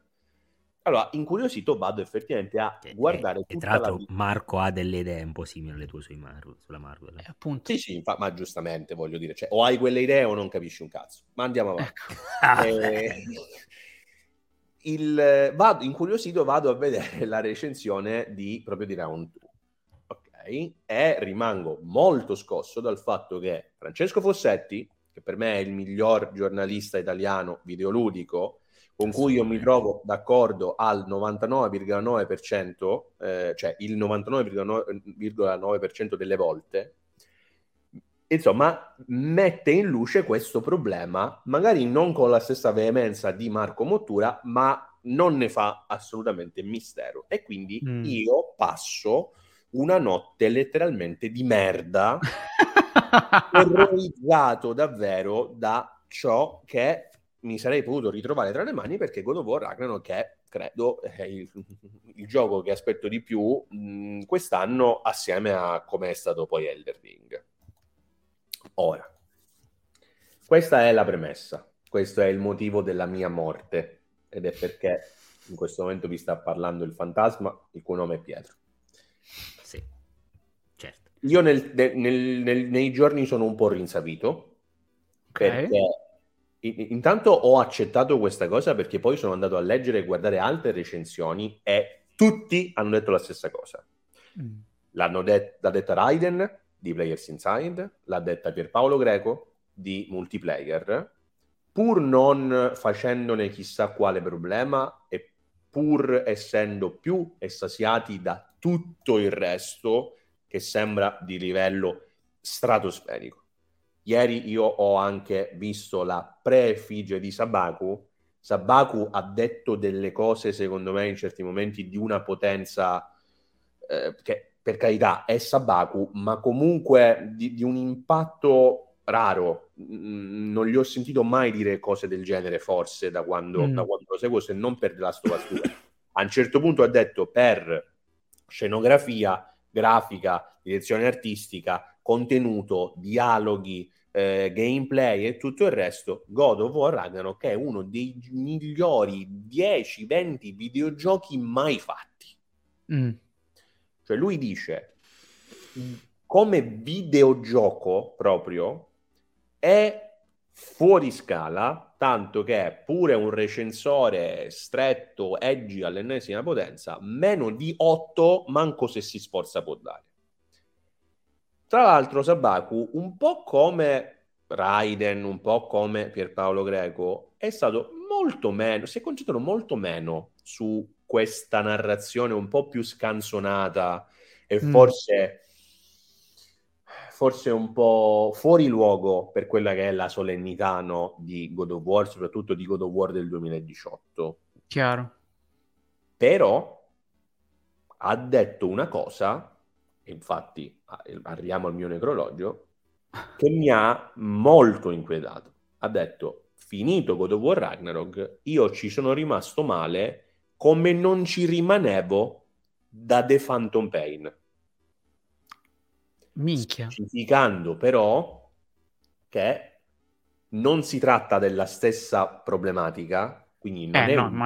Allora, incuriosito vado effettivamente a Che- guardare e, e tra l'altro la. Marco ha delle idee un po' simili alle tue sui Mar- sulla Marvel. Eh, appunto. Sì, sì, infa- ma giustamente voglio dire, cioè, o hai quelle idee o non capisci un cazzo. Ma andiamo avanti. Ecco. Eh, il, vado, incuriosito vado a vedere la recensione di, proprio di Round 2. Ok? E rimango molto scosso dal fatto che Francesco Fossetti, che per me è il miglior giornalista italiano videoludico, con cui io mi trovo d'accordo al 99,9%, eh, cioè il 99,9% delle volte, insomma, mette in luce questo problema, magari non con la stessa veemenza di Marco Mottura, ma non ne fa assolutamente mistero. E quindi Mm. io passo una notte letteralmente di merda, terrorizzato davvero da ciò che mi sarei potuto ritrovare tra le mani perché God of War Ragnarok è credo è il, il gioco che aspetto di più mh, quest'anno assieme a come è stato poi Elder Ring. Ora questa è la premessa questo è il motivo della mia morte ed è perché in questo momento vi sta parlando il fantasma il cui nome è Pietro. Sì, certo. io nel- nel- nel- nei giorni sono un po' rinsavito perché in- intanto ho accettato questa cosa perché poi sono andato a leggere e guardare altre recensioni e tutti hanno detto la stessa cosa. Mm. L'hanno det- l'ha detta Raiden di Players Inside, l'ha detta Pierpaolo Greco di Multiplayer, pur non facendone chissà quale problema e pur essendo più estasiati da tutto il resto che sembra di livello stratosferico. Ieri io ho anche visto la pre-effigie di Sabaku. Sabaku ha detto delle cose, secondo me, in certi momenti di una potenza eh, che, per carità, è Sabaku, ma comunque di, di un impatto raro. Mm, non gli ho sentito mai dire cose del genere, forse, da quando, Mm. da quando lo seguo, se non per Us 2. A un certo punto ha detto per scenografia, grafica, direzione artistica, contenuto, dialoghi, eh, gameplay e tutto il resto, God of War Ragnarok è uno dei migliori 10-20 videogiochi mai fatti. Mm. Cioè lui dice, come videogioco proprio, è fuori scala, tanto che pure un recensore stretto, edgy all'ennesima potenza, meno di 8, manco se si sforza può dare. Tra l'altro Sabaku, un po' come Raiden, un po' come Pierpaolo Greco, è stato molto meno, si è concentrato molto meno su questa narrazione un po' più scansonata e Mm. forse, forse un po' fuori luogo per quella che è la solennità no, di God of War, soprattutto di God of War del 2018. Chiaro. Però ha detto una cosa, infatti a- arriviamo al mio necrologio, che mi ha molto inquietato. Ha detto, finito God of War Ragnarok, io ci sono rimasto male come non ci rimanevo da The Phantom Pain. Minchia. Specificando però che non si tratta della stessa problematica, quindi non Eh, è no, un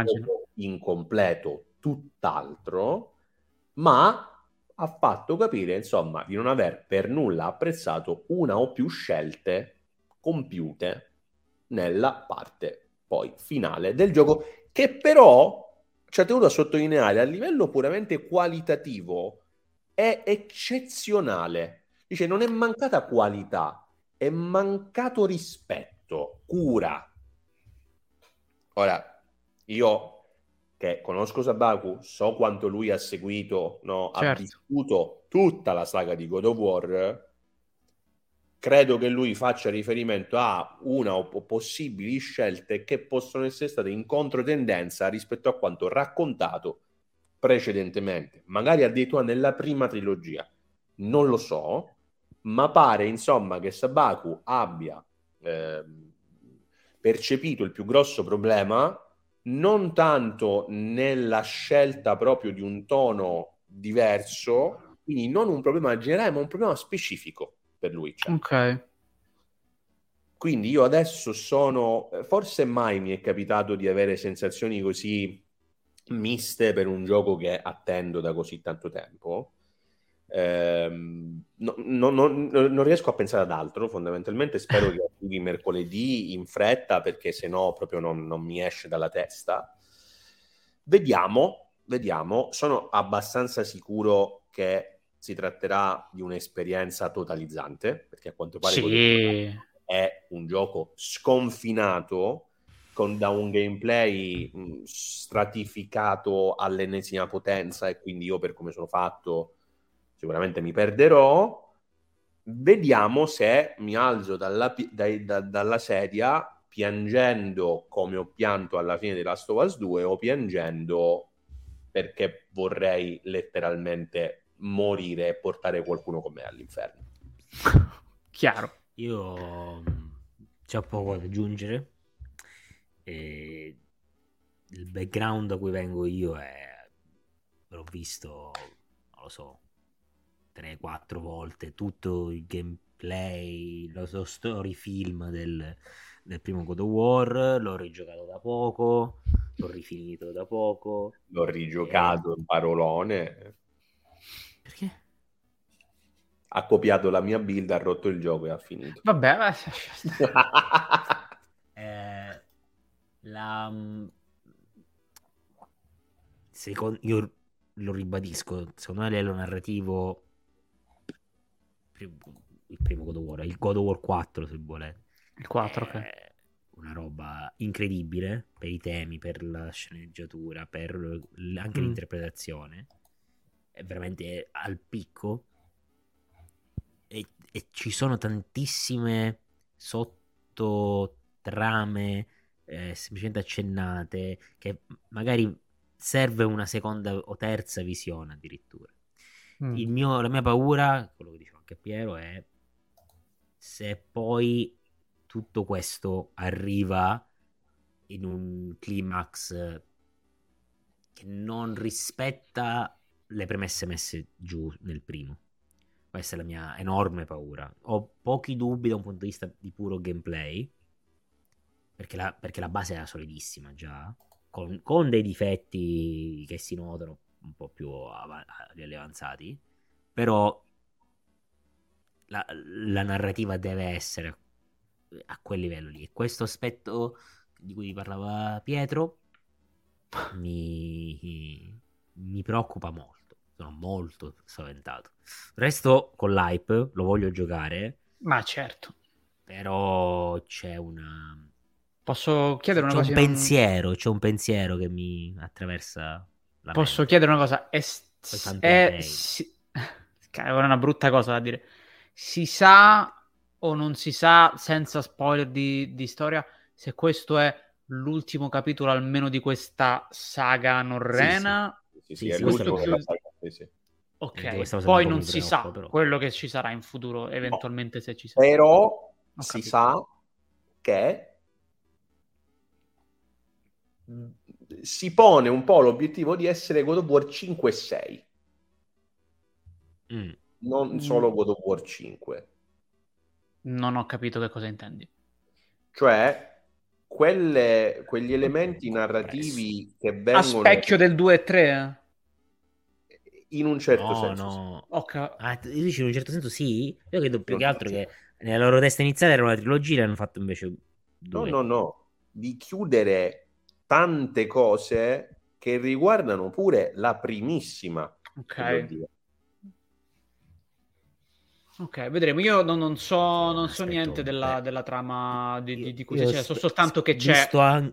incompleto, tutt'altro, ma ha fatto capire, insomma, di non aver per nulla apprezzato una o più scelte compiute nella parte poi finale del gioco, che però ci ha tenuto a sottolineare a livello puramente qualitativo è eccezionale. Dice, non è mancata qualità, è mancato rispetto, cura. Ora, io che conosco Sabaku, so quanto lui ha seguito, no, ha Certo. vissuto tutta la saga di God of War. Credo che lui faccia riferimento a una o possibili scelte che possono essere state in controtendenza rispetto a quanto raccontato precedentemente, magari addirittura nella prima trilogia. Non lo so, ma pare insomma che Sabaku abbia ehm, percepito il più grosso problema non tanto nella scelta proprio di un tono diverso, quindi non un problema generale, ma un problema specifico per lui. Cioè. Ok. Quindi io adesso sono, forse mai mi è capitato di avere sensazioni così miste per un gioco che attendo da così tanto tempo. Ehm, no- no- no- non riesco a pensare ad altro, fondamentalmente spero che arrivi mercoledì in fretta perché se no proprio non, non mi esce dalla testa. Vediamo, vediamo, sono abbastanza sicuro che si tratterà di un'esperienza totalizzante perché a quanto pare Sì. è un gioco sconfinato con da un gameplay mh, stratificato all'ennesima potenza e quindi io per come sono fatto sicuramente mi perderò vediamo se mi alzo dalla, dai- da- dalla sedia piangendo come ho pianto alla fine di Last of Us 2 o piangendo perché vorrei letteralmente morire e portare qualcuno con me all'inferno Chiaro. Io c'ho poco da aggiungere. E il background da cui vengo io è l'ho visto, non lo so, 3-4 volte tutto il gameplay, lo, lo story film del, del primo God of War, l'ho rigiocato da poco, l'ho rifinito da poco. l'ho rigiocato in parolone Perché? ha copiato la mia build, ha rotto il gioco e ha finito. Vabbè, ma- Eh, la mm, secondo io lo ribadisco secondo me a livello narrativo il primo God of War il God of War 4 se volete il 4, ok. è una roba incredibile per i temi per la sceneggiatura per l- anche Mm. l'interpretazione è veramente al picco e, e ci sono tantissime sottotrame eh, semplicemente accennate che magari serve una seconda o terza visione addirittura Mm. il mio- la mia paura, quello che diceva anche Piero, è se poi tutto questo arriva in un climax che non rispetta le premesse messe giù nel primo. Questa è la mia enorme paura. Ho pochi dubbi da un punto di vista di puro gameplay, perché la, perché la base era solidissima già, con, con, dei difetti che si notano un po' più av- avanzati, però la, la narrativa deve essere a quel livello lì. E questo aspetto di cui parlava Pietro mi, mi preoccupa molto. Sono molto spaventato. Resto con l'hype, lo voglio giocare. Ma certo. Però c'è una... Posso chiedere una c'è cosa? Un pensiero, c'è un pensiero che mi attraversa la Posso mente. chiedere una cosa? È, è, si... è una brutta cosa da dire. Si sa o non si sa, senza spoiler di, di storia, se questo è l'ultimo capitolo almeno di questa saga norrena? Sì, sì, sì, sì è l'ultimo della saga. Sì, sì. Ok, poi non si sa però. quello che ci sarà in futuro, eventualmente no. se ci sarà. Però si sa che si pone un po' l'obiettivo di essere God of War 5 e 6. Mm. Non solo God of War 5. Non ho capito che cosa intendi. Cioè, quelle, quegli elementi narrativi che vengono... A specchio del 2 e 3? In un certo no, senso. No, okay. ah, dici in un certo senso sì? Io credo più non che altro che nella loro testa iniziale era una trilogia e hanno fatto invece due. No, no, no. Di chiudere tante cose che riguardano pure la primissima. Ok. Ok, vedremo. Io non, non so, non so niente della, della, trama di, di, di cui c'è, so soltanto che c'è. Visto, an...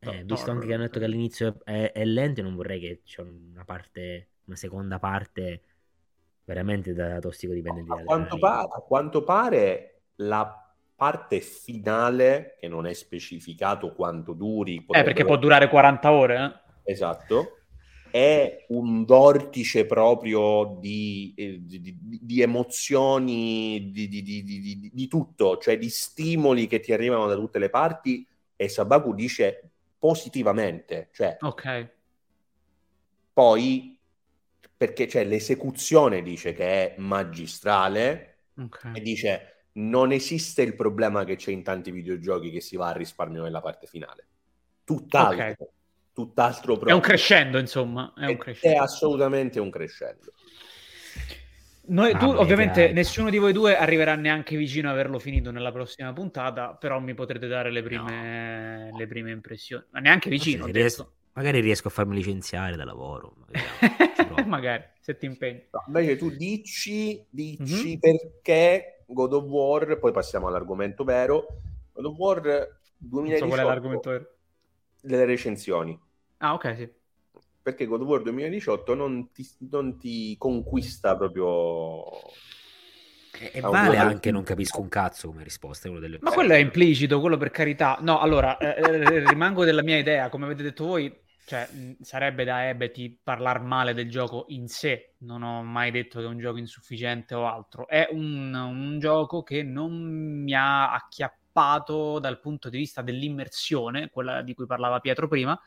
eh, visto anche che hanno detto che all'inizio è, è lento, non vorrei che c'è una parte, una seconda parte veramente da tossicodipendente. A quanto, pare, a quanto pare la parte finale, che non è specificato quanto duri. Eh, perché può durare 40 ore. Eh? Esatto è un vortice proprio di, di, di, di emozioni, di, tutto, cioè di stimoli che ti arrivano da tutte le parti e Sabaku dice positivamente, cioè ok. Poi perché cioè, l'esecuzione dice che è magistrale okay. e dice non esiste il problema che c'è in tanti videogiochi che si va a risparmio nella parte finale. Tutt'altro. Okay tutt'altro proprio. È un crescendo, insomma. È, un crescendo. è assolutamente un crescendo. Noi, tu, ovviamente, dai. nessuno di voi due arriverà neanche vicino a averlo finito nella prossima puntata, però mi potrete dare le prime, no. le prime impressioni. Ma neanche vicino. Riesco, magari riesco a farmi licenziare da lavoro. Magari, magari se ti impegni. No, invece tu dici, dici mm-hmm. perché God of War, poi passiamo all'argomento vero, God of War 2018... Non so qual è l'argomento vero delle recensioni. Ah, ok, sì. Perché God of War 2018 non ti, non ti conquista proprio... E, vale anche non capisco un cazzo come risposta. Delle... Ma quello è implicito, quello per carità. No, allora, eh, eh rimango della mia idea, come avete detto voi, cioè, sarebbe da Ebeti parlare male del gioco in sé. Non ho mai detto che è un gioco insufficiente o altro. È un, un gioco che non mi ha acchiappato sviluppato dal punto di vista dell'immersione, quella di cui parlava Pietro prima,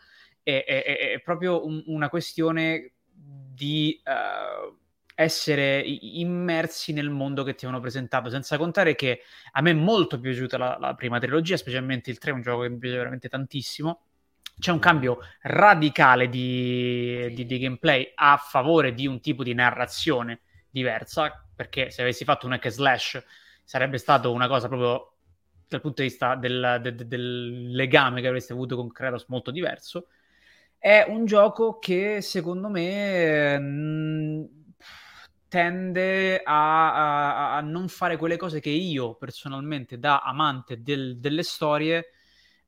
è, è, è proprio un, una questione di uh, essere immersi nel mondo che ti hanno presentato, senza contare che a me è molto piaciuta la, la prima trilogia, specialmente il 3, è un gioco che mi piace veramente tantissimo. C'è un cambio radicale di, di, di gameplay a favore di un tipo di narrazione diversa, perché se avessi fatto un hack slash sarebbe stato una cosa proprio dal punto di vista del, de, del legame che avreste avuto con Kratos molto diverso. È un gioco che secondo me mh, tende a, a, a, non fare quelle cose che io personalmente, da amante del, delle storie,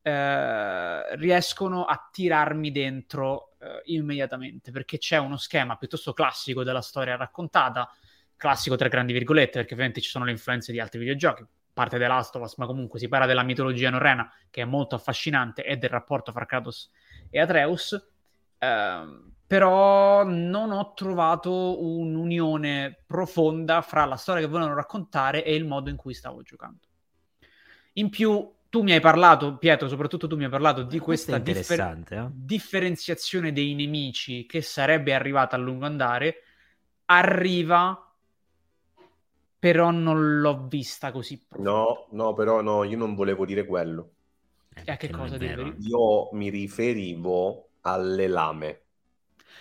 eh, riescono a tirarmi dentro eh, immediatamente perché c'è uno schema piuttosto classico della storia raccontata, classico tra grandi virgolette, perché ovviamente ci sono le influenze di altri videogiochi, parte The Last of Us, ma comunque si parla della mitologia norrena, che è molto affascinante, e del rapporto fra Kratos e Atreus. Eh, però non ho trovato un'unione profonda fra la storia che volevano raccontare e il modo in cui stavo giocando. In più, tu mi hai parlato, Pietro, soprattutto tu mi hai parlato di è questa differ- eh? differenziazione dei nemici che sarebbe arrivata a lungo andare. Arriva, però non l'ho vista così. profonda. No, no, però no, io non volevo dire quello. Eh, E a che cosa riferi? Io mi riferivo alle lame.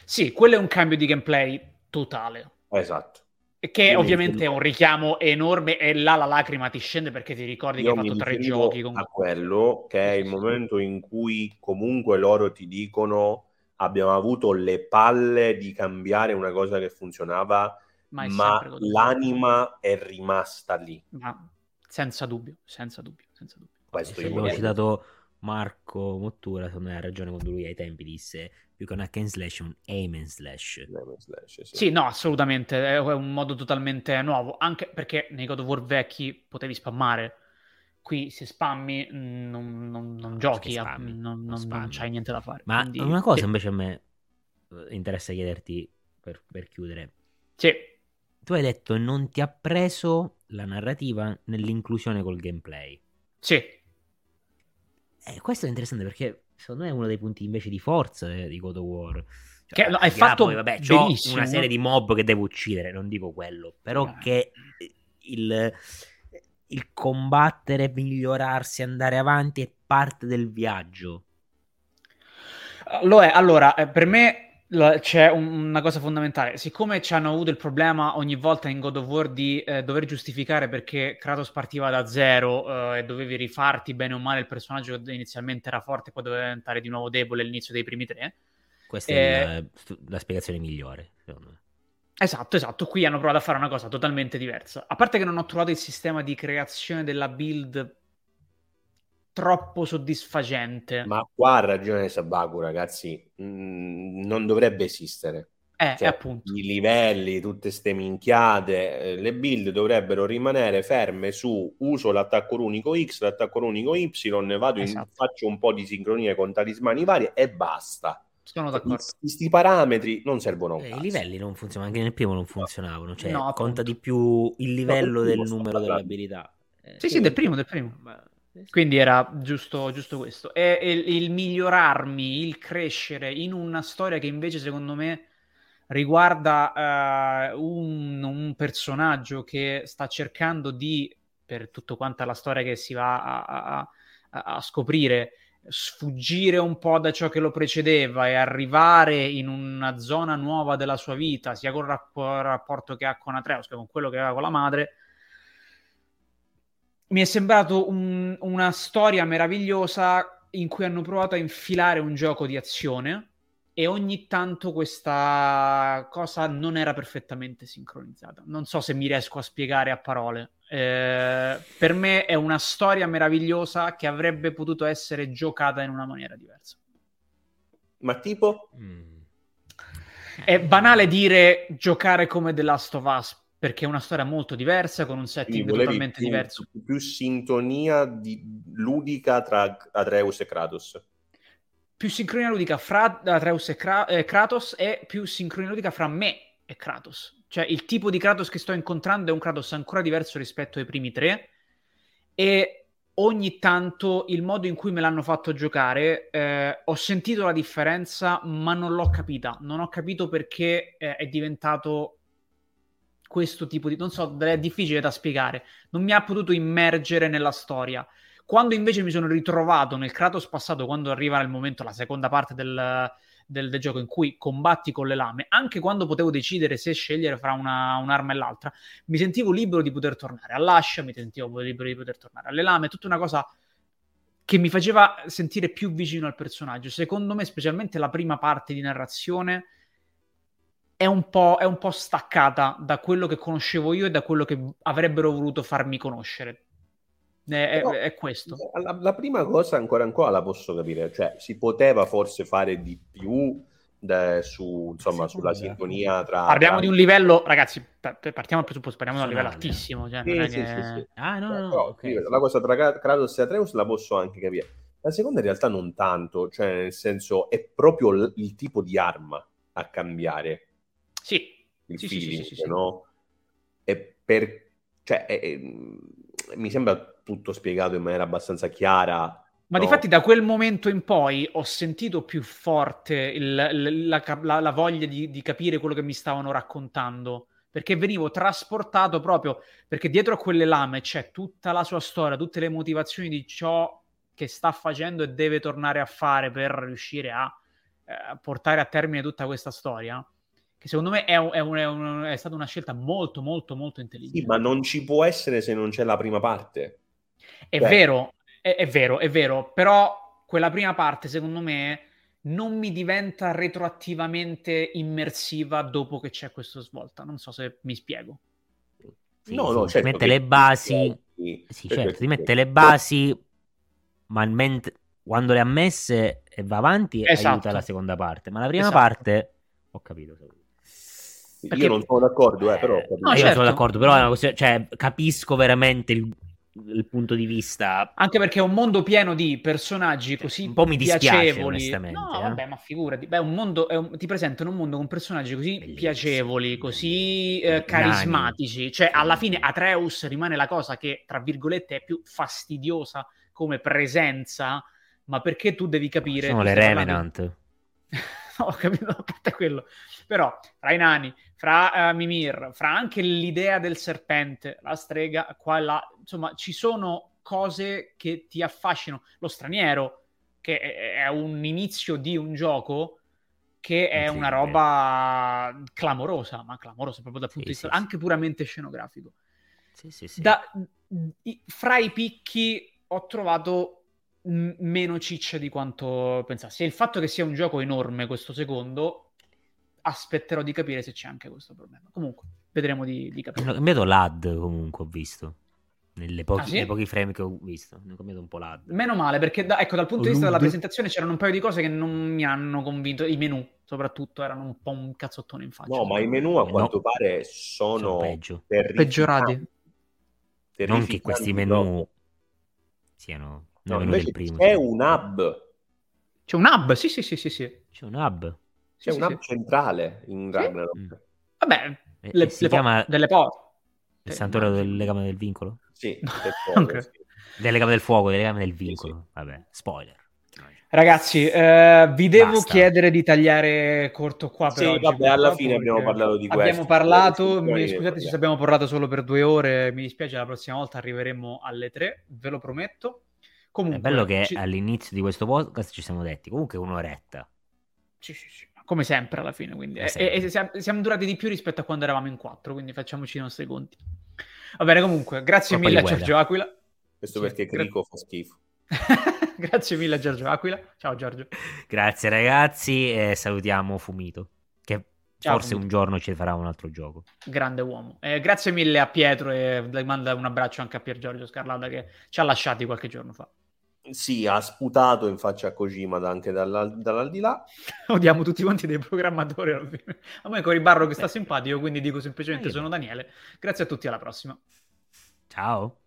Sì, quello è un cambio di gameplay totale. Esatto. E Che Io ovviamente è un richiamo enorme e là la lacrima ti scende perché ti ricordi che Io hai mi fatto tre giochi con... a quello che è il momento in cui comunque loro ti dicono abbiamo avuto le palle di cambiare una cosa che funzionava, Ma è ma l'anima è rimasta lì. Ma senza dubbio, senza dubbio, senza dubbio. Questo io abbiamo citato Marco Mottura, secondo me ha ragione quando lui ai tempi disse più che un hack and slash è un aim and slash. Slash, sì. Sì, no, assolutamente, è un modo totalmente nuovo, anche perché nei God of War vecchi potevi spammare. Qui se spammi mh, non, non- non giochi, che a- spammi, non, non non- non spammi. c'hai niente da fare. Ma quindi- una cosa invece a me eh, interessa chiederti per, per chiudere. sì. Tu hai detto non ti ha preso la narrativa nell'inclusione col gameplay. sì. Eh, questo è interessante perché secondo me è uno dei punti invece di forza eh, di God of War. Che no, hai di là fatto poi, vabbè, c'ho una serie di mob che devo uccidere, non dico quello, però Eh. che il, il combattere, migliorarsi, andare avanti è parte del viaggio. Lo è, allora, eh, per me la- c'è un- una cosa fondamentale. Siccome ci hanno avuto il problema ogni volta in God of War di eh, dover giustificare perché Kratos partiva da zero eh, e dovevi rifarti bene o male il personaggio che inizialmente era forte e poi doveva diventare di nuovo debole all'inizio dei primi tre. Questa Eh. è la, la spiegazione migliore, secondo me. Esatto, esatto. Qui hanno provato a fare una cosa totalmente diversa. A parte che non ho trovato il sistema di creazione della build troppo soddisfacente. Ma qua ha ragione Sabaku, ragazzi, mm, non dovrebbe esistere. eh, Cioè, appunto. I livelli, tutte ste minchiate, eh, le build dovrebbero rimanere ferme su uso l'attacco unico X, l'attacco unico Y, ne vado in, Esatto. faccio un po' di sincronia con talismani vari e basta. Sono d'accordo. Questi parametri non servono Eh, I livelli non funzionano, anche nel primo non funzionavano, cioè No, conta appunto. di più il livello del del numero delle parlando. abilità. Eh, Sì, sì, del primo, del primo. ma-. Quindi era giusto, giusto questo. E e il, migliorarmi, il crescere in una storia che invece secondo me riguarda eh, un, un personaggio che sta cercando di, per tutta quanta la storia che si va a, a- a- scoprire, sfuggire un po' da ciò che lo precedeva e arrivare in una zona nuova della sua vita, sia col rapp- rapporto che ha con Atreus che con quello che aveva con la madre mi è sembrato un- una storia meravigliosa in cui hanno provato a infilare un gioco di azione e ogni tanto questa cosa non era perfettamente sincronizzata. Non so se mi riesco a spiegare a parole. Eh, per me è una storia meravigliosa che avrebbe potuto essere giocata in una maniera diversa. Ma tipo, Mm. È banale dire giocare come The Last of Us perché è una storia molto diversa con un setting totalmente più, diverso. più sintonia di- ludica tra Atreus e Kratos. più sincronia ludica fra Atreus e Kra- eh, Kratos e più sincronia ludica fra me e Kratos. Cioè il tipo di Kratos che sto incontrando è un Kratos ancora diverso rispetto ai primi tre e ogni tanto il modo in cui me l'hanno fatto giocare eh, ho sentito la differenza ma non l'ho capita. Non ho capito perché eh, è diventato questo tipo di... non so, è difficile da spiegare. Non mi ha potuto immergere nella storia. Quando invece mi sono ritrovato nel Kratos passato, quando arriva il momento, la seconda parte del, del- del gioco in cui combatti con le lame, anche quando potevo decidere se scegliere fra una- un'arma e l'altra, mi sentivo libero di poter tornare all'ascia, mi sentivo libero di poter tornare alle lame, tutta una cosa che mi faceva sentire più vicino al personaggio. Secondo me, specialmente la prima parte di narrazione, è un po', è un po' staccata da quello che conoscevo io e da quello che avrebbero voluto farmi conoscere. È, Però- è questo. La, la prima cosa ancora ancora la posso capire, cioè si poteva forse fare di più da- su, insomma, sulla sintonia tra... Parliamo tra- di un livello, ragazzi, pa- pa- partiamo dal presupposto, parliamo di un livello altissimo. Cioè, Sì, non è sì, che- sì, sì. Ah, no, no, no. Però, ok, io sì. La cosa tra Kra- Kratos e Atreus la posso anche capire. La seconda in realtà non tanto, cioè nel senso è proprio l- il tipo di arma a cambiare Sì, il Sì, feeling, sì, sì, no? E per... cioè, è- è- mi sembra tutto spiegato in maniera abbastanza chiara. Ma no? difatti da quel momento in poi ho sentito più forte il- la, la- la voglia di, di capire quello che mi stavano raccontando, perché venivo trasportato proprio, perché dietro a quelle lame c'è tutta la sua storia, tutte le motivazioni di ciò che sta facendo e deve tornare a fare per riuscire a eh, portare a termine tutta questa storia, che secondo me è, un- è un- è un- è stata una scelta molto molto molto intelligente. Sì, ma non ci può essere se non c'è la prima parte. È Beh. vero, è, è vero, è vero, però quella prima parte, secondo me, non mi diventa retroattivamente immersiva dopo che c'è questo svolta. Non so se mi spiego. Sì, no, sì, no, ti certo mette le basi, Sì, sì, certo, ti mette le basi, ma ment- quando le ha messe e va avanti Esatto. aiuta la seconda parte, ma la prima Esatto. parte ho capito. Perché- Io non sono d'accordo, eh, però... capito. No, io non certo. sono d'accordo, però è una questione, cioè, capisco veramente il, il punto di vista. Anche perché è un mondo pieno di personaggi così Un po' mi dispiace, piacevoli. onestamente, No, eh. vabbè, ma figurati. Beh, un mondo, è un- ti presentano un mondo con personaggi così Bellissimo. piacevoli, così eh, Nani. carismatici. Cioè, Sì. alla fine Atreus rimane la cosa che, tra virgolette, è più fastidiosa come presenza, ma perché tu devi capire... Sono le stai parlando- Ho capito, a parte quello. Però, fra i nani, fra eh, Mimir, fra anche l'idea del serpente, la strega, qua e là, insomma, ci sono cose che ti affascinano. Lo straniero, che è è un inizio di un gioco che è Sì, una roba clamorosa, ma clamorosa proprio dal punto Sì, di vista sì, anche puramente scenografico. Sì, sì, sì. Da- fra i picchi ho trovato m- meno ciccia di quanto pensassi. E il fatto che sia un gioco enorme questo secondo, aspetterò di capire se c'è anche questo problema. Comunque, vedremo di, di capire. Hanno cambiato l'AD comunque, ho visto. Nelle pochi, Ah, sì? nei pochi frame che ho visto. Hanno cambiato un po' l'AD. Meno male, perché da- ecco, dal punto di vista della presentazione c'erano un paio di cose che non mi hanno convinto. I menu, soprattutto, erano un po' un cazzottone in faccia. No, ma i menu a Eh, quanto no. pare Sono sono peggio. terrificanti. Peggiorati. Non che questi menu siano No, invece c'è un hub, C'è un hub, sì, sì, sì, sì, sì. C'è un hub. C'è sì, un hub sì. centrale in Ragnarok. Mm. Vabbè, E- le, si le po- chiama delle porte. il Eh, santuario del legame del vincolo? Sì. Del legame del fuoco, del legame del vincolo. Vabbè, spoiler. Ragazzi, eh, vi devo Basta. chiedere di tagliare corto qua per Sì, oggi, vabbè, alla fine abbiamo parlato di Abbiamo questo. parlato, Delle mi, scusate se abbiamo parlato solo per due ore, mi dispiace, la prossima volta arriveremo alle tre, ve lo prometto. Comunque, È bello che ci- all'inizio di questo podcast ci siamo detti comunque un'oretta. sì, sì, sì, come sempre alla fine, quindi. E- e siamo, durati di più rispetto a quando eravamo in quattro, quindi facciamoci i nostri conti. Va bene, comunque, grazie Colpa mille a. Giorgio Aquila. Questo Sì, perché gra- Crico fa schifo. grazie mille a Giorgio Aquila. Ciao Giorgio. Grazie ragazzi e salutiamo Fumito, che Ciao, forse Fumito. un giorno ci farà un altro gioco. grande uomo. Eh, grazie mille a Pietro e manda un abbraccio anche a Pier Giorgio Scarlata che ci ha lasciati qualche giorno fa. Sì, ha sputato in faccia a Kojima anche dall'al- dall'aldilà. Odiamo tutti quanti dei programmatori. A me Coribarro che sta simpatico, quindi dico semplicemente Eh, sono Daniele. Grazie a tutti, alla prossima. Ciao.